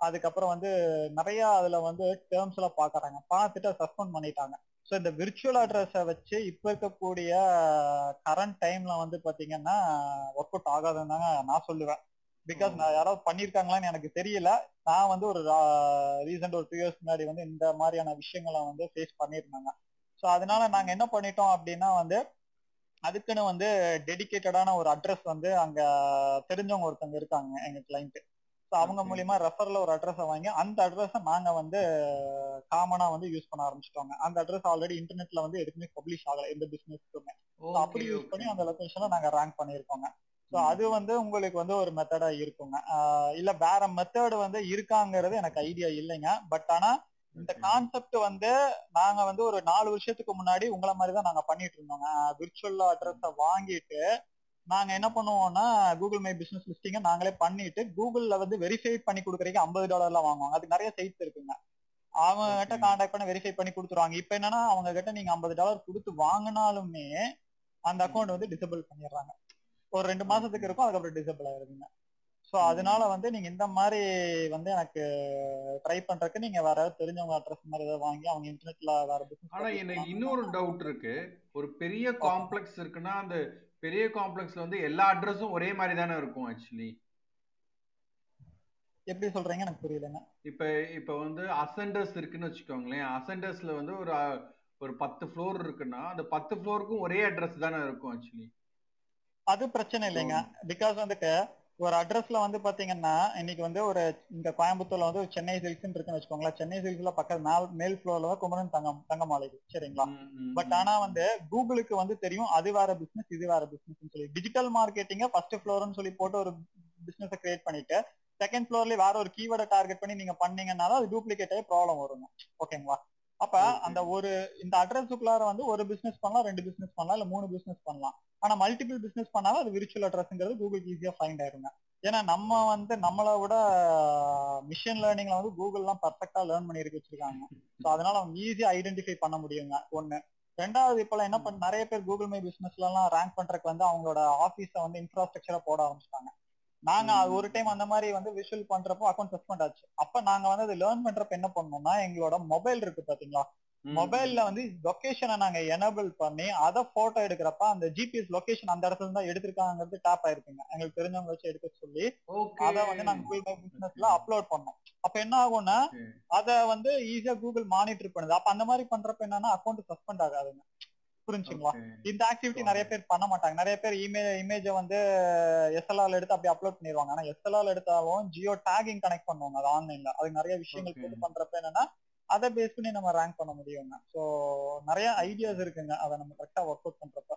அதுக்கப்புறம் வந்து நிறைய அதுல வந்து டேர்ம்ஸ் எல்லாம் பாக்குறாங்க. பார்த்துட்டு சஸ்பெண்ட் பண்ணிட்டாங்க. ஸோ இந்த விர்ச்சுவல் அட்ரஸை வச்சு இப்ப இருக்கக்கூடிய கரண்ட் டைம்ல வந்து பாத்தீங்கன்னா ஒர்க் அவுட் ஆகாதுன்னு தாங்க நான் சொல்லுவேன். பிகாஸ் நான் யாராவது பண்ணியிருக்காங்களான்னு எனக்கு தெரியல. நான் வந்து ஒரு ரீசெண்ட் ஒரு டூ இயர்ஸ் முன்னாடி வந்து இந்த மாதிரியான விஷயங்களை வந்து ஃபேஸ் பண்ணியிருந்தாங்க. ஸோ அதனால நாங்க என்ன பண்ணிட்டோம் அப்படின்னா வந்து அதுக்குன்னு வந்து டெடிகேட்டடான ஒரு அட்ரஸ் வந்து அங்க தெரிஞ்சவங்க ஒருத்தவங்க இருக்காங்க எங்க கிளைண்ட் ஸோ அவங்க. மூலியமா ரெஃபர்ல ஒரு அட்ரஸை வாங்கி அந்த அட்ரஸை நாங்க வந்து காமனா வந்து யூஸ் பண்ண ஆரம்பிச்சிட்டோங்க. அந்த அட்ரஸ் ஆல்ரெடி இன்டர்நெட்ல வந்து எதுக்குமே பப்ளிஷ் ஆகல எந்த பிசினஸ்க்குமே அப்படி யூஸ் பண்ணி அந்த லொகேஷன்ல நாங்க ரேங்க் பண்ணியிருக்கோங்க. ஸோ ம். அது வந்து உங்களுக்கு வந்து ஒரு மெத்தடா இருக்குங்க. இல்ல வேற மெத்தட் வந்து இருக்காங்கிறது எனக்கு ஐடியா இல்லைங்க. பட் ஆனா இந்த. கான்செப்ட் வந்து நாங்க வந்து ஒரு நாலு வருஷத்துக்கு முன்னாடி உங்களை மாதிரி தான் நாங்க பண்ணிட்டு இருந்தோங்க. விர்ச்சுவல் அட்ரஸ வாங்கிட்டு நாங்க என்ன பண்ணுவோம்னா கூகுள் மை பிசினஸ் லிஸ்டிங்க நாங்களே பண்ணிட்டு கூகுள்ல வந்து வெரிஃபை பண்ணி கொடுக்குறதுக்கு ஐம்பது டாலர்ல வாங்குவாங்க. அதுக்கு நிறைய சைட்ஸ் இருக்குங்க. அவங்க கிட்ட. கான்டாக்ட் பண்ணி வெரிஃபை பண்ணி கொடுத்துருவாங்க. இப்போ என்னன்னா அவங்க கிட்ட நீங்க ஐம்பது டாலர் கொடுத்து வாங்கினாலுமே அந்த அக்கௌண்ட் வந்து டிசபிள் பண்ணிடுறாங்க. ஒரு ரெண்டு மாசத்துக்கு இருக்கும் அதுக்கப்புறம் டிசபிள் ஆயிருதுங்க ஸோ அதனால வந்து நீங்க இந்த மாதிரி வந்து எனக்கு ட்ரை பண்றதுக்கு நீங்க வேற ஏதாவது தெரிஞ்சவங்க அட்ரஸ் மாதிரி ஏதாவது வாங்கி அவங்க இன்டர்நெட்ல வேற ஆனா பிசினஸ் எனக்கு இன்னொரு டவுட் இருக்கு. ஒரு பெரிய காம்ப்ளெக்ஸ் இருக்குன்னா அந்த பெரிய காம்ப்ளெக்ஸ்ல வந்து எல்லா அட்ரஸும் ஒரே மாதிரி தானே இருக்கும் ஆக்சுவலி எப்படி சொல்றீங்க? எனக்கு புரியலங்க. இப்ப இப்ப வந்து அசெண்டர்ஸ் இருக்குன்னு வச்சுக்கோங்களேன். அசெண்டர்ஸ்ல வந்து ஒரு ஒரு பத்து ஃப்ளோர் இருக்குன்னா அந்த பத்து ஃப்ளோருக்கும் ஒரே அட்ரஸ் தானே இருக்கும் ஆக்சுவலி அது பிரச்சனை இல்லைங்க. பிகாஸ் வந்துட்டு ஒரு அட்ரஸ்ல வந்து பாத்தீங்கன்னா இன்னைக்கு வந்து ஒரு இங்க கோயம்புத்தூர்ல வந்து ஒரு சென்னை சில்க்ஸ் இருக்குன்னு வச்சுக்கோங்களேன். சென்னை சில்க்ஸ்ல பக்கத்து மேல் மேல் ஃப்ளோர்ல தான் குமரன் தங்கம் தங்க மாளிகை சரிங்களா? பட் ஆனா வந்து கூகுளுக்கு வந்து தெரியும் அது வேற பிசினஸ் இது வேற பிசினஸ் சொல்லி. டிஜிட்டல் மார்க்கெட்டிங்க ஃபர்ஸ்ட் ஃப்ளோர்னு சொல்லி போட்டு ஒரு பிசினஸ் கிரியேட் பண்ணிட்டு செகண்ட் ஃப்ளோர்ல வேற ஒரு கீவேர்டை டார்கெட் பண்ணி நீங்க பண்ணீங்கன்னா அது டூப்ளிகேட் ஆகி ப்ராப்ளம் வருங்க. ஓகேங்களா? அப்ப. அந்த ஒரு இந்த அட்ரஸுக்குள்ளார வந்து ஒரு பிசினஸ் பண்ணலாம் ரெண்டு பிசினஸ் பண்ணலாம் இல்ல மூணு பிசினஸ் பண்ணலாம். ஆனா மல்டிபிள் பிசினஸ் பண்ணாலும் அது விர்ச்சுவல் அட்ரஸ்ங்கிறது கூகுளுக்கு ஈஸியா ஃபைண்ட் ஆயிருங்க. ஏன்னா நம்ம வந்து நம்மளை விட மிஷின் லேர்னிங்ல வந்து கூகுள் எல்லாம் பர்ஃபெக்டா லேர்ன் பண்ணி இருக்கு வச்சிருக்காங்க. ஸோ அதனால அவங்க ஈஸியா ஐடென்டிஃபை பண்ண முடியுங்க. ஒண்ணு. ரெண்டாவது இப்பெல்லாம் என்ன பண்ண நிறைய பேர் கூகுள் மை பிசினஸ்ல எல்லாம் ரேங்க் பண்றதுக்கு வந்து அவங்களோட ஆபீஸ வந்து இன்ஃப்ராஸ்ட்ரக்சரா போட ஆரம்பிச்சிட்டாங்க. நாங்க ஒரு டைம் அந்த மாதிரி வந்து விஷுவல் பண்றப்போ அக்கௌண்ட் சஸ்பெண்ட் ஆச்சு அப்ப நாங்க வந்து அது லேர்ன் பண்றப்ப என்ன பண்ணோம்னா எங்களோட மொபைல் இருக்கு பாத்தீங்களா? மொபைல்ல வந்து லொகேஷனை நாங்க எனபிள் பண்ணி அதை போட்டோ எடுக்கிறப்ப அந்த ஜிபிஎஸ் லொகேஷன் அந்த இடத்துல தான் எடுத்திருக்காங்கிறது டாப் ஆயிருக்குங்க. எங்களுக்கு தெரிஞ்சவங்க வச்சு எடுக்க சொல்லி அதை வந்து நாங்க கூகுள் மை பிசினஸ்ல அப்லோட் பண்ணோம். அப்ப என்ன ஆகும்னா அத வந்து ஈஸியா கூகுள் மானிட்டர் பண்ணுது. அப்ப அந்த மாதிரி பண்றப்ப என்னன்னா அக்கௌண்ட் சஸ்பெண்ட் ஆகாதுங்க. புரிஞ்சுங்களா? இந்த ஆக்டிவிட்டி நிறைய பேர் பண்ண மாட்டாங்க. நிறைய பேர் இமேஜ் இமேஜை வந்து எஸ்எல்ஆர்ல எடுத்து அப்படியே அப்லோட் பண்ணிடுவாங்க ஆனா எஸ்எல்ஆர்ல எடுத்தாலும் ஜியோ டேகிங் கனெக்ட் பண்ணுவாங்க அது ஆன்லைன்ல அதுக்கு நிறைய விஷயங்கள் போட்டு பண்றப்ப என்னன்னா அதை பேஸ் பண்ணி நம்ம ரேங்க் பண்ண முடியுங்க ஸோ நிறைய ஐடியாஸ் இருக்குங்க. அதை நம்ம கரெக்டாக ஒர்க் அவுட் பண்ணுறப்ப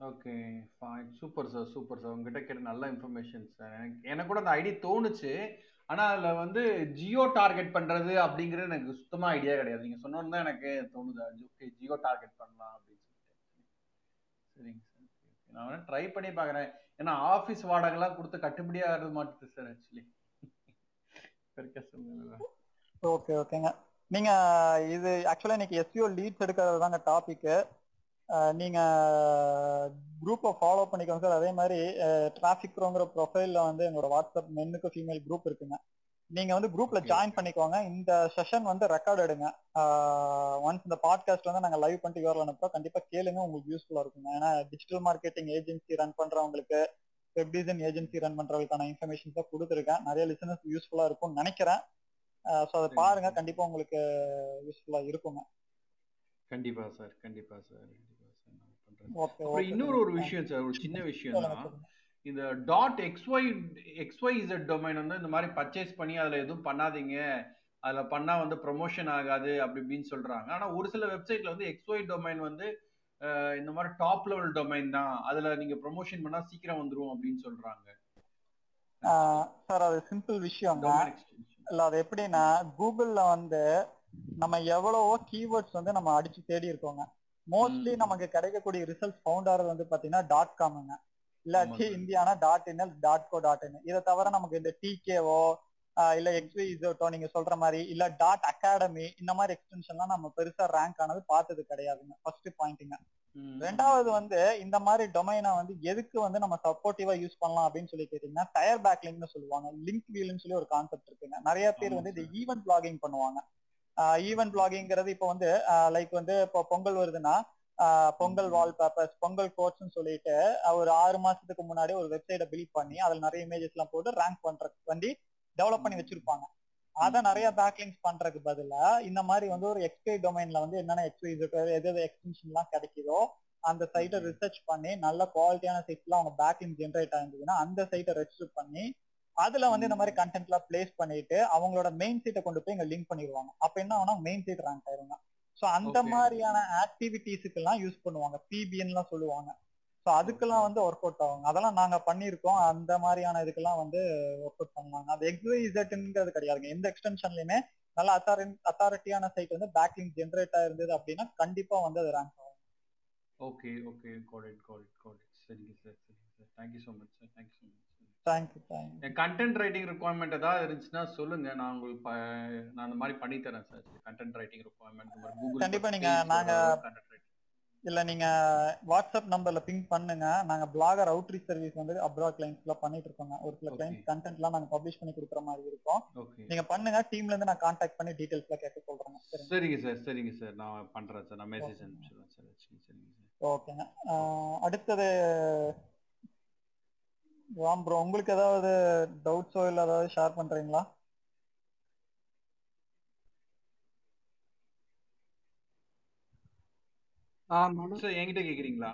okay fine super sir super sir உங்ககிட்ட கேட்ட நல்ல இன்ஃபர்மேஷன் சார் எனக்கு எனக்கு கூட அந்த ஐடியா தோணுச்சு. ஆனால் அதில் வந்து ஜியோ டார்கெட் பண்ணுறது அப்படிங்கிறது எனக்கு சுத்தமாக ஐடியா கிடையாது. நீங்கள் சொன்னோன்னு தான் எனக்கு தோணுது. ஓகே ஜியோ டார்கெட் பண்ணலாம் அப்படின்னு சொல்லிட்டு. சரிங்க சார் நான் வேணா ட்ரை பண்ணி பார்க்குறேன் ஏன்னா ஆஃபீஸ் வாடகைலாம் கொடுத்து கட்டுப்படியாகிறது மாட்டுது சார் ஆக்சுவலி இருக்க சொல்லுங்கள் ஓகே ஓகேங்க நீங்க இது ஆக்சுவலா இன்னைக்கு எஸ்யூ லீட்ஸ் எடுக்கிறது தாங்க டாபிக் நீங்க குரூப்பை ஃபாலோ பண்ணிக்கோங்க சார் அதே மாதிரி டிராஃபிக் ப்ரோங்கிற ப்ரொஃபைல்ல வந்து எங்களோட வாட்ஸ்அப் மென்னுக்கு ஃபீமேல் குரூப் இருக்குங்க. நீங்க வந்து குரூப்ல ஜாயின் பண்ணிக்கோங்க. இந்த செஷன் வந்து ரெக்கார்ட் எடுங்க. ஒன்ஸ் இந்த பாட்காஸ்ட் வந்து நாங்க லைவ் பண்ணிட்டு யூஆர்ல அனுப்புறோம். கண்டிப்பா கேளுங்க. உங்களுக்கு யூஸ்ஃபுல்லா இருக்குங்க. ஏன்னா டிஜிட்டல் மார்க்கெட்டிங் ஏஜென்சி ரன் பண்றவங்களுக்கு வெப் டிசைன் ஏஜென்சி ரன் பண்றவங்களுக்கான இன்ஃபர்மேஷன்ஸை கொடுத்துருக்கேன். நிறைய லிசனர்ஸ் யூஸ்ஃபுல்லா இருக்கும்னு நினைக்கிறேன். ஸோ அதை பாருங்க. கண்டிப்பா உங்களுக்கு யூஸ்ஃபுல்லா இருக்குங்க கண்டிப்பா சார். கண்டிப்பா சார். கண்டிப்பா இன்னொரு ஒரு விஷயம் சார். ஒரு சின்ன விஷயம் தான் இந்த dot X Y X Y Z domain வந்து இந்த மாதிரி பர்ச்சேஸ் பண்ணி அதில் எதுவும் பண்ணாதீங்க. அதில் பண்ணால் வந்து ப்ரொமோஷன் ஆகாது அப்படி இப்படின்னு சொல்கிறாங்க ஆனால் ஒரு சில வெப்சைட்டில் வந்து எக்ஸ்ஒய் டொமைன் வந்து இந்த மாதிரி டாப் லெவல் டொமைன் தான். அதில் நீங்கள் ப்ரொமோஷன் பண்ணால் சீக்கிரம் வந்துரும் அப்படின்னு சொல்கிறாங்க சார் அது சிம்பிள் எக்ஸ்டென்ஷன் இல்ல அது எப்படின்னா கூகுள்ல வந்து நம்ம எவ்வளவோ கீவேர்ட்ஸ் வந்து நம்ம அடிச்சு தேடி இருக்கோங்க. மோஸ்ட்லி நமக்கு கிடைக்கக்கூடிய ரிசல்ட்ஸ் ஃபவுண்ட் ஆகிறது வந்து பாத்தீங்கன்னா டாட் காமுங்க இல்லாட்டி Indiana dot in dot co dot in இதை தவிர நமக்கு இந்த டிகேவோ இல்ல எக்ஸ்வி இசோட்டோ நீங்க சொல்ற மாதிரி இல்ல டாட் அகாடமி இந்த மாதிரி எக்ஸ்டென்ஷன்லாம் நம்ம பெருசா ரேங்க் ஆனது பார்த்தது கிடையாதுங்க. ஃபர்ஸ்ட் பாயிண்ட்டுங்க ரெண்டாவது வந்து இந்த மாதிரி டொமைனை வந்து எதுக்கு வந்து நம்ம சப்போர்ட்டிவா யூஸ் பண்ணலாம் அப்படின்னு சொல்லி கேட்டீங்கன்னா டயர் பேக் லிங்க்னு சொல்லுவாங்க. லிங்க் வீல்னு சொல்லி ஒரு கான்செப்ட் இருக்குங்க. நிறைய பேர் வந்து இந்த ஈவென்ட் பிளாகிங் பண்ணுவாங்க. ஈவென்ட் பிளாகிங்கிறது இப்போ வந்து லைக் வந்து இப்போ பொங்கல் வருதுன்னா பொங்கல் ம். வால்பேப்பர்ஸ் பொங்கல் கோட்ஸ்னு சொல்லிட்டு ஒரு ஆறு மாசத்துக்கு முன்னாடி ஒரு வெப்சைட்டை பில்ட் பண்ணி அதுல நிறைய இமேஜஸ் எல்லாம் போட்டு ரேங்க் பண்றதுக்கு வேண்டி டெவலப் பண்ணி வச்சிருப்பாங்க. அதை நிறைய பேக்லிங்ஸ் பண்றதுக்கு பதிலா இந்த மாதிரி வந்து ஒரு எக்ஸ்பை டொமைன்ல வந்து என்னென்ன எக்ஸ்பை எது எது எக்ஸ்டென்ஷன் எல்லாம் கிடைக்குதோ அந்த சைட்டை ரிசர்ச் பண்ணி நல்ல குவாலிட்டியான சைட்ல அவங்க பேக்லிங் ஜென்ரேட் ஆயிருந்ததுன்னா அந்த சைட்டை ரெஜிஸ்டர் பண்ணி அதுல வந்து இந்த மாதிரி ம். கண்டென்ட்லாம் பிளேஸ் பண்ணிட்டு அவங்களோட மெயின் சைட்டை கொண்டு போய் இங்க லிங்க் பண்ணிடுவாங்க. அப்ப என்ன ஆகும்னா மெயின் சைட் ரேங்க் ஆயிருங்க. ஸோ அந்த மாதிரியான ஆக்டிவிட்டிஸுக்கு எல்லாம் யூஸ் பண்ணுவாங்க. பிபிஎன் எல்லாம் சொல்லுவாங்க. ஸோ அதுக்கெல்லாம் வந்து ஒர்க் அவுட் ஆகும் அதெல்லாம் நாங்க பண்ணியிருக்கோம். அந்த மாதிரியான இதுக்கெல்லாம் வந்து ஒர்க் அவுட் பண்ணாங்க அது எக்ஸைசட்ங்கிறது கிடையாதுங்க. எந்த எக்ஸ்டென்ஷன்லயுமே நல்ல அத்தாரி அத்தாரிட்டியான சைட் வந்து பேக்லிங் ஜென்ரேட் ஆயிருந்தது அப்படின்னா கண்டிப்பா வந்து அது ரேங்க் ஆகும். Okay okay got it got it got it சரிங்க சார் சரிங்க sir thank you so much sir thank you so much thank you thank you content writing requirement ஏதாவது இருந்துச்சுன்னா சொல்லுங்க. நான் உங்களுக்கு நான் அந்த மாதிரி பண்ணி தரேன் sir content writing requirement Google கண்டிப்பா நீங்க நாங்க இல்ல நீங்க வாட்ஸ்அப் நம்பர்ல பிங் பண்ணுங்க. நாங்க பிளாகர் அவுட்ரீச் சர்வீஸ் வந்து அப்ராட் கிளைண்ட்ஸ் எல்லாம் பண்ணிட்டு இருக்கோங்க. ஒரு சில கிளைண்ட்ஸ் கண்டென்ட் எல்லாம் நாங்க பப்ளிஷ் பண்ணி கொடுக்குற மாதிரி இருக்கும். நீங்க பண்ணுங்க. டீம்ல இருந்து நான் கான்டாக்ட் பண்ணி டீடைல்ஸ் எல்லாம் கேட்க சொல்றேங்க. சரிங்க. சரிங்க சார் சரிங்க சார் நான் பண்றேன் சார் நான் மெசேஜ் அனுப்பிச்சிடுறேன் சார் சரிங்க சார் ஓகேங்க. அடுத்தது ராம் ப்ரோ உங்களுக்கு ஏதாவது டவுட்ஸோ இல்ல ஏதாவது ஷேர் பண்றீங்களா? சார் என்கிட்ட கேக்குறீங்களா?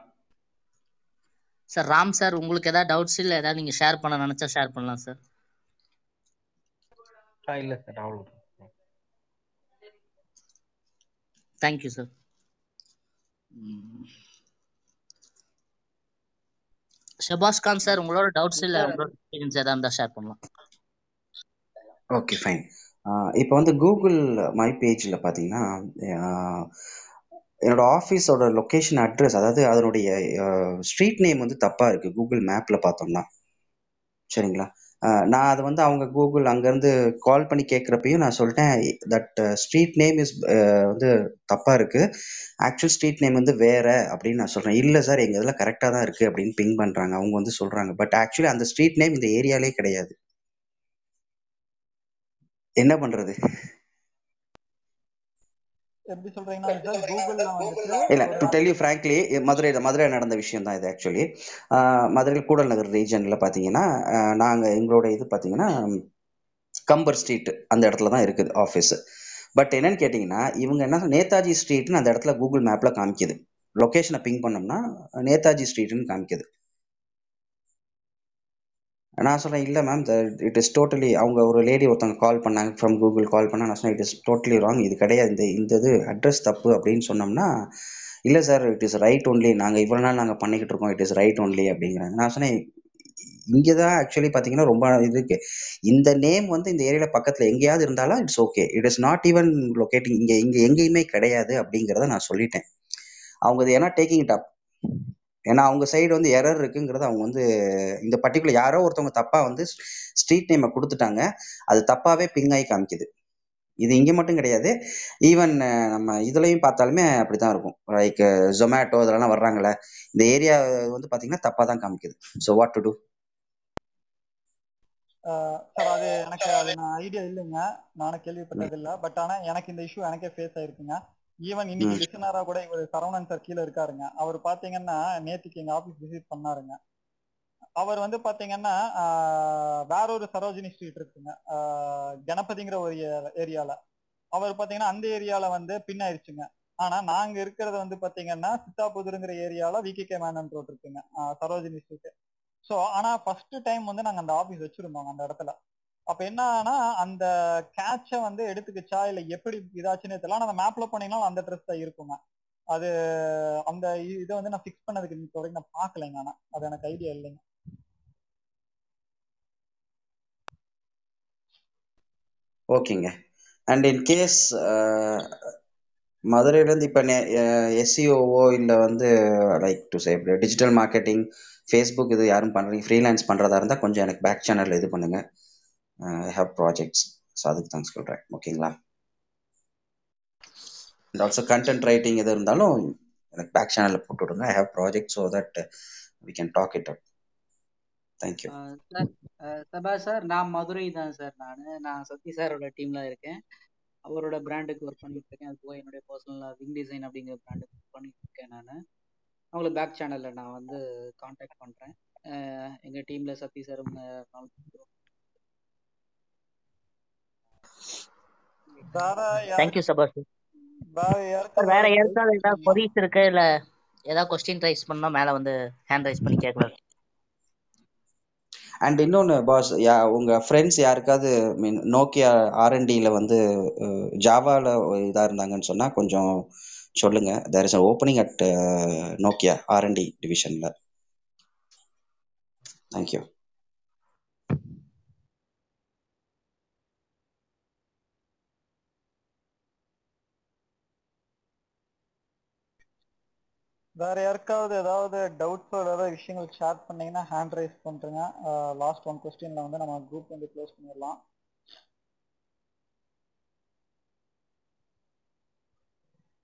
சார் ராம் சார் உங்களுக்கு ஏதாவது டவுட்ஸ் இல்லை? ஏதாவது நீங்கள் ஷேர் பண்ண நினச்சா ஷேர் பண்ணலாம் சார். இல்லை சார் அவ்வளோ thank you sir Shahbaz Khan sir உங்களோட டவுட்ஸ் இல்லை உங்களோட எக்ஸ்பீரியன்ஸ் ஏதாவது இருந்தால் ஷேர் பண்ணலாம். ஓகே ஃபைன் இப்போ வந்து கூகுள் மை பேஜில் பார்த்தீங்கன்னா ஆஹ் என்னோட ஆஃபீஸோட லொக்கேஷன் அட்ரஸ் அதாவது அதனுடைய ஸ்ட்ரீட் நேம் வந்து தப்பாக இருக்குது கூகுள் மேப்பில் பார்த்தோம்னா. சரிங்களா? நான் அதை வந்து அவங்க கூகுள் அங்கேருந்து கால் பண்ணி கேட்குறப்பையும் நான் சொல்லிட்டேன் தட் ஸ்ட்ரீட் நேம் இஸ் வந்து தப்பாக இருக்குது ஆக்சுவல் ஸ்ட்ரீட் நேம் வந்து வேறு அப்படின்னு நான் சொல்கிறேன் இல்லை சார் எங்கள் இதில் கரெக்டாக தான் இருக்குது அப்படின்னு பிங் பண்ணுறாங்க அவங்க வந்து சொல்கிறாங்க பட் ஆக்சுவலி அந்த ஸ்ட்ரீட் நேம் இந்த ஏரியாலே கிடையாது. என்ன பண்ணுறது எப்படி சொல்றீங்கன்னா சார் கூகுள்ல வந்துட்டு இல்லை டு டெல் யூ ஃப்ராங்க்லி மதுரையில் மதுரையில் நடந்த விஷயம் தான் இது ஆக்சுவலி மதுரையில் கூடல் நகர் ரீஜனில் பார்த்தீங்கன்னா நாங்கள் எங்களோட இது பார்த்தீங்கன்னா கம்பர் ஸ்ட்ரீட் அந்த இடத்துல தான் இருக்குது ஆஃபீஸ் பட் என்னன்னு கேட்டிங்கன்னா இவங்க என்ன நேதாஜி ஸ்ட்ரீட்னு அந்த இடத்துல கூகுள் மேப்பில் காமிக்குது. லொக்கேஷனை பிங் பண்ணோம்னா நேதாஜி ஸ்ட்ரீட்னு காமிக்குது. நான் சொன்னேன் இல்லை ma'am the it is totally அவங்க ஒரு லேடி ஒருத்தவங்க கால் பண்ணாங்க ஃப்ரம் கூகுள் கால் பண்ணால் நான் சொன்னேன் இட் இஸ் டோட்டலி ராங் இது கிடையாது. இந்த இந்த இது அட்ரஸ் தப்பு அப்படின்னு சொன்னோம்னா இல்லை sir it is right only நாங்கள் இவ்வளோ நாள் நாங்கள் பண்ணிக்கிட்டு இருக்கோம். இட் இஸ் ரைட் ஒன்லி அப்படிங்கிறாங்க. நான் சொன்னேன் இங்கே தான் ஆக்சுவலி பார்த்தீங்கன்னா ரொம்ப இது இருக்குது இந்த நேம் வந்து இந்த ஏரியாவில் பக்கத்தில் எங்கேயாவது இருந்தாலும் it's okay it is not even locating இங்கே இங்கே எங்கேயுமே கிடையாது அப்படிங்கிறத நான் சொல்லிட்டேன். அவங்க இது ஏன்னா டேக்கிங் இட் அப் ஏன்னா அவங்க சைடு வந்து எரர் இருக்குங்கிறது அவங்க வந்து இந்த பர்டிகுலர் யாரோ ஒருத்தவங்க தப்பா வந்து ஸ்ட்ரீட் நேமை கொடுத்துட்டாங்க. அது தப்பாவே பிங் ஆகி காமிக்குது. இது இங்கே மட்டும் கிடையாது. ஈவன் நம்ம இதுலயும் பார்த்தாலுமே அப்படிதான் இருக்கும். லைக் ஜொமேட்டோ இதெல்லாம் வர்றாங்களே இந்த ஏரியா வந்து பார்த்தீங்கன்னா தப்பாக தான் காமிக்குது. So what to do sir அது எனக்கு அது நான் ஐடியா இல்லைங்க. நானும் கேள்விப்பட்டது இல்லை பட் ஆனா எனக்கு இந்த இஷ்யூ எனக்கே ஃபேஸ் ஆயிருக்குங்க. ஈவன் இன்னைக்கு லிசனரா கூட இவர் சரவணன் சார் கீழே இருக்காருங்க. அவர் பாத்தீங்கன்னா நேத்துக்கு எங்க ஆபீஸ் விசிட் பண்ணாருங்க. அவர் வந்து பாத்தீங்கன்னா ஆஹ், வேற ஒரு சரோஜினி ஸ்ட்ரீட் இருக்குங்க. ஆஹ், கணபதிங்கிற ஒரு ஏரியால. அவர் பாத்தீங்கன்னா அந்த ஏரியால வந்து பின் ஆயிருச்சுங்க. ஆனா நாங்க இருக்கிறது வந்து பாத்தீங்கன்னா சித்தாபுதூருங்கிற ஏரியால V K K Menon road இருக்குங்க. சரோஜினி ஸ்ட்ரீட் சோ ஆனா ஃபர்ஸ்ட் டைம் வந்து நாங்க அந்த ஆபீஸ் வச்சிருந்தோம் அந்த இடத்துல. அப்ப என்ன ஆனா அந்த கேட்ச வந்து எடுத்துக்கிச்சா? இல்ல எப்படி இதாச்சுன்னு தெரியல. ஆனா அந்த மேப்ல போனீங்கன்னா அந்த ட்ரெஸ் தான் இருக்குங்க. அது அந்த இதை வந்து நான் ஃபிக்ஸ் பண்ணதுக்கு இன்னைக்கு வரைக்கும் நான் பாக்கலைங்க ஆனா அது எனக்கு ஐடியா இல்லைங்க. ஓகேங்க. அண்ட் இன் கேஸ் மதுரையிலேருந்து இப்போ எஸ்சிஓஓ இல்லை வந்து like to say digital marketing Facebook இது யாரும் பண்ணுறீங்க ஃப்ரீலான்ஸ் பண்ணுறதா இருந்தால் கொஞ்சம் எனக்கு பேக் சேனலில் இது பண்ணுங்க. ஐ ஹாவ் ப்ராஜெக்ட்ஸ் ஸோ அதுக்கு தான் சொல்கிறேன் ஓகேங்களா? அண்ட் ஆல்சோ கண்டென்ட் ரைட்டிங் எது இருந்தாலும் எனக்கு பேக் சேனலில் போட்டு விடுங்க. I have project so that we can talk it up thank you Saba sir நான் மதுரை தான் சார் நான். நான் சத்ய சாரோட டீமில் இருக்கேன். அவரோட பிராண்டுக்கு ஒர்க் பண்ணிட்டு இருக்கேன். அது போக என்னுடைய பர்சனலாக விங் டிசைன் அப்படிங்கிற பிராண்டுக்கு ஒர்க் பண்ணிட்டு இருக்கேன் நான். அவங்கள பேக் சேனலில் நான் வந்து காண்டாக்ட் பண்ணுறேன் uh, எங்கள் டீமில் டீம்ல சத்ய சார் தேங்க்யூ வேற சார் வேற யாருக்காவது ஏதாவது கொரிஸ் இருக்கு? இல்ல ஏதாவது கொஸ்டின் ரைஸ் பண்ணா மேல வந்து ஹேண்ட் ரைஸ் பண்ணி கேட்கலாம். அண்ட் இன்னொன்று பாஸ் யா உங்கள் ஃப்ரெண்ட்ஸ் யாருக்காவது மீன் நோக்கியா ஆர்என்டியில் வந்து ஜாவாவில் இதாக இருந்தாங்கன்னு சொன்னால் கொஞ்சம் சொல்லுங்க. There is opening at Nokia R N D டிவிஷனில் தேங்க்யூ வேற யாருக்காவது ஏதாவது டவுட்ஸோ ஏதாவது விஷயங்கள் ஷேர் பண்ணீங்கன்னா ஹேண்ட் ரைஸ் பண்றேங்க. லாஸ்ட் ஒன் கொஸ்டின்ல வந்து நம்ம குரூப் வந்து க்ளோஸ் பண்ணிடலாம்.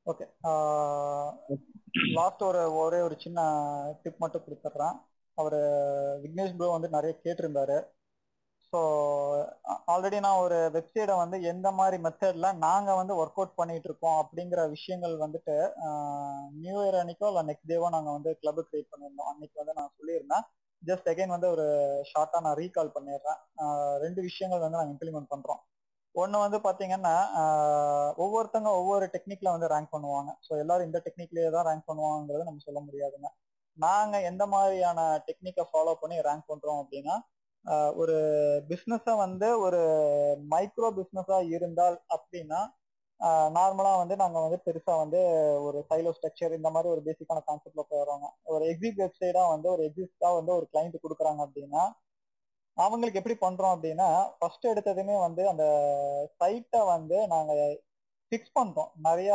ஓகே லாஸ்ட் ஒரு ஒரே ஒரு சின்ன டிப் மட்டும் கொடுத்துட்றேன். அவர் விக்னேஷ் ப்ரோ வந்து நிறைய கேட்டிருந்தாரு. ஸோ ஆல்ரெடி நான் ஒரு வெப்சைட்டை வந்து எந்த மாதிரி மெத்தட்ல நாங்கள் வந்து ஒர்க் அவுட் பண்ணிட்டு இருக்கோம் அப்படிங்கிற விஷயங்கள் வந்துட்டு நியூ இயர் அன்னைக்கோ இல்லை நெக்ஸ்ட் டேவோ நாங்கள் வந்து கிளப் கிரியேட் பண்ணியிருந்தோம். அன்னைக்கு வந்து நான் சொல்லியிருந்தேன். ஜஸ்ட் அகைன் வந்து ஒரு ஷார்ட்டாக நான் ரீகால் பண்ணிடுறேன். ரெண்டு விஷயங்கள் வந்து நாங்கள் இம்ப்ளிமெண்ட் பண்ணுறோம் ஒன்று வந்து பார்த்தீங்கன்னா ஒவ்வொருத்தங்க ஒவ்வொரு டெக்னிக்ல வந்து ரேங்க் பண்ணுவாங்க. ஸோ எல்லாரும் இந்த டெக்னிக்லேயே தான் ரேங்க் பண்ணுவாங்கிறது நம்ம சொல்ல முடியாதுங்க. நாங்கள் எந்த மாதிரியான டெக்னிக்கை ஃபாலோ பண்ணி ரேங்க் பண்ணுறோம் அப்படின்னா ஒரு பிஸ்னஸை வந்து ஒரு மைக்ரோ பிஸ்னஸாக இருந்தால் அப்படின்னா நார்மலாக வந்து நாங்கள் வந்து பெருசாக வந்து ஒரு சைலோ ஸ்ட்ரக்சர் இந்த மாதிரி ஒரு பேசிக்கான கான்செப்ட்ல போயிடுறாங்க. ஒரு எக்ஸிட் வெப்சைடாக வந்து ஒரு எக்ஸிஸ்டாக வந்து ஒரு கிளைண்ட் கொடுக்குறாங்க அப்படின்னா அவங்களுக்கு எப்படி பண்றோம் அப்படின்னா ஃபர்ஸ்ட் எடுத்ததுமே வந்து அந்த சைட்டை வந்து நாங்க ஃபிக்ஸ் பண்றோம். நிறைய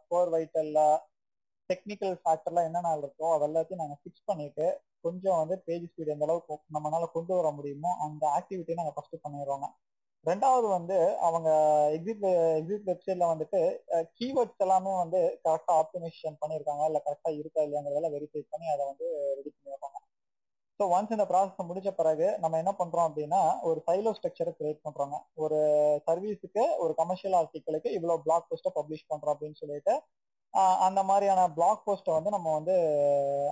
ஸ்கோர் வைட்டல்ல டெக்னிக்கல் ஃபேக்டர்லாம் என்னென்ன இருக்கோ அதெல்லாத்தையும் நாங்கள் ஃபிக்ஸ் பண்ணிட்டு கொஞ்சம் வந்து பேஜ் ஸ்பீட் எந்த அளவுக்கு நம்மளால கொண்டு வர முடியுமோ அந்த ஆக்டிவிட்டியை நாங்க ஃபர்ஸ்ட் பண்ணிடுறோங்க. ரெண்டாவது வந்து அவங்க எக்ஸிட் எக்ஸிட் வெப்சைட்ல வந்துட்டு கீவேர்ட்ஸ் எல்லாமே வந்து கரெக்டா ஆப்டிமைசேஷன் பண்ணியிருக்காங்க இல்ல கரெக்டா இருக்கா இல்லையாங்கிறதெல்லாம் வெரிஃபை பண்ணி அதை வந்து ரெடி பண்ணிடுறாங்க. ஸோ ஒன்ஸ் இந்த ப்ராசஸ் முடிச்ச பிறகு நம்ம என்ன பண்றோம் அப்படின்னா ஒரு சைலோ ஸ்ட்ரக்சரை கிரியேட் பண்றாங்க. ஒரு சர்வீஸுக்கு ஒரு கமர்ஷியல் ஆர்டிக்கலுக்கு இவ்வளவு பிளாக் போஸ்ட்டை பப்ளிஷ் பண்றோம் அப்படின்னு சொல்லிட்டு அந்த மாதிரியான பிளாக் போஸ்ட்டை வந்து நம்ம வந்து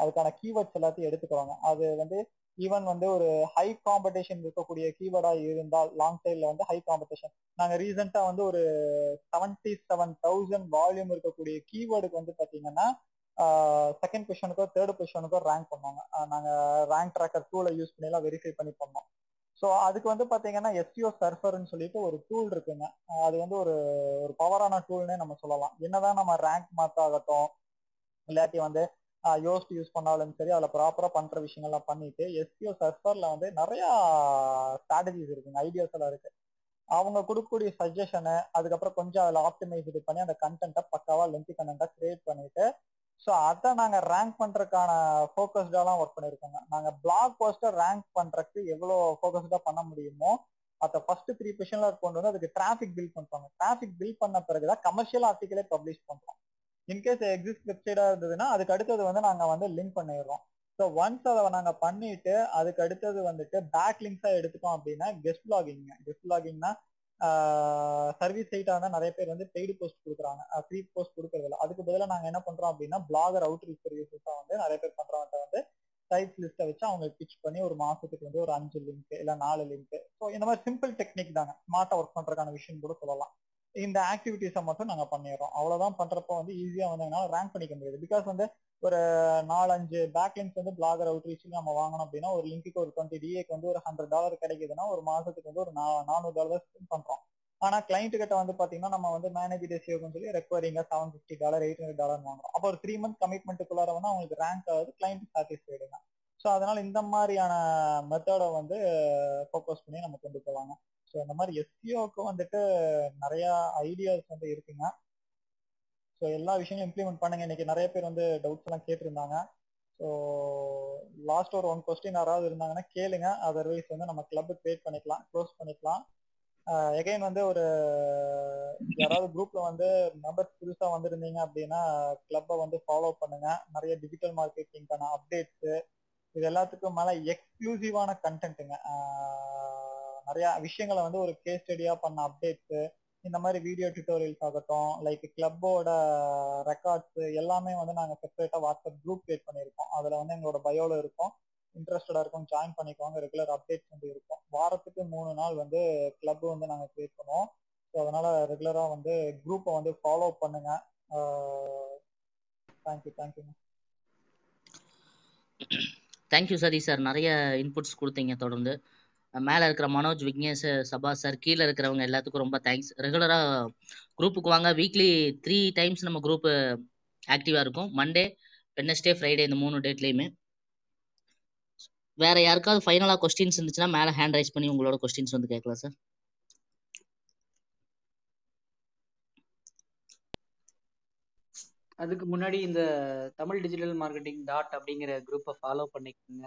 அதுக்கான கீவேர்ட்ஸ் எல்லாத்தையும் எடுத்துக்கிறோங்க. அது வந்து ஈவன் வந்து ஒரு ஹை காம்படிஷன் இருக்கக்கூடிய கீவேர்டா இருந்தால் லாங் சைட்ல வந்து ஹை காம்படிஷன் நாங்க ரீசெண்டா வந்து ஒரு செவன்டி செவன் தௌசண்ட் வால்யூம் இருக்கக்கூடிய கீவேர்டுக்கு வந்து பாத்தீங்கன்னா செகண்ட் பொசிஷனுக்கோ தேர்ட் பொசிஷனுக்கோ ரேங்க் பண்ணுவாங்க நாங்க ரேங்க் ட்ராக்கர் டூல யூஸ் பண்ணி எல்லாம் வெரிஃபை பண்ணி பண்ணோம். ஸோ அதுக்கு வந்து பாத்தீங்கன்னா எஸ்டிஓ சர்ஃபர்னு சொல்லிட்டு ஒரு டூல் இருக்குங்க. அது வந்து ஒரு ஒரு பவரான டூல்னே நம்ம சொல்லலாம். என்னதான் நம்ம ரேங்க் மாத்தாகட்டும் இல்லாட்டி வந்து யோசித்து யூஸ் பண்ணாலும் சரி அதில் ப்ராப்பராக பண்ணுற விஷயங்கள்லாம் பண்ணிட்டு எஸ்டிஓ சர்ஃபரில் வந்து நிறையா ஸ்ட்ராட்டஜிஸ் இருக்குங்க ஐடியாஸ் எல்லாம் இருக்கு. அவங்க கொடுக்கக்கூடிய சஜஷனு அதுக்கப்புறம் கொஞ்சம் அதில் ஆப்டிமைஸ் இது பண்ணி அந்த கண்டென்ட்டை பக்காவா லென்த்தி கண்டென்ட்டாக கிரியேட் பண்ணிட்டு ஸோ அதை நாங்கள் ரேங்க் பண்ணுறதுக்கான ஃபோக்கஸ்டாலாம் ஒர்க் பண்ணியிருக்கோங்க நாங்கள் பிளாக் போஸ்ட்டை ரேங்க் பண்ணுறதுக்கு எவ்வளோ ஃபோக்கஸ்டாக பண்ண முடியுமோ அதை ஃபர்ஸ்ட் த்ரீ பொசிஷன்ல கொண்டு வந்து அதுக்கு டிராஃபிக் பில் பண்ணுறாங்க டிராஃபிக் பில் பண்ண பிறகுதான் கமர்ஷியல் ஆர்டிக்கலே பப்ளிஷ் பண்ணுறோம் இன்கேஸ் எக்ஸிஸ்ட் வெப்சைட்டா இருந்ததுன்னா அதுக்கு அடுத்தது வந்து நாங்க வந்து லிங்க் பண்ணிடுறோம். ஸோ ஒன்ஸ் அதை நாங்கள் பண்ணிட்டு அதுக்கு அடுத்தது வந்துட்டு பேக் லிங்க்ஸா எடுத்துட்டோம் அப்படின்னா கெஸ்ட் லாகிங் கெஸ்ட் லாகிங்னா சர்வீஸ் சைட்டா இருந்தால் நிறைய பேர் வந்து பெய்டு போஸ்ட் கொடுக்குறாங்க. ஃப்ரீ போஸ்ட் கொடுக்குறதில்ல அதுக்கு பதிலாக நாங்கள் என்ன பண்றோம் அப்படின்னா பிளாகர் அவுட் ரீச் சர்வீசஸா வந்து நிறைய பேர் பண்றவங்க வந்து சைட் லிஸ்ட்டை வச்சு அவங்களுக்கு பிச் பண்ணி ஒரு மாதத்துக்கு வந்து ஒரு அஞ்சு லிங்க் இல்லை நாலு லிங்க் ஸோ இந்த மாதிரி சிம்பிள் டெக்னிக் தாங்க. ஸ்மார்ட்டாக ஒர்க் பண்றதுக்கான விஷயம் கூட சொல்லலாம். இந்த ஆக்டிவிட்டிஸை மட்டும் நாங்க பண்ணிடுறோம். அவ்வளோதான் பண்றப்போ வந்து ஈஸியாக வந்து என்னால் ரேங்க் பண்ணிக்க முடியாது. பிகாஸ் வந்து ஒரு நாலஞ்சு பேக் லிங்க்ஸ் வந்து பிளாகர் அவுட் நம்ம வாங்கணும் அப்படின்னா ஒரு லிங்க்கு ஒரு டுவெண்ட்டி டிஏக்கு வந்து ஒரு ஹண்ட்ரட் டாலர் கிடைக்குதுன்னா ஒரு மாசத்துக்கு வந்து ஒரு நானூறு டாலர் ஸ்பெண்ட் பண்றோம். ஆனா கிளைண்ட் கிட்ட வந்து பாத்தீங்கன்னா நம்ம வந்து மேனேஜ் டேசியோன்னு சொல்லி ரெக்வரிங்கா seven fifty dollar eight hundred dollar வாங்குறோம். அப்போ ஒரு த்ரீ மந்த் கமிட்மெண்ட்டுக்குள்ளார வந்து அவங்களுக்கு ரேங்க் ஆகுது கிளைண்ட் சாட்டிஸ்ஃபைடுங்க ஸோ அதனால இந்த மாதிரியான மெத்தடை வந்து ஃபோக்கஸ் பண்ணி நம்ம கொண்டு போவாங்க. ஸோ இந்த மாதிரி எஸ்சிஓக்கு வந்துட்டு நிறைய ஐடியாஸ் வந்து இருக்குங்க. ஸோ எல்லா விஷயமும் இம்ப்ளிமெண்ட் பண்ணுங்க. இன்னைக்கு நிறைய பேர் வந்து டவுட்ஸ் எல்லாம் கேட்டிருந்தாங்க. ஸோ லாஸ்ட் ஒரு ஒன் கொஸ்டின் யாராவது இருந்தாங்கன்னா கேளுங்க. அதர்வைஸ் வந்து நம்ம கிளப் கிரியேட் பண்ணிக்கலாம். க்ளோஸ் பண்ணிக்கலாம். எகைன் வந்து ஒரு யாராவது குரூப்ல வந்து மெம்பர்ஸ் புதுசா வந்திருந்தீங்க அப்படின்னா கிளப்பை வந்து ஃபாலோ பண்ணுங்க. நிறைய டிஜிட்டல் மார்க்கெட்டிங்கான அப்டேட்ஸ் இது எல்லாத்துக்கும் மேல எக்ஸ்க்ளூசிவான கண்டென்ட்டுங்க நிறைய விஷயங்களை வந்து ஒரு கேஸ் ஸ்டடியா பண்ண அப்டேட்ஸ் இந்த மாதிரி வீடியோ டியூட்டோரியல்ஸ் ஆகட்டும் லைக் கிளப்போட ரெக்கார்ட்ஸ் எல்லாமே வந்து நாங்க செப்பரேட்டா வாட்ஸ்அப் குரூப் கிரியேட் பண்ணியிருக்கோம். அதுல வந்து எங்களோட பயோல இருக்கும். இன்ட்ரெஸ்டடா இருக்கும் ஜாயின் பண்ணிக்கோங்க. ரெகுலர் அப்டேட்ஸ் வந்து இருக்கும். வாரத்துக்கு மூணு நாள் வந்து கிளப் வந்து நாங்க கிரியேட் பண்ணுவோம். ஸோ அதனால ரெகுலரா வந்து குரூப்பை வந்து ஃபாலோ பண்ணுங்க. தேங்க்யூ தேங்க்யூங்க தேங்க்யூ சரி சார் நிறைய இன்புட்ஸ் கொடுத்தீங்க தொடர்ந்து. மேலே இருக்கிற மனோஜ் விக்னேஷ் சபா சார் கீழே இருக்கிறவங்க எல்லாத்துக்கும் ரொம்ப தேங்க்ஸ் ரெகுலராக குரூப்புக்கு வாங்க. வீக்லி த்ரீ டைம்ஸ் நம்ம குரூப்பு ஆக்டிவாக இருக்கும். மண்டே வெனஸ்டே ஃப்ரைடே இந்த மூணு டேட்லேயுமே வேற யாருக்காவது ஃபைனலாக கொஸ்டின்ஸ் இருந்துச்சுன்னா மேலே ஹேண்ட் ரைஸ் பண்ணி உங்களோட கொஸ்டின்ஸ் வந்து கேட்கலாம் சார் அதுக்கு முன்னாடி இந்த தமிழ் டிஜிட்டல் மார்க்கெட்டிங் டாட் அப்படிங்கிற குரூப்பை ஃபாலோ பண்ணிக்கோங்க.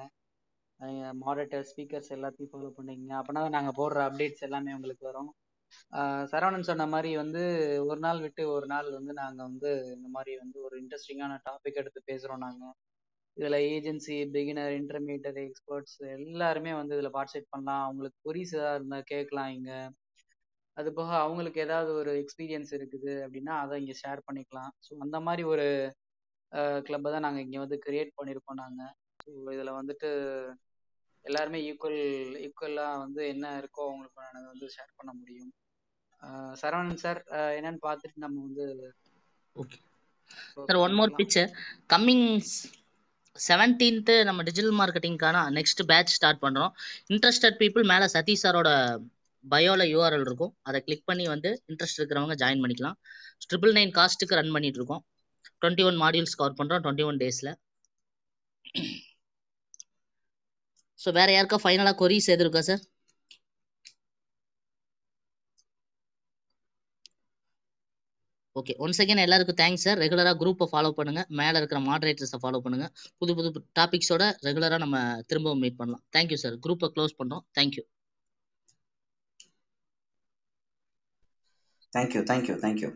மாடரேட்டர் ஸ்பீக்கர்ஸ் எல்லாத்தையும் ஃபாலோ பண்ணிக்கோங்க. அப்படின்னா நாங்கள் போடுற அப்டேட்ஸ் எல்லாமே உங்களுக்கு வரும். சரவணன் சொன்ன மாதிரி வந்து ஒரு நாள் விட்டு ஒரு நாள் வந்து நாங்கள் வந்து இந்த மாதிரி வந்து ஒரு இன்ட்ரெஸ்டிங்கான டாபிக் எடுத்து பேசுகிறோம் நாங்கள் இதில் ஏஜென்சி பிகினர் இன்டர்மீடியட் எக்ஸ்பர்ட்ஸ் எல்லாருமே வந்து இதில் பார்ட்டிசிபேட் பண்ணலாம். அவங்களுக்கு கொரிஸ் ஏதாவது இருந்தால் கேட்கலாம் இங்கே. அது போக அவங்களுக்கு ஏதாவது ஒரு எக்ஸ்பீரியன்ஸ் இருக்குது அப்படின்னா அதை இங்கே ஷேர் பண்ணிக்கலாம். ஸோ அந்த மாதிரி ஒரு கிளப்பை தான் நாங்கள் இங்கே வந்து கிரியேட் பண்ணியிருக்கோம் நாங்கள் ஸோ இதில் வந்துட்டு எல்லாருமே ஈக்குவல் ஈக்குவலாக வந்து என்ன இருக்கோ அவங்களுக்கு நாங்கள் வந்து ஷேர் பண்ண முடியும். சரவணன் சார் என்னன்னு பார்த்துட்டு நம்ம வந்து okay sir one more picture coming seventeenth நம்ம டிஜிட்டல் மார்க்கெட்டிங்கான நெக்ஸ்ட் பேட்ச் ஸ்டார்ட் பண்ணுறோம் இன்ட்ரெஸ்டட் பீப்புள் மேலே சதீஷ் சாரோட பயோல யூஆர்எல் இருக்கும். அதை கிளிக் பண்ணி வந்து இன்ட்ரெஸ்ட் இருக்கிறவங்க ஜாயின் பண்ணிக்கலாம். ட்ரிபிள் நைன் காஸ்ட்டுக்கு ரன் பண்ணிட்டு இருக்கோம். டுவெண்ட்டி ஒன் மாடியூல்ஸ் கவர் பண்ணுறோம் டுவெண்ட்டி ஒன் டேஸில் ஸோ வேற யாருக்கா ஃபைனலாக கொரிஸ் எது இருக்கா சார் ஓகே ஒன் செகண்ட் எல்லாருக்கும் தேங்க்ஸ் சார் ரெகுலராக குரூப்பை ஃபாலோ பண்ணுங்கள் மேலே இருக்கிற மாடரேட்டர்ஸை ஃபாலோ பண்ணுங்கள் புது புது டாபிக்ஸோட ரெகுலராக நம்ம திரும்பவும் மீட் பண்ணலாம். தேங்க்யூ சார் குரூப்பை க்ளோஸ் பண்ணுறோம் thank you thank you thank you thank you